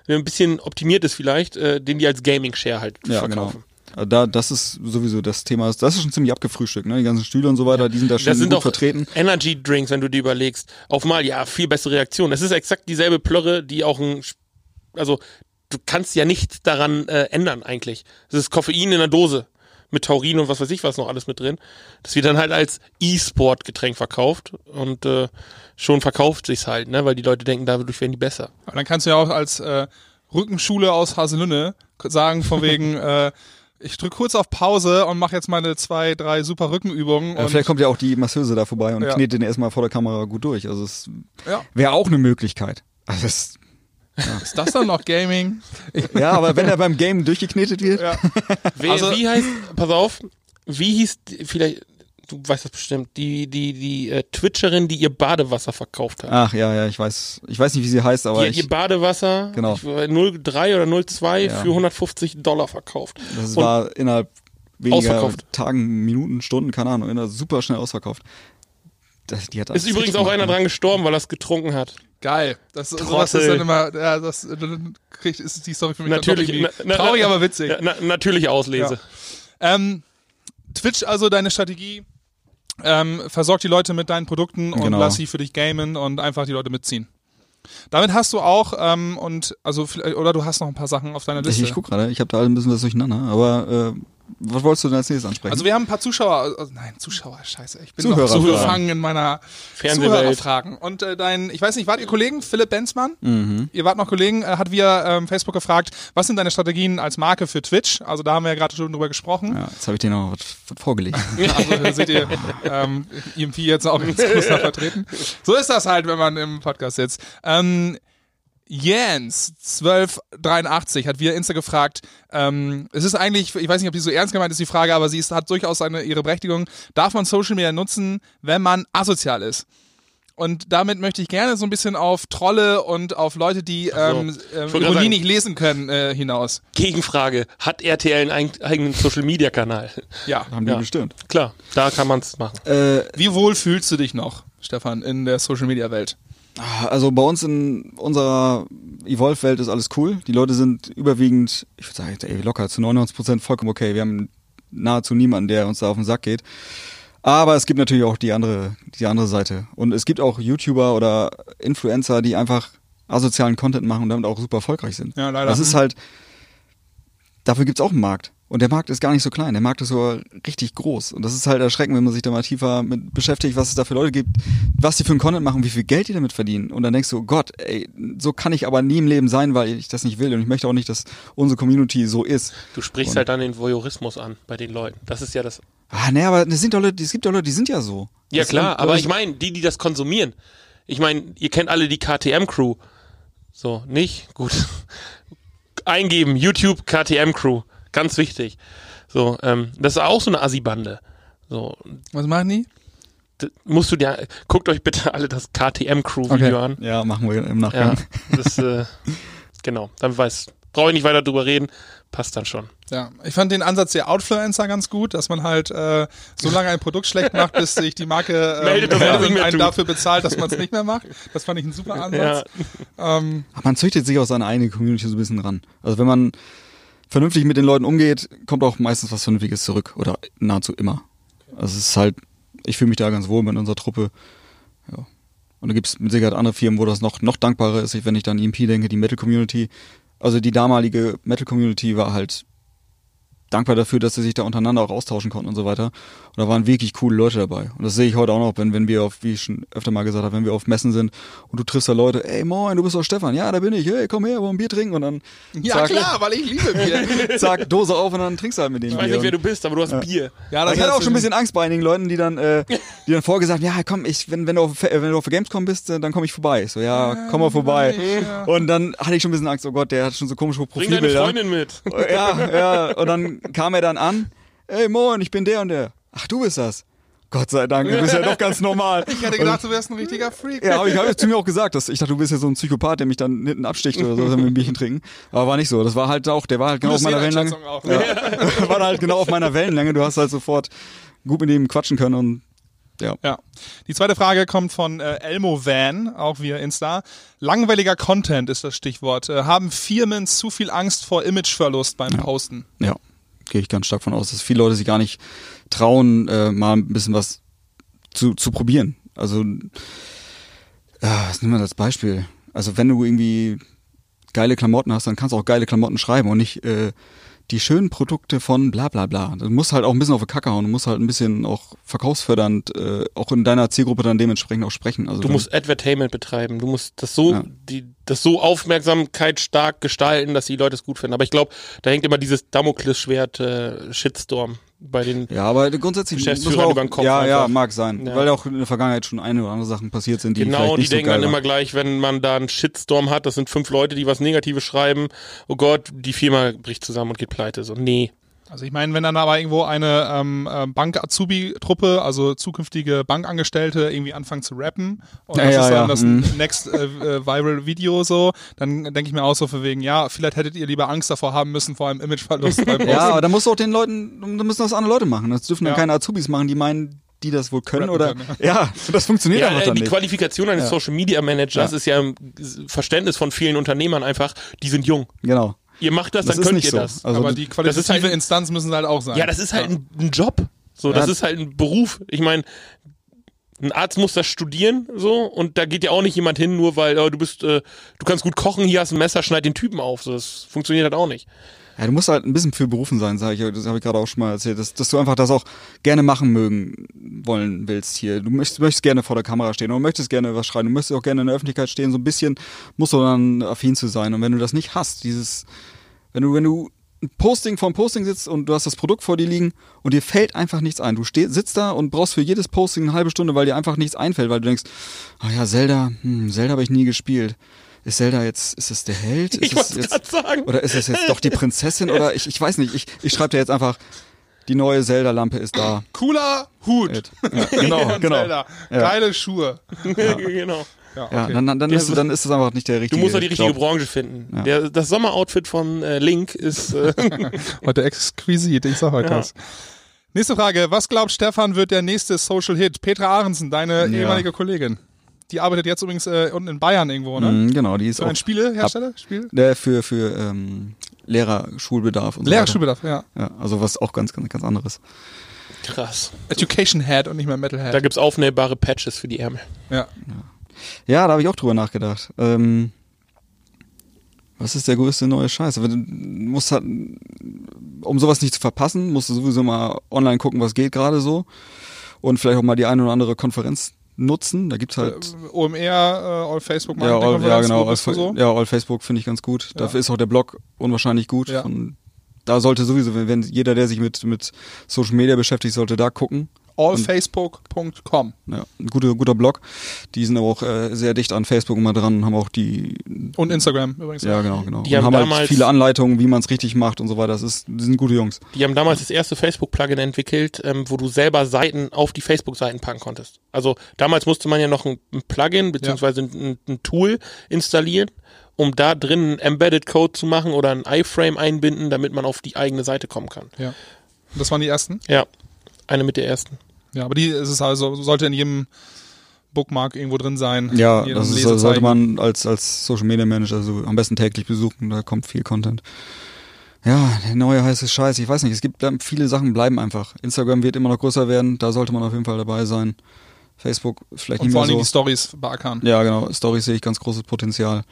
der ein bisschen optimiert ist vielleicht, äh, den die als Gaming-Share halt Ja, genau. verkaufen. Da, das ist sowieso das Thema. Das ist schon ziemlich abgefrühstückt, ne? Die ganzen Stühle und so weiter, die sind da schon Das sind gut vertreten. Energy Drinks, wenn du die überlegst. Auf mal, ja, viel bessere Reaktion. Das ist exakt dieselbe Plörre, die auch ein, also du kannst ja nichts daran äh, ändern eigentlich. Das ist Koffein in der Dose mit Taurin und was weiß ich was noch alles mit drin. Das wird dann halt als E-Sport-Getränk verkauft und äh, schon verkauft sich's halt, ne, weil die Leute denken, dadurch werden die besser. Aber dann kannst du ja auch als äh, Rückenschule aus Haselünne sagen, von wegen, äh, ich drück kurz auf Pause und mache jetzt meine zwei, drei super Rückenübungen. Ja, und vielleicht kommt ja auch die Masseuse da vorbei und Ja. knetet den erstmal vor der Kamera gut durch. Also es Ja. wäre auch eine Möglichkeit. Also es, ist das dann noch Gaming? ja, aber wenn er beim Game durchgeknetet wird, Ja. Wer, Also- wie heißt, pass auf, wie hieß, die- vielleicht, du weißt das bestimmt, die, die, die äh, Twitcherin, die ihr Badewasser verkauft hat. ach ja, ja, ich weiß, ich weiß nicht, wie sie heißt, aber ihr, ich, ihr Badewasser Genau. ich, äh, 03 oder 02 Ja. für 150 Dollar verkauft. das Und war innerhalb weniger. Tagen, Minuten, Stunden, keine Ahnung, innerhalb super schnell ausverkauft. Das, die hat ist übrigens auch einer ne? dran gestorben, weil er es getrunken hat. Geil. Das, sowas ist dann immer, ja, das dann kriegt, ist die Story für mich Natürlich. dann doch irgendwie na- na- traurig, na- aber witzig. Ja, na, natürlich Auslese. Ähm, Twitch also deine Strategie, ähm, versorg die Leute mit deinen Produkten und Genau. lass sie für dich gamen und einfach die Leute mitziehen. Damit hast du auch, ähm, und also vielleicht- oder du hast noch ein paar Sachen auf deiner Ich, Liste. ich guck gerade, ich habe da ein bisschen was durcheinander, aber äh, was wolltest du denn als nächstes ansprechen? Also wir haben ein paar Zuschauer, also nein, Zuschauer, scheiße, ich bin Zuhörer noch gefangen in meiner. Zuhörerfragen. Und äh, dein, ich weiß nicht, wart ihr Kollegen, Philipp Benzmann? mhm. Ihr wart noch Kollegen, äh, hat via ähm, Facebook gefragt, was sind deine Strategien als Marke für Twitch? Also da haben wir ja gerade schon drüber gesprochen. Ja, jetzt habe ich dir noch was, vorgelegt. Also da seht ihr ähm, EMP jetzt auch ganz groß da vertreten. So ist das halt, wenn man im Podcast sitzt. Ähm, Jens 1283 hat via Insta gefragt, ähm, es ist eigentlich, ich weiß nicht, ob die so ernst gemeint ist, die Frage, aber sie ist, hat durchaus eine, ihre Berechtigung. Darf man Social Media nutzen, wenn man asozial ist? Und damit möchte ich gerne so ein bisschen auf Trolle und auf Leute, die ähm, Ich äh, wollte gerade Ironie sagen- nicht lesen können, äh, hinaus. Gegenfrage, hat RTL einen eig- eigenen Social-Media-Kanal? Ja. Haben die Ja. bestimmt. Klar, da kann man es machen. Äh, Wie wohl fühlst du dich noch, Stefan, in der Social Media Welt? Also bei uns in unserer Evolve-Welt ist alles cool. Die Leute sind überwiegend, ich würde sagen, ey, locker zu 99 Prozent vollkommen okay. Wir haben nahezu niemanden, der uns da auf den Sack geht. Aber es gibt natürlich auch die andere, die andere Seite. Und es gibt auch YouTuber oder Influencer, die einfach asozialen Content machen und damit auch super erfolgreich sind. Ja, leider. Das ist halt, dafür gibt's auch einen Markt. Und der Markt ist gar nicht so klein, der Markt ist sogar richtig groß. Und das ist halt erschreckend, wenn man sich da mal tiefer mit beschäftigt, was es da für Leute gibt, was die für einen Content machen, wie viel Geld die damit verdienen. Und dann denkst du, oh Gott, ey, so kann ich aber nie im Leben sein, weil ich das nicht will. Und ich möchte auch nicht, dass unsere Community so ist. Du sprichst Und- halt dann den Voyeurismus an bei den Leuten. Das ist ja das. Ah, nee, aber es sind doch Leute, es gibt doch Leute, die sind ja so. Ja Das klar, aber ich meine, die, die das konsumieren. Ich meine, ihr kennt alle die KTM-Crew. So, nicht? Gut. Eingeben, YouTube KTM-Crew. Ganz wichtig. So, ähm, das ist auch so eine Assi-Bande. So, Was machen die? musst du dir, guckt euch bitte alle das KTM-Crew-Video an. Ja, machen wir im Ja, Nachgang. das, äh, genau, dann weiß, brauche ich nicht weiter drüber reden, passt dann schon. Ja, ich fand den Ansatz der Outfluencer ganz gut, dass man halt äh, so lange ein Produkt schlecht macht, bis sich die Marke ähm, Meldet, mehr einen dafür bezahlt, dass man es nicht mehr macht. Das fand ich ein super Ansatz. Ähm, Aber man züchtet sich auch seine eigene Community so ein bisschen ran. Also wenn man vernünftig mit den Leuten umgeht, kommt auch meistens was Vernünftiges zurück. Oder nahezu immer. Also es ist halt, ich fühle mich da ganz wohl mit unserer Truppe. Ja. Und da gibt es mit Sicherheit andere Firmen, wo das noch, noch dankbarer ist, wenn ich dann EMP denke, die Metal-Community. Also die damalige Metal-Community war halt dankbar dafür, dass sie sich da untereinander auch austauschen konnten und so weiter. Und da waren wirklich coole Leute dabei. Und das sehe ich heute auch noch, wenn, wenn wir auf, wie ich schon öfter mal gesagt habe, wenn wir auf Messen sind und du triffst da Leute, ey moin, du bist doch Stefan, ja, da bin ich, hey, komm her, wollen ein Bier trinken und dann Ja, zack, klar, weil ich liebe Bier. zack, Dose auf und dann trinkst du halt mit denen Ich weiß Bier. nicht, wer du bist, aber du hast Bier. ja, ich das hatte auch schon ein bisschen Angst bei einigen Leuten, die dann, äh, die dann vorgesagt, ja, komm, ich, wenn, wenn du auf, wenn du auf Gamescom bist, äh, dann komme ich vorbei. Ich so, ja, komm mal vorbei. Und dann hatte ich schon ein bisschen Angst, oh Gott, der hat schon so komische Bring deine Profilbilder. Freundin mit. Ja, ja. Und dann kam er dann an. Ey, moin, ich bin der und der. Ach, du bist das. Gott sei Dank, du bist ja doch ganz normal. Ich hätte gedacht, du wärst ein richtiger Freak. Ja, aber ich habe zu mir auch gesagt, dass ich dachte, du bist ja so ein Psychopath, der mich dann hinten absticht oder so, wenn wir ein Bierchen trinken. Aber war nicht so. Das war halt auch, der war halt genau auf meiner Wellenlänge. Auch, ne? war halt genau auf meiner Wellenlänge. Du hast halt sofort gut mit ihm quatschen können und ja. Ja. Die zweite Frage kommt von äh, Elmo Van, auch via Insta. Langweiliger Content ist das Stichwort. Äh, haben Firmen zu viel Angst vor Imageverlust beim Posten? Ja, gehe ich ganz stark von aus, dass viele Leute sich gar nicht trauen, äh, mal ein bisschen was zu, zu probieren. Also, ja, was nehmen wir als Beispiel? Also, wenn du irgendwie geile Klamotten hast, dann kannst du auch geile Klamotten schreiben und nicht äh, die schönen Produkte von bla bla bla. Du musst halt auch ein bisschen auf die Kacke hauen, du musst halt ein bisschen auch verkaufsfördernd, äh, auch in deiner Zielgruppe dann dementsprechend auch sprechen. Also Du musst Advertainment betreiben. Du musst das so, Ja. die, das so Aufmerksamkeit stark gestalten, dass die Leute es gut finden. Aber ich glaube, da hängt immer dieses Damoklesschwert äh, Shitstorm bei den. Ja, aber grundsätzlich Geschäftsführern auch, über den Kopf ja, ja, einfach. mag sein, Ja. weil auch in der Vergangenheit schon eine oder andere Sachen passiert sind, die Genau, die so denken dann waren. immer gleich, wenn man da einen Shitstorm hat, das sind fünf Leute, die was Negatives schreiben, oh Gott, die Firma bricht zusammen und geht pleite. So, nee. Also ich meine, wenn dann aber irgendwo eine ähm, äh, Bank-Azubi-Truppe, also zukünftige Bankangestellte, irgendwie anfangen zu rappen und Ja, das ja, ist dann ja, das mhm. next äh, äh, viral Video so, dann denke ich mir auch so für wegen, ja, vielleicht hättet ihr lieber Angst davor haben müssen vor einem Imageverlust beim. Ja, aber dann musst du auch den Leuten, dann müssen das andere Leute machen. Das dürfen dann Ja. keine Azubis machen, die meinen, die das wohl können oder können, ja, das funktioniert Ja, einfach äh, dann die nicht. Qualifikation eines Ja. Social Media Managers Ja. ist ja im Verständnis von vielen Unternehmern einfach, die sind jung. Genau. Ihr macht das, Das dann ist könnt nicht ihr so. das. Also aber die das qualitative ist halt- Instanz müssen halt auch sein. Ja, das ist halt ein, ein Job. So, das Ja. ist halt ein Beruf. Ich meine, ein Arzt muss das studieren, so, und da geht ja auch nicht jemand hin, nur weil oh, du bist, äh, du kannst gut kochen, hier hast ein Messer, schneid den Typen auf. So, das funktioniert halt auch nicht. Ja, du musst halt ein bisschen für berufen sein, sage ich. Das habe ich gerade auch schon mal erzählt, dass, dass du einfach das auch gerne machen mögen wollen willst hier. Du möchtest, möchtest gerne vor der Kamera stehen und möchtest gerne was schreiben. Du möchtest auch gerne in der Öffentlichkeit stehen. So ein bisschen musst du dann affin zu sein. Und wenn du das nicht hast, dieses, wenn du, wenn du ein Posting vom Posting sitzt und du hast das Produkt vor dir liegen und dir fällt einfach nichts ein. Du steh, sitzt da und brauchst für jedes Posting eine halbe Stunde, weil dir einfach nichts einfällt, weil du denkst, ah ja, Zelda, hm, Zelda habe ich nie gespielt. Ist Zelda jetzt, ist es der Held? Ist Ich es wollte jetzt, gerade sagen. oder ist das jetzt doch die Prinzessin? Oder ich, ich weiß nicht. Ich, ich schreibe dir jetzt einfach, die neue Zelda-Lampe ist da. Cooler Hut. Ja, genau, genau. Zelda. Ja. Geile Schuhe. genau. Ja, Ja, okay. dann, dann, ist, ist- dann ist das einfach nicht der Du richtige musst doch die richtige Job. Branche finden. Ja. Der, das Sommeroutfit von äh, Link ist. Äh, Heute exquisit, ich sag heute Ja. das. Nächste Frage. Was glaubt Stefan wird der nächste Social Hit? Petra Ahrensen, deine ehemalige Kollegin. Die arbeitet jetzt übrigens äh, unten in Bayern irgendwo, ne? Mhm, genau, die ist So auch ein Spielehersteller? Spiel? der für, für ähm, Lehrerschulbedarf und so. Lehrerschulbedarf, ja. Ja, also was auch ganz, ganz, ganz anderes. krass. Education Head und nicht mehr Metal Da Head. gibt's aufnähbare Patches für die Ärmel. Ja. Ja, da habe ich auch drüber nachgedacht. Ähm, was ist der größte neue Scheiß? Du musst halt, um sowas nicht zu verpassen, musst du sowieso mal online gucken, was geht gerade so. Und vielleicht auch mal die eine oder andere Konferenz nutzen. Da gibt's halt. OMR, äh, All Facebook ja, all, ja, genau. All, so? Ja, All Facebook finde ich ganz gut. Dafür ist auch der Blog unwahrscheinlich gut. Ja. Da sollte sowieso, wenn, wenn jeder, der sich mit, mit Social Media beschäftigt, sollte da gucken. Allfacebook.com. Ja, ein guter, guter Blog. Die sind aber auch äh, sehr dicht an Facebook immer dran und haben auch die Und Instagram übrigens. Ja, genau, genau. Die und haben haben halt damals- viele Anleitungen, wie man es richtig macht und so weiter. Das ist, die sind gute Jungs. Die haben damals das erste Facebook-Plugin entwickelt, ähm, wo du selber Seiten auf die Facebook-Seiten packen konntest. Also damals musste man ja noch ein, ein Plugin beziehungsweise ein, ein Tool installieren, um da drin einen Embedded Code zu machen oder ein iFrame einbinden, damit man auf die eigene Seite kommen kann. ja. Und das waren die ersten? Ja, eine mit der ersten. Ja, aber die ist es also, sollte in jedem Bookmark irgendwo drin sein. Ja, das ist, sollte man als, als Social Media Manager so am besten täglich besuchen. Da kommt viel Content. Ja, der neue heiße Scheiß. Ich weiß nicht, es gibt viele Sachen bleiben einfach. Instagram wird immer noch größer werden, da sollte man auf jeden Fall dabei sein. Facebook vielleicht Und nicht vor mehr allem die so. Stories beackern. Ja, genau. Stories sehe ich ganz großes Potenzial.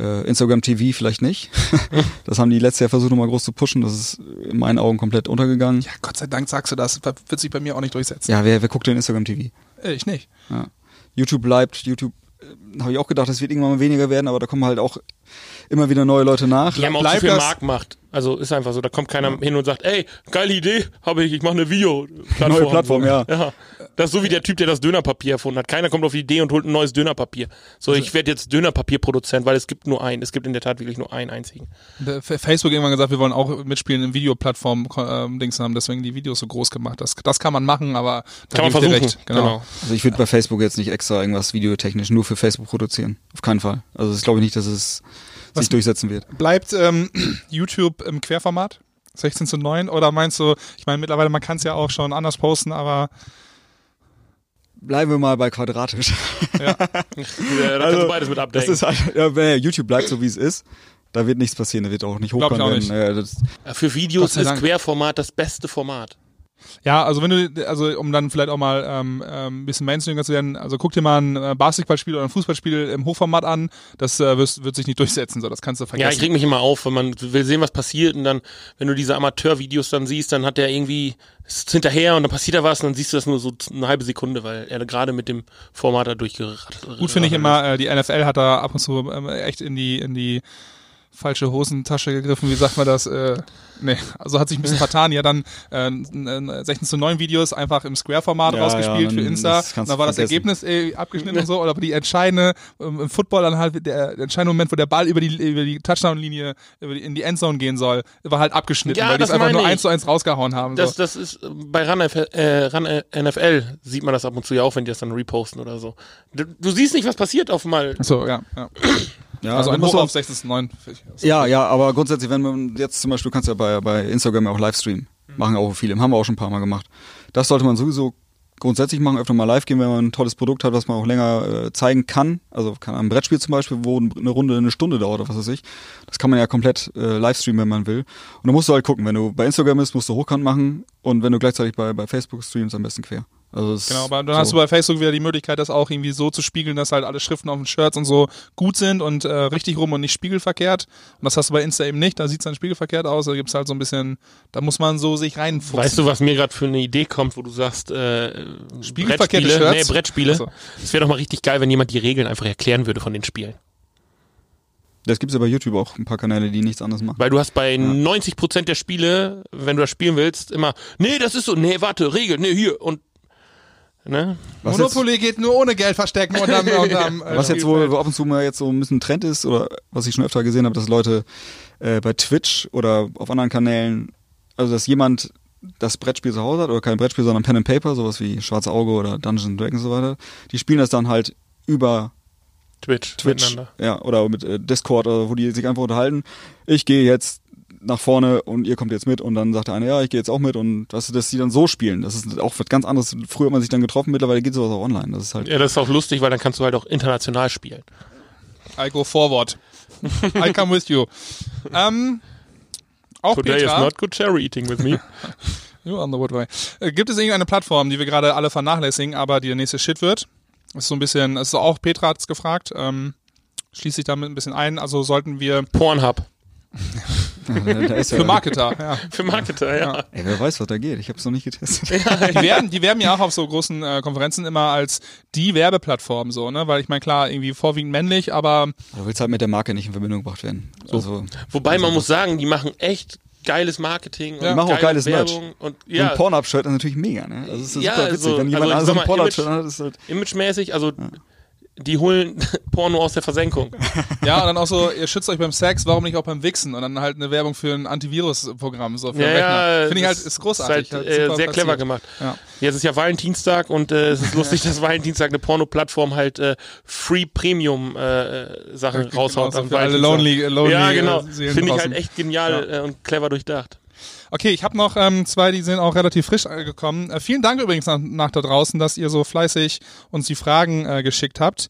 Äh, Instagram TV vielleicht nicht. das haben die letztes Jahr versucht, nochmal groß zu pushen. Das ist in meinen Augen komplett untergegangen. Ja, Gott sei Dank sagst du das. Wird sich bei mir auch nicht durchsetzen. Ja, wer, wer guckt denn Instagram TV? Äh, Ich nicht. Ja. YouTube bleibt. YouTube äh, habe ich auch gedacht, das wird irgendwann mal weniger werden, aber da kommen halt auch immer wieder neue Leute nach. Die haben auch zu viel das- Marktmacht. Also ist einfach so, da kommt keiner hin und sagt, ey, geile Idee, habe ich, ich mache eine Video-Plattform. Neue Plattform, ja. ja. Das ist so wie der Typ, der das Dönerpapier erfunden hat. Keiner kommt auf die Idee und holt ein neues Dönerpapier. So, Also ich werde jetzt Dönerpapierproduzent, weil es gibt nur einen. Es gibt in der Tat wirklich nur einen einzigen. Facebook irgendwann gesagt, wir wollen auch mitspielen in Videoplattform-Dings haben, deswegen die Videos so groß gemacht. Das, das kann man machen, aber da Kann man versuchen. Recht. Genau. Also ich würde bei Facebook jetzt nicht extra irgendwas videotechnisch nur für Facebook produzieren. Auf keinen Fall. Also das glaube ich nicht, dass es Was- sich durchsetzen wird. Bleibt ähm, YouTube im Querformat? 16 zu 9? Oder meinst du, ich meine, mittlerweile, man kann es ja auch schon anders posten, aber Bleiben wir mal bei quadratisch. Ja, da kannst Also, du beides mit Das abdecken. ist halt, ja, wenn YouTube bleibt so wie es ist, da wird nichts passieren, da wird auch nicht hochkommen. auch nicht. Ja, das, Für Videos ist Dank. Querformat das beste Format. Ja, also wenn du, also um dann vielleicht auch mal ähm, ähm, ein bisschen Mainstreamiger zu werden, also guck dir mal ein äh, Basketballspiel oder ein Fußballspiel im Hochformat an, das äh, wirst, wird sich nicht durchsetzen, so das kannst du Ja, vergessen. ich reg mich immer auf, wenn man will sehen, was passiert und dann, wenn du diese Amateurvideos dann siehst, dann hat der irgendwie ist hinterher und dann passiert da was und dann siehst du das nur so eine halbe Sekunde, weil er gerade mit dem Format da durchgerattet Gut finde ich immer, äh, die NFL hat da ab und zu ähm, echt in die, in die falsche Hosentasche gegriffen, wie sagt man das? Äh, nee, also hat sich ein bisschen vertan. Ja, dann äh, n- n- 16 zu 9 Videos einfach im Square-Format Ja, rausgespielt ja, für Insta. dann war das vergessen. Ergebnis äh, abgeschnitten und so. Oder aber die entscheidende, ähm, im Football dann halt der, der entscheidende Moment, wo der Ball über die, über die Touchdown-Linie über die, in die Endzone gehen soll, war halt abgeschnitten, Ja, weil die es das einfach nur ich. eins zu eins rausgehauen haben. Das, so. das ist äh, bei Run, NFL, äh, Run äh, NFL sieht man das ab und zu ja auch, wenn die das dann reposten oder so. Du, du siehst nicht, was passiert auf mal. so, ja. ja. Ja, Also da ein Hoch auf 16 zu 9. Ja, ja, aber grundsätzlich, wenn man jetzt zum Beispiel, du kannst ja bei, bei Instagram ja auch Livestream machen auch viele, haben wir auch schon ein paar Mal gemacht. Das sollte man sowieso grundsätzlich machen, öfter mal live gehen, wenn man ein tolles Produkt hat, was man auch länger äh, zeigen kann. Also kann ein Brettspiel zum Beispiel, wo eine Runde eine Stunde dauert oder was weiß ich. Das kann man ja komplett äh, livestreamen, wenn man will. Und dann musst du halt gucken, wenn du bei Instagram bist, musst du hochkant machen und wenn du gleichzeitig bei, bei Facebook streamst, am besten quer. Also es- Genau, aber dann so. hast du bei Facebook wieder die Möglichkeit, das auch irgendwie so zu spiegeln, dass halt alle Schriften auf den Shirts und so gut sind und äh, richtig rum und nicht spiegelverkehrt. Und das hast du bei Insta eben nicht, da sieht's dann spiegelverkehrt aus, da gibt's halt so ein bisschen, da muss man so sich reinfuchsen. Weißt du, was mir gerade für eine Idee kommt, wo du sagst, äh, Spiegelverkehrte Brettspiele? Shirts? Nee, Brettspiele. Ach so. Es wäre doch mal richtig geil, wenn jemand die Regeln einfach erklären würde von den Spielen. Das gibt's ja bei YouTube auch ein paar Kanäle, die nichts anderes machen. Weil du hast bei 90% der Spiele, wenn du das spielen willst, immer, nee, das ist so, nee, warte, Regel, nee, hier und ne? Was jetzt- Monopoly geht nur ohne Geld verstecken unterm, unterm äh, Was jetzt wohl ab und zu mal jetzt so ein bisschen Trend ist, oder was ich schon öfter gesehen habe, dass Leute äh, bei Twitch oder auf anderen Kanälen, also dass jemand das Brettspiel zu Hause hat, oder kein Brettspiel, sondern Pen and Paper, sowas wie Schwarze Auge oder Dungeons and Dragons und so weiter, die spielen das dann halt über Twitch, Twitch, miteinander. ja, oder mit äh, Discord, oder wo die sich einfach unterhalten. Ich gehe jetzt nach vorne und ihr kommt jetzt mit und dann sagt der eine, ja, ich gehe jetzt auch mit und was, dass die dann so spielen, das ist auch was ganz anderes. Früher hat man sich dann getroffen, mittlerweile geht sowas auch online. Das ist halt Ja, das ist auch lustig, weil dann kannst du halt auch international spielen. I go forward. I come with you. Ähm, auch Today Petra, is not good cherry eating with me. You on the woodway. Äh, gibt es irgendeine Plattform, die wir gerade alle vernachlässigen, aber die der nächste Shit wird? Das ist so ein bisschen, das ist auch Petra hat's gefragt, ähm, schließt sich damit ein bisschen ein, also sollten wir Pornhub. da ist ja, für Marketer, ja. Für Marketer, ja. Ey, wer weiß, was da geht. Ich habe es noch nicht getestet. Die werden, die werden ja auch auf so großen äh, Konferenzen immer als die Werbeplattform so, ne? Weil ich meine, klar, irgendwie vorwiegend männlich, aber Du willst halt mit der Marke nicht in Verbindung gebracht werden. Also, Wobei man muss sagen, die machen echt geiles Marketing und Ja. Die machen auch geile geiles Merch. Werbung und so ja, ein Pornhub-Shirt ist natürlich mega, ne? Also es ist Ja, super witzig, also- wenn jemand also also sag ein Pornhub-Shirt hat, ist halt. imagemäßig, also die holen Porno aus der Versenkung. ja, und dann auch so, ihr schützt euch beim Sex, warum nicht auch beim Wichsen? Und dann halt eine Werbung für ein Antivirus-Programm, so für Ja, ja. Finde ich halt, ist großartig. Ist halt, äh, sehr platziert. clever gemacht. Ja. Jetzt ist ja Valentinstag und äh, es ist lustig, dass Valentinstag eine Porno-Plattform halt äh, Free Premium äh, Sachen Genau, raushaut. so am für alle lonely, lonely ja, genau. äh, Finde ich draußen. halt echt genial äh, und clever durchdacht. Okay, ich habe noch ähm, zwei, die sind auch relativ frisch angekommen. Äh, vielen Dank übrigens nach, nach da draußen, dass ihr so fleißig uns die Fragen äh, geschickt habt.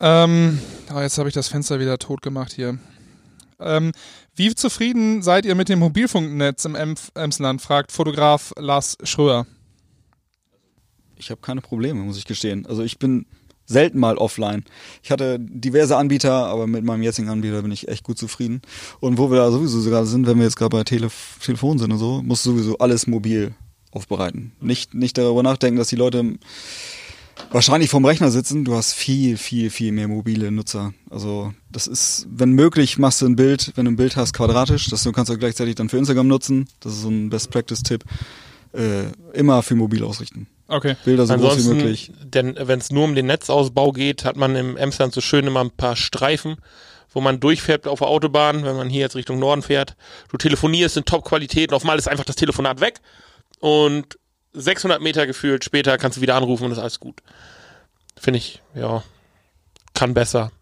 Ähm, oh, jetzt habe ich das Fenster wieder tot gemacht hier. Ähm, wie zufrieden seid ihr mit dem Mobilfunknetz im Emf Emsland, fragt Fotograf Lars Schröer. Ich habe keine Probleme, muss ich gestehen. Also ich bin selten mal offline. Ich hatte diverse Anbieter, aber mit meinem jetzigen Anbieter bin ich echt gut zufrieden. Und wo wir da sowieso sogar sind, wenn wir jetzt gerade bei Telef Telefon sind und so, muss sowieso alles mobil aufbereiten. Nicht, nicht darüber nachdenken, dass die Leute wahrscheinlich vorm Rechner sitzen. Du hast viel, viel, viel mehr mobile Nutzer. Also das ist, wenn möglich, machst du ein Bild, wenn du ein Bild hast, quadratisch. Das du kannst du gleichzeitig dann für Instagram nutzen. Das ist so ein Best-Practice-Tipp. Äh, immer für mobil ausrichten. Okay. Bilder so groß wie Ansonsten, möglich. denn wenn es nur um den Netzausbau geht, hat man im Emsland so schön immer ein paar Streifen, wo man durchfährt auf der Autobahn, wenn man hier jetzt Richtung Norden fährt. Du telefonierst in Top-Qualität und auf einmal ist einfach das Telefonat weg und 600 Meter gefühlt später kannst du wieder anrufen und ist alles gut. Finde ich, ja, kann besser.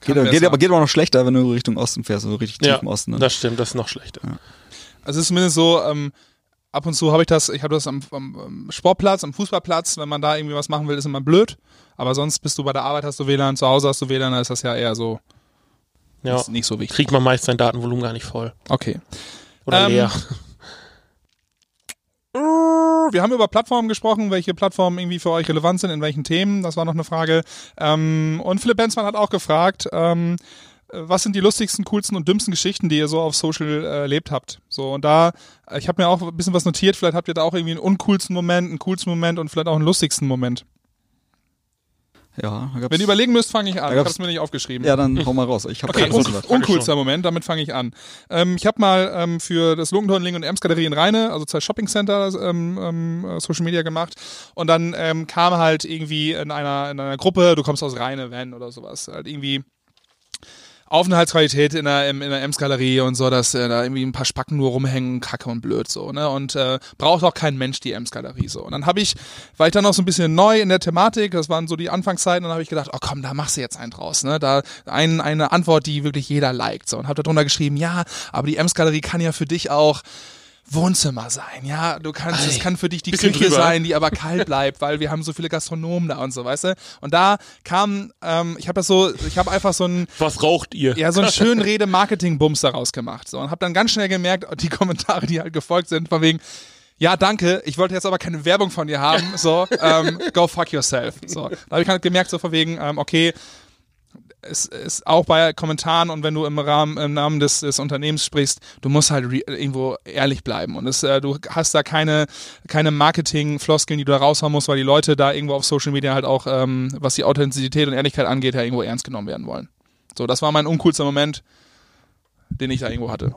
Geht, besser. geht, aber geht aber noch schlechter, wenn du Richtung Osten fährst, also richtig tief Ja, im Osten. Ne? das stimmt, das ist noch schlechter. Also es ist zumindest so, ähm, ab und zu habe ich das, ich habe das am, am, Sportplatz, am Fußballplatz, wenn man da irgendwie was machen will, ist immer blöd. Aber sonst bist du bei der Arbeit, hast du WLAN, zu Hause hast du WLAN, da ist das ja eher so Ja, ist nicht so wichtig. kriegt man meist sein Datenvolumen gar nicht voll. Okay. Oder Ähm, leer. Wir haben über Plattformen gesprochen, welche Plattformen irgendwie für euch relevant sind, in welchen Themen. Das war noch eine Frage. Ähm, und Philipp Benzmann hat auch gefragt, ähm, was sind die lustigsten, coolsten und dümmsten Geschichten, die ihr so auf Social äh, erlebt habt? So, und da, äh, ich habe mir auch ein bisschen was notiert, vielleicht habt ihr da auch irgendwie einen uncoolsten Moment, einen coolsten Moment und vielleicht auch einen lustigsten Moment. Ja, Wenn ihr überlegen müsst, fange ich an. Ich habe es mir nicht aufgeschrieben. ja, dann hau mal raus. Ich habe Okay, un uncoolster Moment, damit fange ich an. Ähm, ich habe mal ähm, für das Logentor Ling und Ems Galerie in Rheine, also zwei Shopping Center, ähm, ähm, äh, Social Media gemacht. Und dann ähm, kam halt irgendwie in einer, in einer Gruppe, du kommst aus Rheine, Van oder sowas, halt irgendwie Aufenthaltsqualität in der, in der Ems-Galerie und so, dass äh, da irgendwie ein paar Spacken nur rumhängen, kacke und blöd so, ne? Und äh, braucht auch kein Mensch die Ems-Galerie so. Und dann habe ich, war ich dann noch so ein bisschen neu in der Thematik, das waren so die Anfangszeiten, und dann habe ich gedacht, oh komm, da machst du jetzt einen draus, ne? Da ein, eine Antwort, die wirklich jeder liked. So. Und habe darunter geschrieben, ja, aber die Ems-Galerie kann ja für dich auch Wohnzimmer sein, ja, du kannst, es kann für dich die bisschen Küche drüber. sein, die aber kalt bleibt, weil wir haben so viele Gastronomen da und so, weißt du? Und da kam, ähm, ich habe das so, ich habe einfach so ein, Was raucht ihr? ja, so einen schönen Rede-Marketing-Bums daraus gemacht. So, und habe dann ganz schnell gemerkt, die Kommentare, die halt gefolgt sind, von wegen, ja, danke, ich wollte jetzt aber keine Werbung von dir haben, so, ähm, go fuck yourself. So, da habe ich halt gemerkt, so von wegen, ähm, okay, es ist auch bei Kommentaren und wenn du im Rahmen im Namen des, des Unternehmens sprichst, du musst halt irgendwo ehrlich bleiben und es, äh, du hast da keine keine Marketing-Floskeln, die du da raushauen musst, weil die Leute da irgendwo auf Social Media halt auch, ähm, was die Authentizität und Ehrlichkeit angeht, ja irgendwo ernst genommen werden wollen. So, das war mein uncoolster Moment, den ich da irgendwo hatte.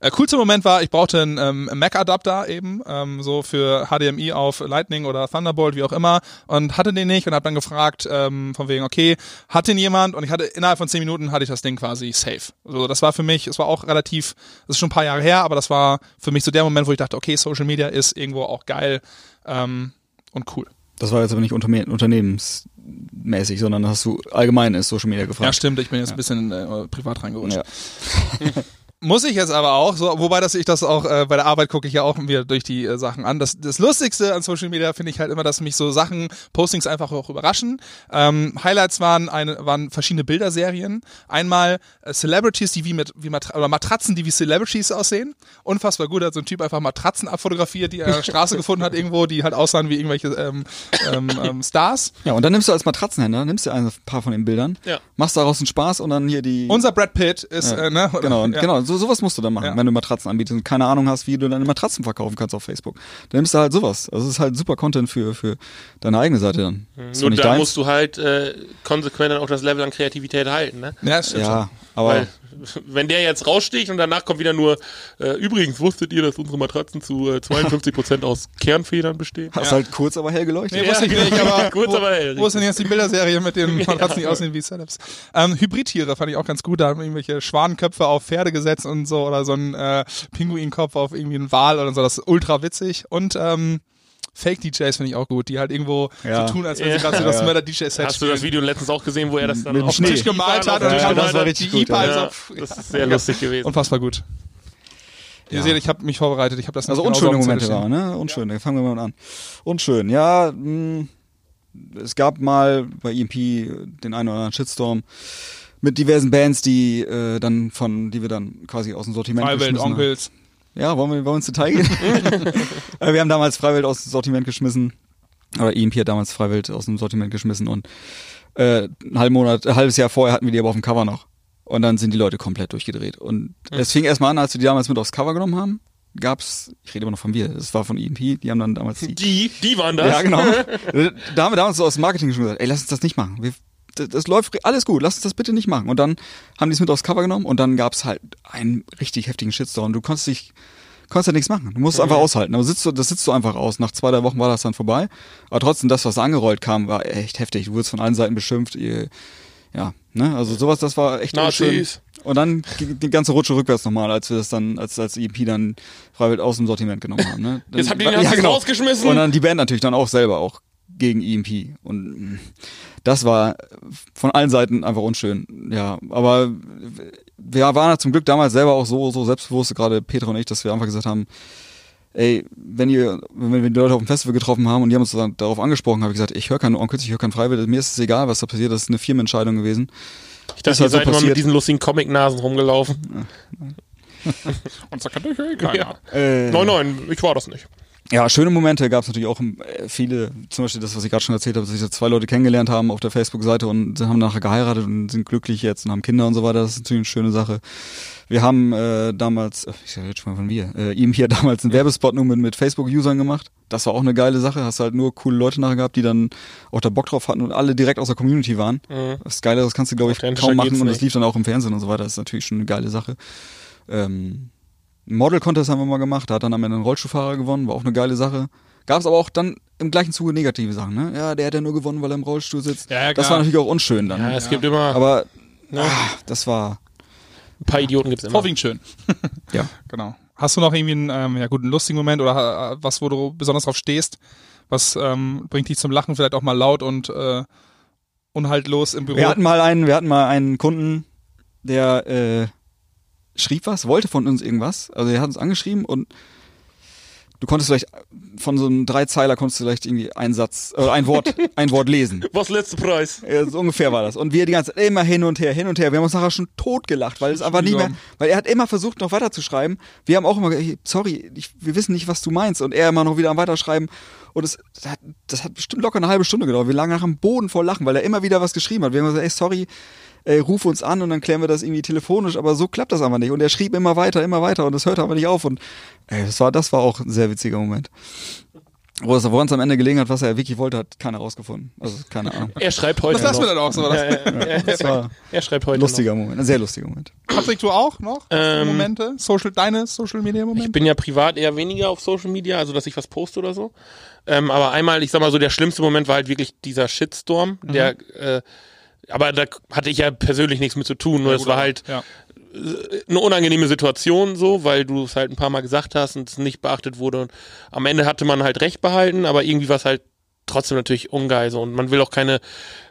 Äh, coolster Moment war, ich brauchte einen ähm, Mac-Adapter eben, ähm, so für HDMI auf Lightning oder Thunderbolt, wie auch immer, und hatte den nicht und habe dann gefragt, ähm, von wegen, okay, hat den jemand? Und ich hatte innerhalb von zehn Minuten hatte ich das Ding quasi safe. Also das war für mich, es war auch relativ, das ist schon ein paar Jahre her, aber das war für mich so der Moment, wo ich dachte, okay, Social Media ist irgendwo auch geil ähm, und cool. Das war jetzt aber nicht unterne unternehmensmäßig, sondern hast du allgemein ist Social Media gefragt. Ja, stimmt, ich bin jetzt ein bisschen äh, privat reingerutscht. Ja. Muss ich jetzt aber auch, so, wobei das ich das auch äh, bei der Arbeit gucke ich ja auch wieder durch die äh, Sachen an. Das, das Lustigste an Social Media finde ich halt immer, dass mich so Sachen, Postings einfach auch überraschen. Ähm, Highlights waren eine, waren verschiedene Bilderserien. Einmal äh, Celebrities, die wie mit wie Matra oder Matratzen, die wie Celebrities aussehen. Unfassbar gut, hat so ein Typ einfach Matratzen abfotografiert, die er an der Straße gefunden hat irgendwo, die halt aussahen wie irgendwelche ähm, ähm, ähm, Stars. ja, und dann nimmst du als Matratzenhändler, nimmst du ein paar von den Bildern, Ja. machst daraus einen Spaß und dann hier die. Unser Brad Pitt ist, ja, äh, ne? Genau, ja. genau. So, sowas musst du dann machen, Ja. wenn du Matratzen anbietest und keine Ahnung hast, wie du deine Matratzen verkaufen kannst auf Facebook. Dann nimmst du halt sowas. Also es ist halt super Content für, für deine eigene Seite dann. Zwar Nur da musst du halt äh, konsequent dann auch das Level an Kreativität halten, ne? Ja, das stimmt schon. Ja, aber Weil, wenn der jetzt raussticht und danach kommt wieder nur, äh, übrigens wusstet ihr, dass unsere Matratzen zu äh, 52% aus Kernfedern bestehen? hast halt kurz, aber hell geleuchtet. Nee, wusste ich nicht, aber Kurz, wo, aber hell, wo ist denn jetzt die Bilderserie mit den Matratzen, die aussehen wie Celebs? Ähm, Hybridtiere fand ich auch ganz gut. Da haben irgendwelche Schwanenköpfe auf Pferde gesetzt und so oder so ein äh, Pinguinkopf auf irgendwie einen Wal oder so. Das ist ultra witzig. Und ähm, Fake-DJs finde ich auch gut, die halt irgendwo Ja. so tun, als wenn sie Ja. gerade so das Ja. Mörder-DJ-Set Hast du das Video letztens auch gesehen, wo er das dann Mit auf den Tisch gemalt hat und Ja, das war richtig die gut, ja. Ja, das ist sehr lustig gewesen. Unfassbar gut. Ihr Ja. seht, ich habe mich vorbereitet. Ich habe das nicht Also genau unschöne Momente waren, ne? Unschön, da fangen wir mal an. Unschön, ja, mh, es gab mal bei EMP den einen oder anderen Shitstorm mit diversen Bands, die äh, dann von, die wir dann quasi aus dem Sortiment Freiwild, geschmissen haben. Onkels. Ja, wollen wir, wollen wir ins Detail gehen? Äh, wir haben damals Freiwild aus dem Sortiment geschmissen. Oder EMP hat damals Freiwild aus dem Sortiment geschmissen und äh, einen halben Monat, ein halbes Jahr vorher hatten wir die aber auf dem Cover noch. Und dann sind die Leute komplett durchgedreht. Und es fing erstmal an, als wir die damals mit aufs Cover genommen haben, gab's, ich rede immer noch von wir, das war von EMP, die haben dann damals die, Die, die waren das. ja, genau. da haben wir damals so aus dem Marketing schon gesagt, ey, lass uns das nicht machen. Wir, das, das läuft alles gut, lass uns das bitte nicht machen. Und dann haben die es mit aufs Cover genommen und dann gab's halt einen richtig heftigen Shitstorm. Du konntest dich, konntest ja nichts machen. Du musst es einfach aushalten. Aber sitzt du, das sitzt du einfach aus. Nach zwei, drei Wochen war das dann vorbei. Aber trotzdem, das, was angerollt kam, war echt heftig. Du wurdest von allen Seiten beschimpft. Ihr, ja, ne, also sowas, das war echt unschön. Und dann ging die ganze Rutsche rückwärts nochmal, als wir das dann, als, als EP dann Freiwild aus dem Sortiment genommen haben. Ne? Jetzt habt ihr den Nazis rausgeschmissen. Und dann die Band natürlich dann auch selber auch gegen EMP. Und das war von allen Seiten einfach unschön. Ja, aber wir waren ja zum Glück damals selber auch so, so selbstbewusst, gerade Petra und ich, dass wir einfach gesagt haben, ey, wenn ihr, wenn wir die Leute auf dem Festival getroffen haben und die haben uns darauf angesprochen, habe ich gesagt, ich höre keine Onkels, ich höre kein Freiwild, mir ist es egal, was da passiert, das ist eine Firmenentscheidung gewesen. Ich dachte, ihr halt so seid immer mit diesen lustigen Comic-Nasen rumgelaufen. Und so kann ich keiner. Äh, Nein, nein, ich war das nicht. Ja, schöne Momente gab es natürlich auch äh, viele, zum Beispiel das, was ich gerade schon erzählt habe, dass sich da zwei Leute kennengelernt haben auf der Facebook-Seite und haben nachher geheiratet und sind glücklich jetzt und haben Kinder und so weiter. Das ist natürlich eine schöne Sache. Wir haben äh, damals, äh, ich sag jetzt schon mal von wir, äh, ihm hier damals einen Werbespot nur mit, mit Facebook-Usern gemacht. Das war auch eine geile Sache. Hast halt nur coole Leute nachher gehabt, die dann auch da Bock drauf hatten und alle direkt aus der Community waren. Das Geile, das kannst du, glaube ich, kaum machen und das nicht. lief dann auch im Fernsehen und so weiter. Das ist natürlich schon eine geile Sache. Ähm, Model Contest haben wir mal gemacht, da hat dann am Ende ein Rollstuhlfahrer gewonnen, war auch eine geile Sache. Gab es aber auch dann im gleichen Zuge negative Sachen, ne? Ja, der hat ja nur gewonnen, weil er im Rollstuhl sitzt. Ja, ja, das war natürlich auch unschön dann. Ja, es gibt immer Aber ne, ah, das war ein paar Idioten gibt's immer. Vorwiegend schön. ja. Genau. Hast du noch irgendwie einen ähm, ja, guten, lustigen Moment oder äh, was, wo du besonders drauf stehst? Was ähm, bringt dich zum Lachen, vielleicht auch mal laut und äh, unhaltlos im Büro? Wir hatten mal einen, wir hatten mal einen Kunden, der äh, schrieb was, wollte von uns irgendwas. Also er hat uns angeschrieben und du konntest vielleicht von so einem Dreizeiler konntest du vielleicht irgendwie einen Satz, äh, ein Wort, ein Wort lesen. Was letzte Preis? Ja, so ungefähr war das. Und wir die ganze Zeit immer hin und her, hin und her. Wir haben uns nachher schon tot gelacht, weil es einfach nicht mehr, weil er hat immer versucht, noch weiter zu schreiben. Wir haben auch immer gesagt, sorry, ich, wir wissen nicht, was du meinst. Und er immer noch wieder am Weiterschreiben. Und es, das hat, das hat bestimmt locker eine halbe Stunde gedauert. Wir lagen nach am Boden vor Lachen, weil er immer wieder was geschrieben hat. Wir haben gesagt, ey, sorry, ey, ruf uns an und dann klären wir das irgendwie telefonisch, aber so klappt das einfach nicht. Und er schrieb immer weiter, immer weiter und es hörte aber nicht auf. Und ey, das war, das war auch ein sehr witziger Moment. Wo es woran es am Ende gelegen hat, was er wirklich wollte, hat keiner rausgefunden. Also keine Ahnung. Er schreibt heute das lassen wir noch. dann auch so. oder? Ja, ja, Das war Er schreibt ein heute lustiger Moment, ein sehr lustiger Moment. Patrick, du auch noch? Du Ähm, Momente? Social, deine Social Media noch. Ich Momente? bin ja privat eher weniger auf Social Media, also dass ich was poste oder so. Ähm, aber einmal, ich sag mal so, der schlimmste Moment war halt wirklich dieser Shitstorm, der äh, aber da hatte ich ja persönlich nichts mit zu tun, nur es war halt Ja. eine unangenehme Situation so, weil du es halt ein paar Mal gesagt hast und es nicht beachtet wurde. Und am Ende hatte man halt recht behalten, aber irgendwie war es halt trotzdem natürlich ungeil so. Und man will auch keine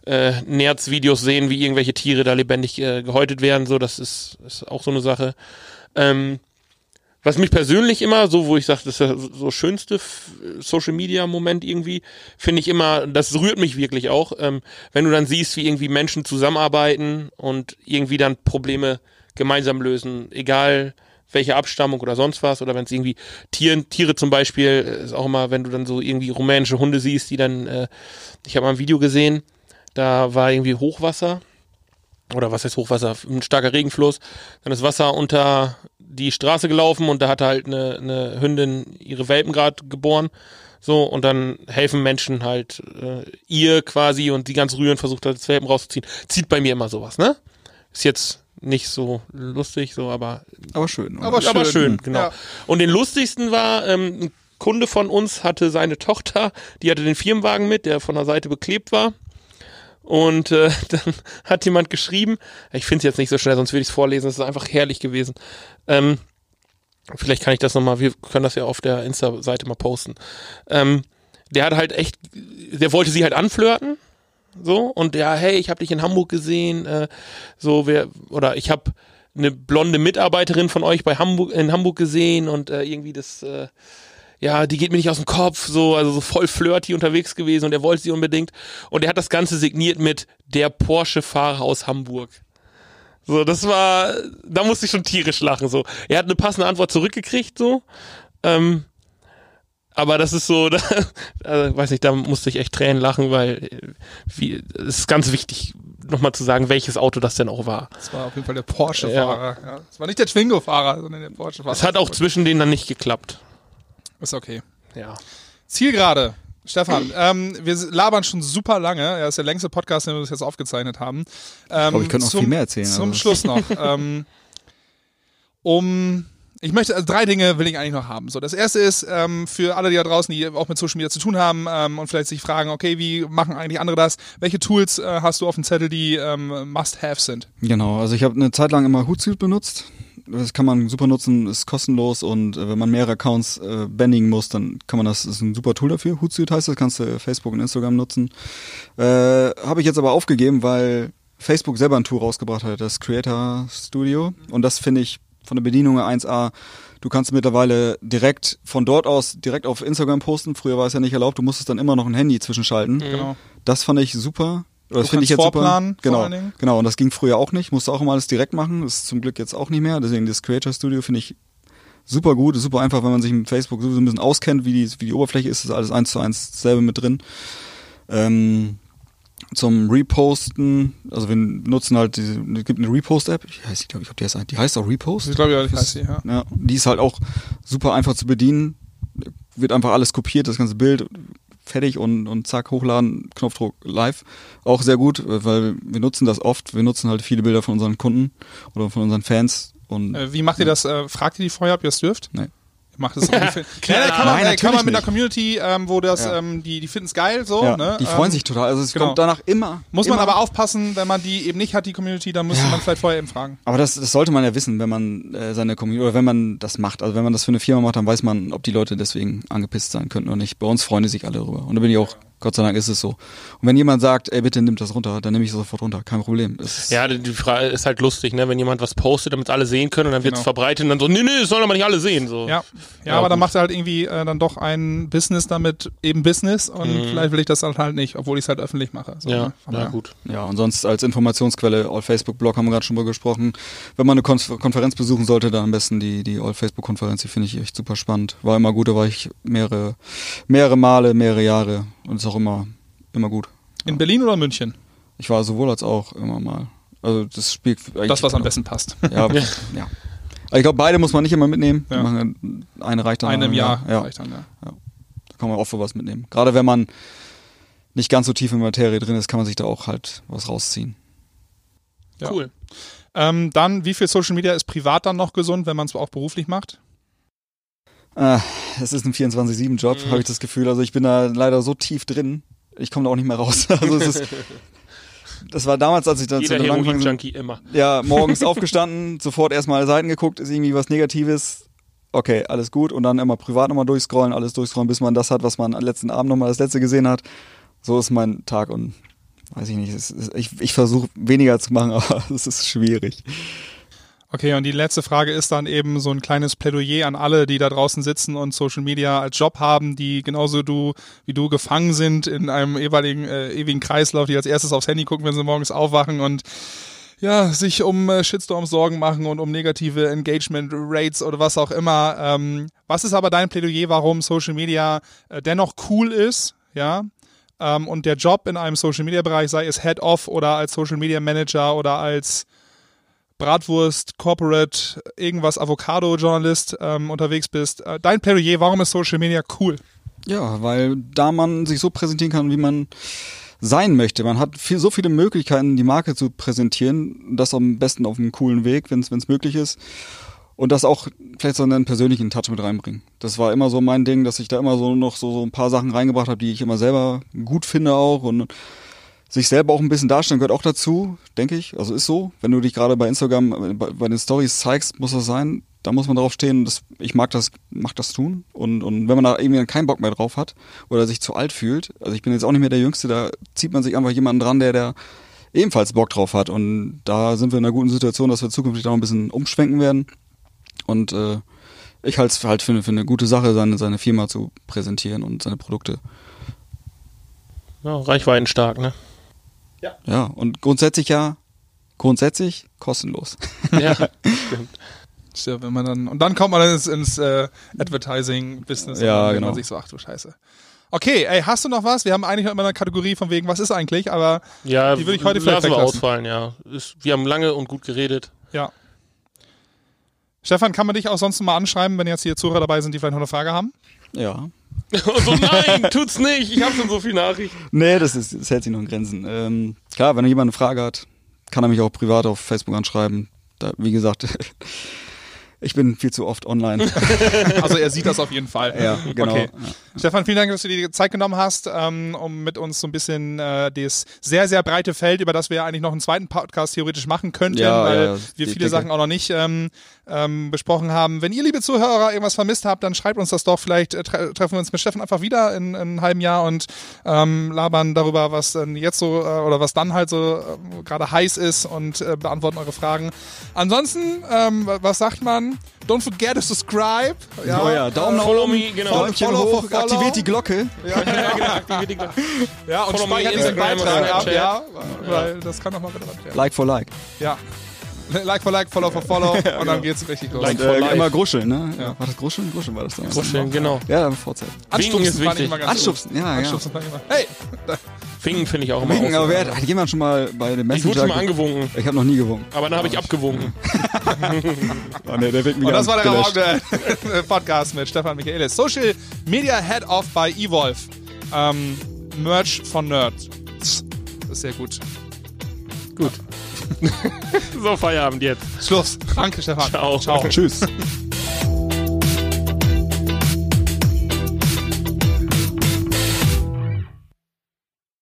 äh, Nerz-Videos sehen, wie irgendwelche Tiere da lebendig äh, gehäutet werden. So, das ist, ist auch so eine Sache. Ähm, was mich persönlich immer, so wo ich sage, das ist der so schönste Social Media Moment irgendwie, finde ich immer, das rührt mich wirklich auch, ähm, wenn du dann siehst, wie irgendwie Menschen zusammenarbeiten und irgendwie dann Probleme gemeinsam lösen, egal welche Abstammung oder sonst was, oder wenn es irgendwie Tieren, Tiere zum Beispiel, äh, ist auch immer, wenn du dann so irgendwie rumänische Hunde siehst, die dann, äh, ich habe mal ein Video gesehen, da war irgendwie Hochwasser oder was heißt Hochwasser, ein starker Regenfluss, dann ist Wasser unter die Straße gelaufen und da hatte halt eine, eine Hündin ihre Welpen gerade geboren. So, und dann helfen Menschen halt äh, ihr quasi und die ganz rühren, versucht halt das Welpen rauszuziehen. Zieht bei mir immer sowas, ne? Ist jetzt nicht so lustig, so, aber Aber schön. oder? Aber aber schön. schön, genau. Ja. Und den lustigsten war, ähm, ein Kunde von uns hatte seine Tochter, die hatte den Firmenwagen mit, der von der Seite beklebt war. Und äh, dann hat jemand geschrieben, ich finde es jetzt nicht so schnell, sonst würde ich es vorlesen, es ist einfach herrlich gewesen. Ähm, vielleicht kann ich das nochmal, wir können das ja auf der Insta-Seite mal posten. Ähm, der hat halt echt, der wollte sie halt anflirten, so, und ja, hey, ich habe dich in Hamburg gesehen, äh, so, wer, oder ich habe eine blonde Mitarbeiterin von euch bei Hamburg, in Hamburg gesehen und äh, irgendwie das, äh, ja, die geht mir nicht aus dem Kopf, so, also so voll flirty unterwegs gewesen und er wollte sie unbedingt. Und er hat das Ganze signiert mit der Porsche-Fahrer aus Hamburg. So, das war, da musste ich schon tierisch lachen. So, er hat eine passende Antwort zurückgekriegt, so. Ähm, aber das ist so, da, also, weiß nicht, da musste ich echt Tränen lachen, weil äh, wie, es ist ganz wichtig, nochmal zu sagen, welches Auto das denn auch war. Das war auf jeden Fall der Porsche-Fahrer. Ja. Das war nicht der Twingo-Fahrer, sondern der Porsche-Fahrer. Es hat auch zwischen denen dann nicht geklappt. Ist okay. Ja. Zielgerade. Stefan, ähm, wir labern schon super lange. Er ist der längste Podcast, den wir bis jetzt aufgezeichnet haben. Ähm, Aber ich könnte noch zum, viel mehr erzählen. Zum also. Schluss noch. ähm, um ich möchte, also drei Dinge will ich eigentlich noch haben. So, das erste ist, ähm, für alle, die da draußen, die auch mit Social Media zu tun haben ähm, und vielleicht sich fragen, okay, wie machen eigentlich andere das? Welche Tools äh, hast du auf dem Zettel, die ähm, Must-Have sind? Genau, also ich habe eine Zeit lang immer Hootsuite benutzt. Das kann man super nutzen, ist kostenlos und äh, wenn man mehrere Accounts äh, bändigen muss, dann kann man das, ist ein super Tool dafür. Hootsuite heißt das, kannst du Facebook und Instagram nutzen. Äh, habe ich jetzt aber aufgegeben, weil Facebook selber ein Tool rausgebracht hat, das Creator Studio. Und das finde ich von der Bedienung 1A. Du kannst mittlerweile direkt von dort aus direkt auf Instagram posten. Früher war es ja nicht erlaubt. Du musstest dann immer noch ein Handy zwischenschalten. Genau. Das fand ich super. Das finde ich jetzt vorplanen, super. Genau, vor genau. Und das ging früher auch nicht. Musste auch immer alles direkt machen. Das ist zum Glück jetzt auch nicht mehr. Deswegen das Creator Studio finde ich super gut. Ist super einfach, wenn man sich mit Facebook so ein bisschen auskennt, wie die, wie die Oberfläche ist. Ist alles eins zu eins selber mit drin. Ähm, zum Reposten, also wir nutzen halt diese, es gibt eine Repost-App, ich weiß, ich glaube, ich glaube, die heißt, die heißt auch Repost. Ich glaube, ja, ich weiß sie, ja. Ja, die ist halt auch super einfach zu bedienen. Wird einfach alles kopiert, das ganze Bild fertig und, und zack, hochladen, Knopfdruck live. Auch sehr gut, weil wir nutzen das oft. Wir nutzen halt viele Bilder von unseren Kunden oder von unseren Fans. Und Äh, wie macht ihr das? Äh, fragt ihr die vorher, ob ihr es dürft? Nee. Macht für- ja, da kann man, Nein, äh, kann man natürlich mit einer. Community, ähm, wo das, Ja. ähm, die, die finden es geil, so, ja, ne? die freuen ähm, sich total. Also es genau. kommt danach immer. Muss immer, man aber aufpassen, wenn man die eben nicht hat, die Community, dann müsste Ja. man vielleicht vorher eben fragen. Aber das, das sollte man ja wissen, wenn man äh, seine Community oder wenn man das macht. Also wenn man das für eine Firma macht, dann weiß man, ob die Leute deswegen angepisst sein könnten oder nicht. Bei uns freuen die sich alle drüber. Und da bin ich auch, Gott sei Dank ist es so. Und wenn jemand sagt, ey, bitte nimm das runter, dann nehme ich das sofort runter. Kein Problem. Es ist, Ja, die Frage ist halt lustig, ne? Wenn jemand was postet, damit alle sehen können und dann wird es Genau. verbreitet und dann so, nee, nee, das sollen aber nicht alle sehen. So. Ja, ja, Ja, aber dann gut. macht er halt irgendwie äh, dann doch ein Business damit eben Business und vielleicht will ich das dann halt nicht, obwohl ich es halt öffentlich mache. So, Mhm. ja, ne? Ja gut. Ja, und sonst als Informationsquelle, All Facebook Blog haben wir gerade schon mal gesprochen. Wenn man eine Kon Konferenz besuchen sollte, dann am besten die, die All Facebook Konferenz, die finde ich echt super spannend. War immer gut, da war ich mehrere, mehrere Male, mehrere Jahre und ist auch immer, immer gut. In Berlin oder München? Ich war sowohl als auch immer mal. Also das spielt eigentlich- Das, was am besten passt. Ja, ja. Aber ich glaube, beide muss man nicht immer mitnehmen. Ja. Man- Eine reicht dann. Eine im Jahr Ja, reicht dann, ja. da kann man oft für was mitnehmen. Gerade wenn man nicht ganz so tief in der Materie drin ist, kann man sich da auch halt was rausziehen. Ja. Cool. Ähm, dann, wie viel Social Media ist privat dann noch gesund, wenn man es auch beruflich macht? Äh, es ist ein 24-7-Job, Mhm. habe ich das Gefühl. Also ich bin da leider so tief drin, ich komme da auch nicht mehr raus. Also es ist, das war damals, als ich dann Jeder zu dem angefangen Heroin-Junkie immer. ja, morgens aufgestanden, sofort erstmal Seiten geguckt, ist irgendwie was Negatives. Okay, alles gut. Und dann immer privat nochmal durchscrollen, alles durchscrollen, bis man das hat, was man am letzten Abend nochmal das letzte gesehen hat. So ist mein Tag und weiß ich nicht. Ist, ich ich versuche weniger zu machen, aber es ist schwierig. Okay, und die letzte Frage ist dann eben so ein kleines Plädoyer an alle, die da draußen sitzen und Social Media als Job haben, die genauso du wie du gefangen sind in einem ewigen, äh, ewigen Kreislauf, die als erstes aufs Handy gucken, wenn sie morgens aufwachen und ja, sich um äh, Shitstorms Sorgen machen und um negative Engagement Rates oder was auch immer. Ähm, was ist aber dein Plädoyer, warum Social Media äh, dennoch cool ist, ja? Ähm, und der Job in einem Social Media Bereich, sei es Head Off oder als Social Media Manager oder als Bratwurst, Corporate, irgendwas, Avocado-Journalist ähm, unterwegs bist. Äh, dein Plädoyer, warum ist Social Media cool? Ja, weil da man sich so präsentieren kann, wie man sein möchte. Man hat viel, so viele Möglichkeiten, die Marke zu präsentieren. Das am besten auf einem coolen Weg, wenn es möglich ist. Und das auch vielleicht so einen persönlichen Touch mit reinbringen. Das war immer so mein Ding, dass ich da immer so noch so, so ein paar Sachen reingebracht habe, die ich immer selber gut finde auch. Und sich selber auch ein bisschen darstellen gehört auch dazu, denke ich. Also ist so. Wenn du dich gerade bei Instagram bei, bei den Stories zeigst, muss das sein. Da muss man drauf stehen. Das, ich mag das, mag das tun. Und, und wenn man da irgendwie keinen Bock mehr drauf hat oder sich zu alt fühlt, also ich bin jetzt auch nicht mehr der Jüngste, da zieht man sich einfach jemanden dran, der, der ebenfalls Bock drauf hat. Und da sind wir in einer guten Situation, dass wir zukünftig da ein bisschen umschwenken werden. Und äh, ich halte es halt für, für eine gute Sache, seine, seine Firma zu präsentieren und seine Produkte. Ja, Reichweiten stark, ne? Ja, und grundsätzlich ja grundsätzlich kostenlos. Ja, stimmt. Ja, wenn man dann, und dann kommt man ins, ins äh, Advertising-Business Ja, und genau. man sich so, ach du Scheiße. Okay, ey, hast du noch was? Wir haben eigentlich noch immer eine Kategorie von wegen, was ist eigentlich, aber Ja, Die würde ich heute vielleicht lassen wir ausfallen, ja. Ist, wir haben lange und gut geredet. ja. Stefan, kann man dich auch sonst mal anschreiben, wenn jetzt hier Zuhörer dabei sind, die vielleicht noch eine Frage haben? Ja. So, nein, tut's nicht. Ich habe schon so viele Nachrichten. Nee, das, ist, das hält sich noch in Grenzen. Ähm, klar, wenn jemand eine Frage hat, kann er mich auch privat auf Facebook anschreiben. Da, wie gesagt, ich bin viel zu oft online. Also er sieht das auf jeden Fall. Ja, genau. Okay. Stefan, vielen Dank, dass du dir die Zeit genommen hast, ähm, um mit uns so ein bisschen äh, das sehr, sehr breite Feld, über das wir eigentlich noch einen zweiten Podcast theoretisch machen könnten, Ja, weil ja, wir viele Decke. Sachen auch noch nicht ähm, ähm, besprochen haben. Wenn ihr, liebe Zuhörer, irgendwas vermisst habt, dann schreibt uns das doch. Vielleicht äh, tre treffen wir uns mit Stefan einfach wieder in, in einem halben Jahr und ähm, labern darüber, was dann jetzt so äh, oder was dann halt so äh, gerade heiß ist und äh, beantworten eure Fragen. Ansonsten, ähm, was sagt man? Don't forget to subscribe. oh ja, Daumen nach Follow oben, me, genau. Däumchen Follow, hoch, follow. aktiviert die Glocke. Ja, genau, aktiviert die Glocke. Ja, und Follow me speichert diesen Beitrag ab, ja, weil das kann nochmal relevant werden. Like for like. Ja. Like for like, follow for follow und dann geht's richtig los. Like Und, for äh, immer gruscheln, ne? Ja. War das gruscheln? Gruscheln war das damals. Kuscheln, genau. Ja, VZ. Winken ist fand ich wichtig. immer ganz Anstupsen, ja, gut. ja. Anstupsen fand ich immer. Hey! Winken finde ich auch immer Winken, aber wer hat, hat jemand schon mal bei dem Ich wurde Messenger... schon mal angewunken, ich habe noch nie gewunken. aber dann habe ich abgewunken. Oh, nee, der Und das war der. Raum Podcast mit Stefan Michaelis. Social Media Head of bei Evolve. Ähm, Merch von Nerd. Das ist sehr gut. Gut. so, Feierabend jetzt. Schluss. Danke, Stefan. Ciao. Ciao. Tschüss.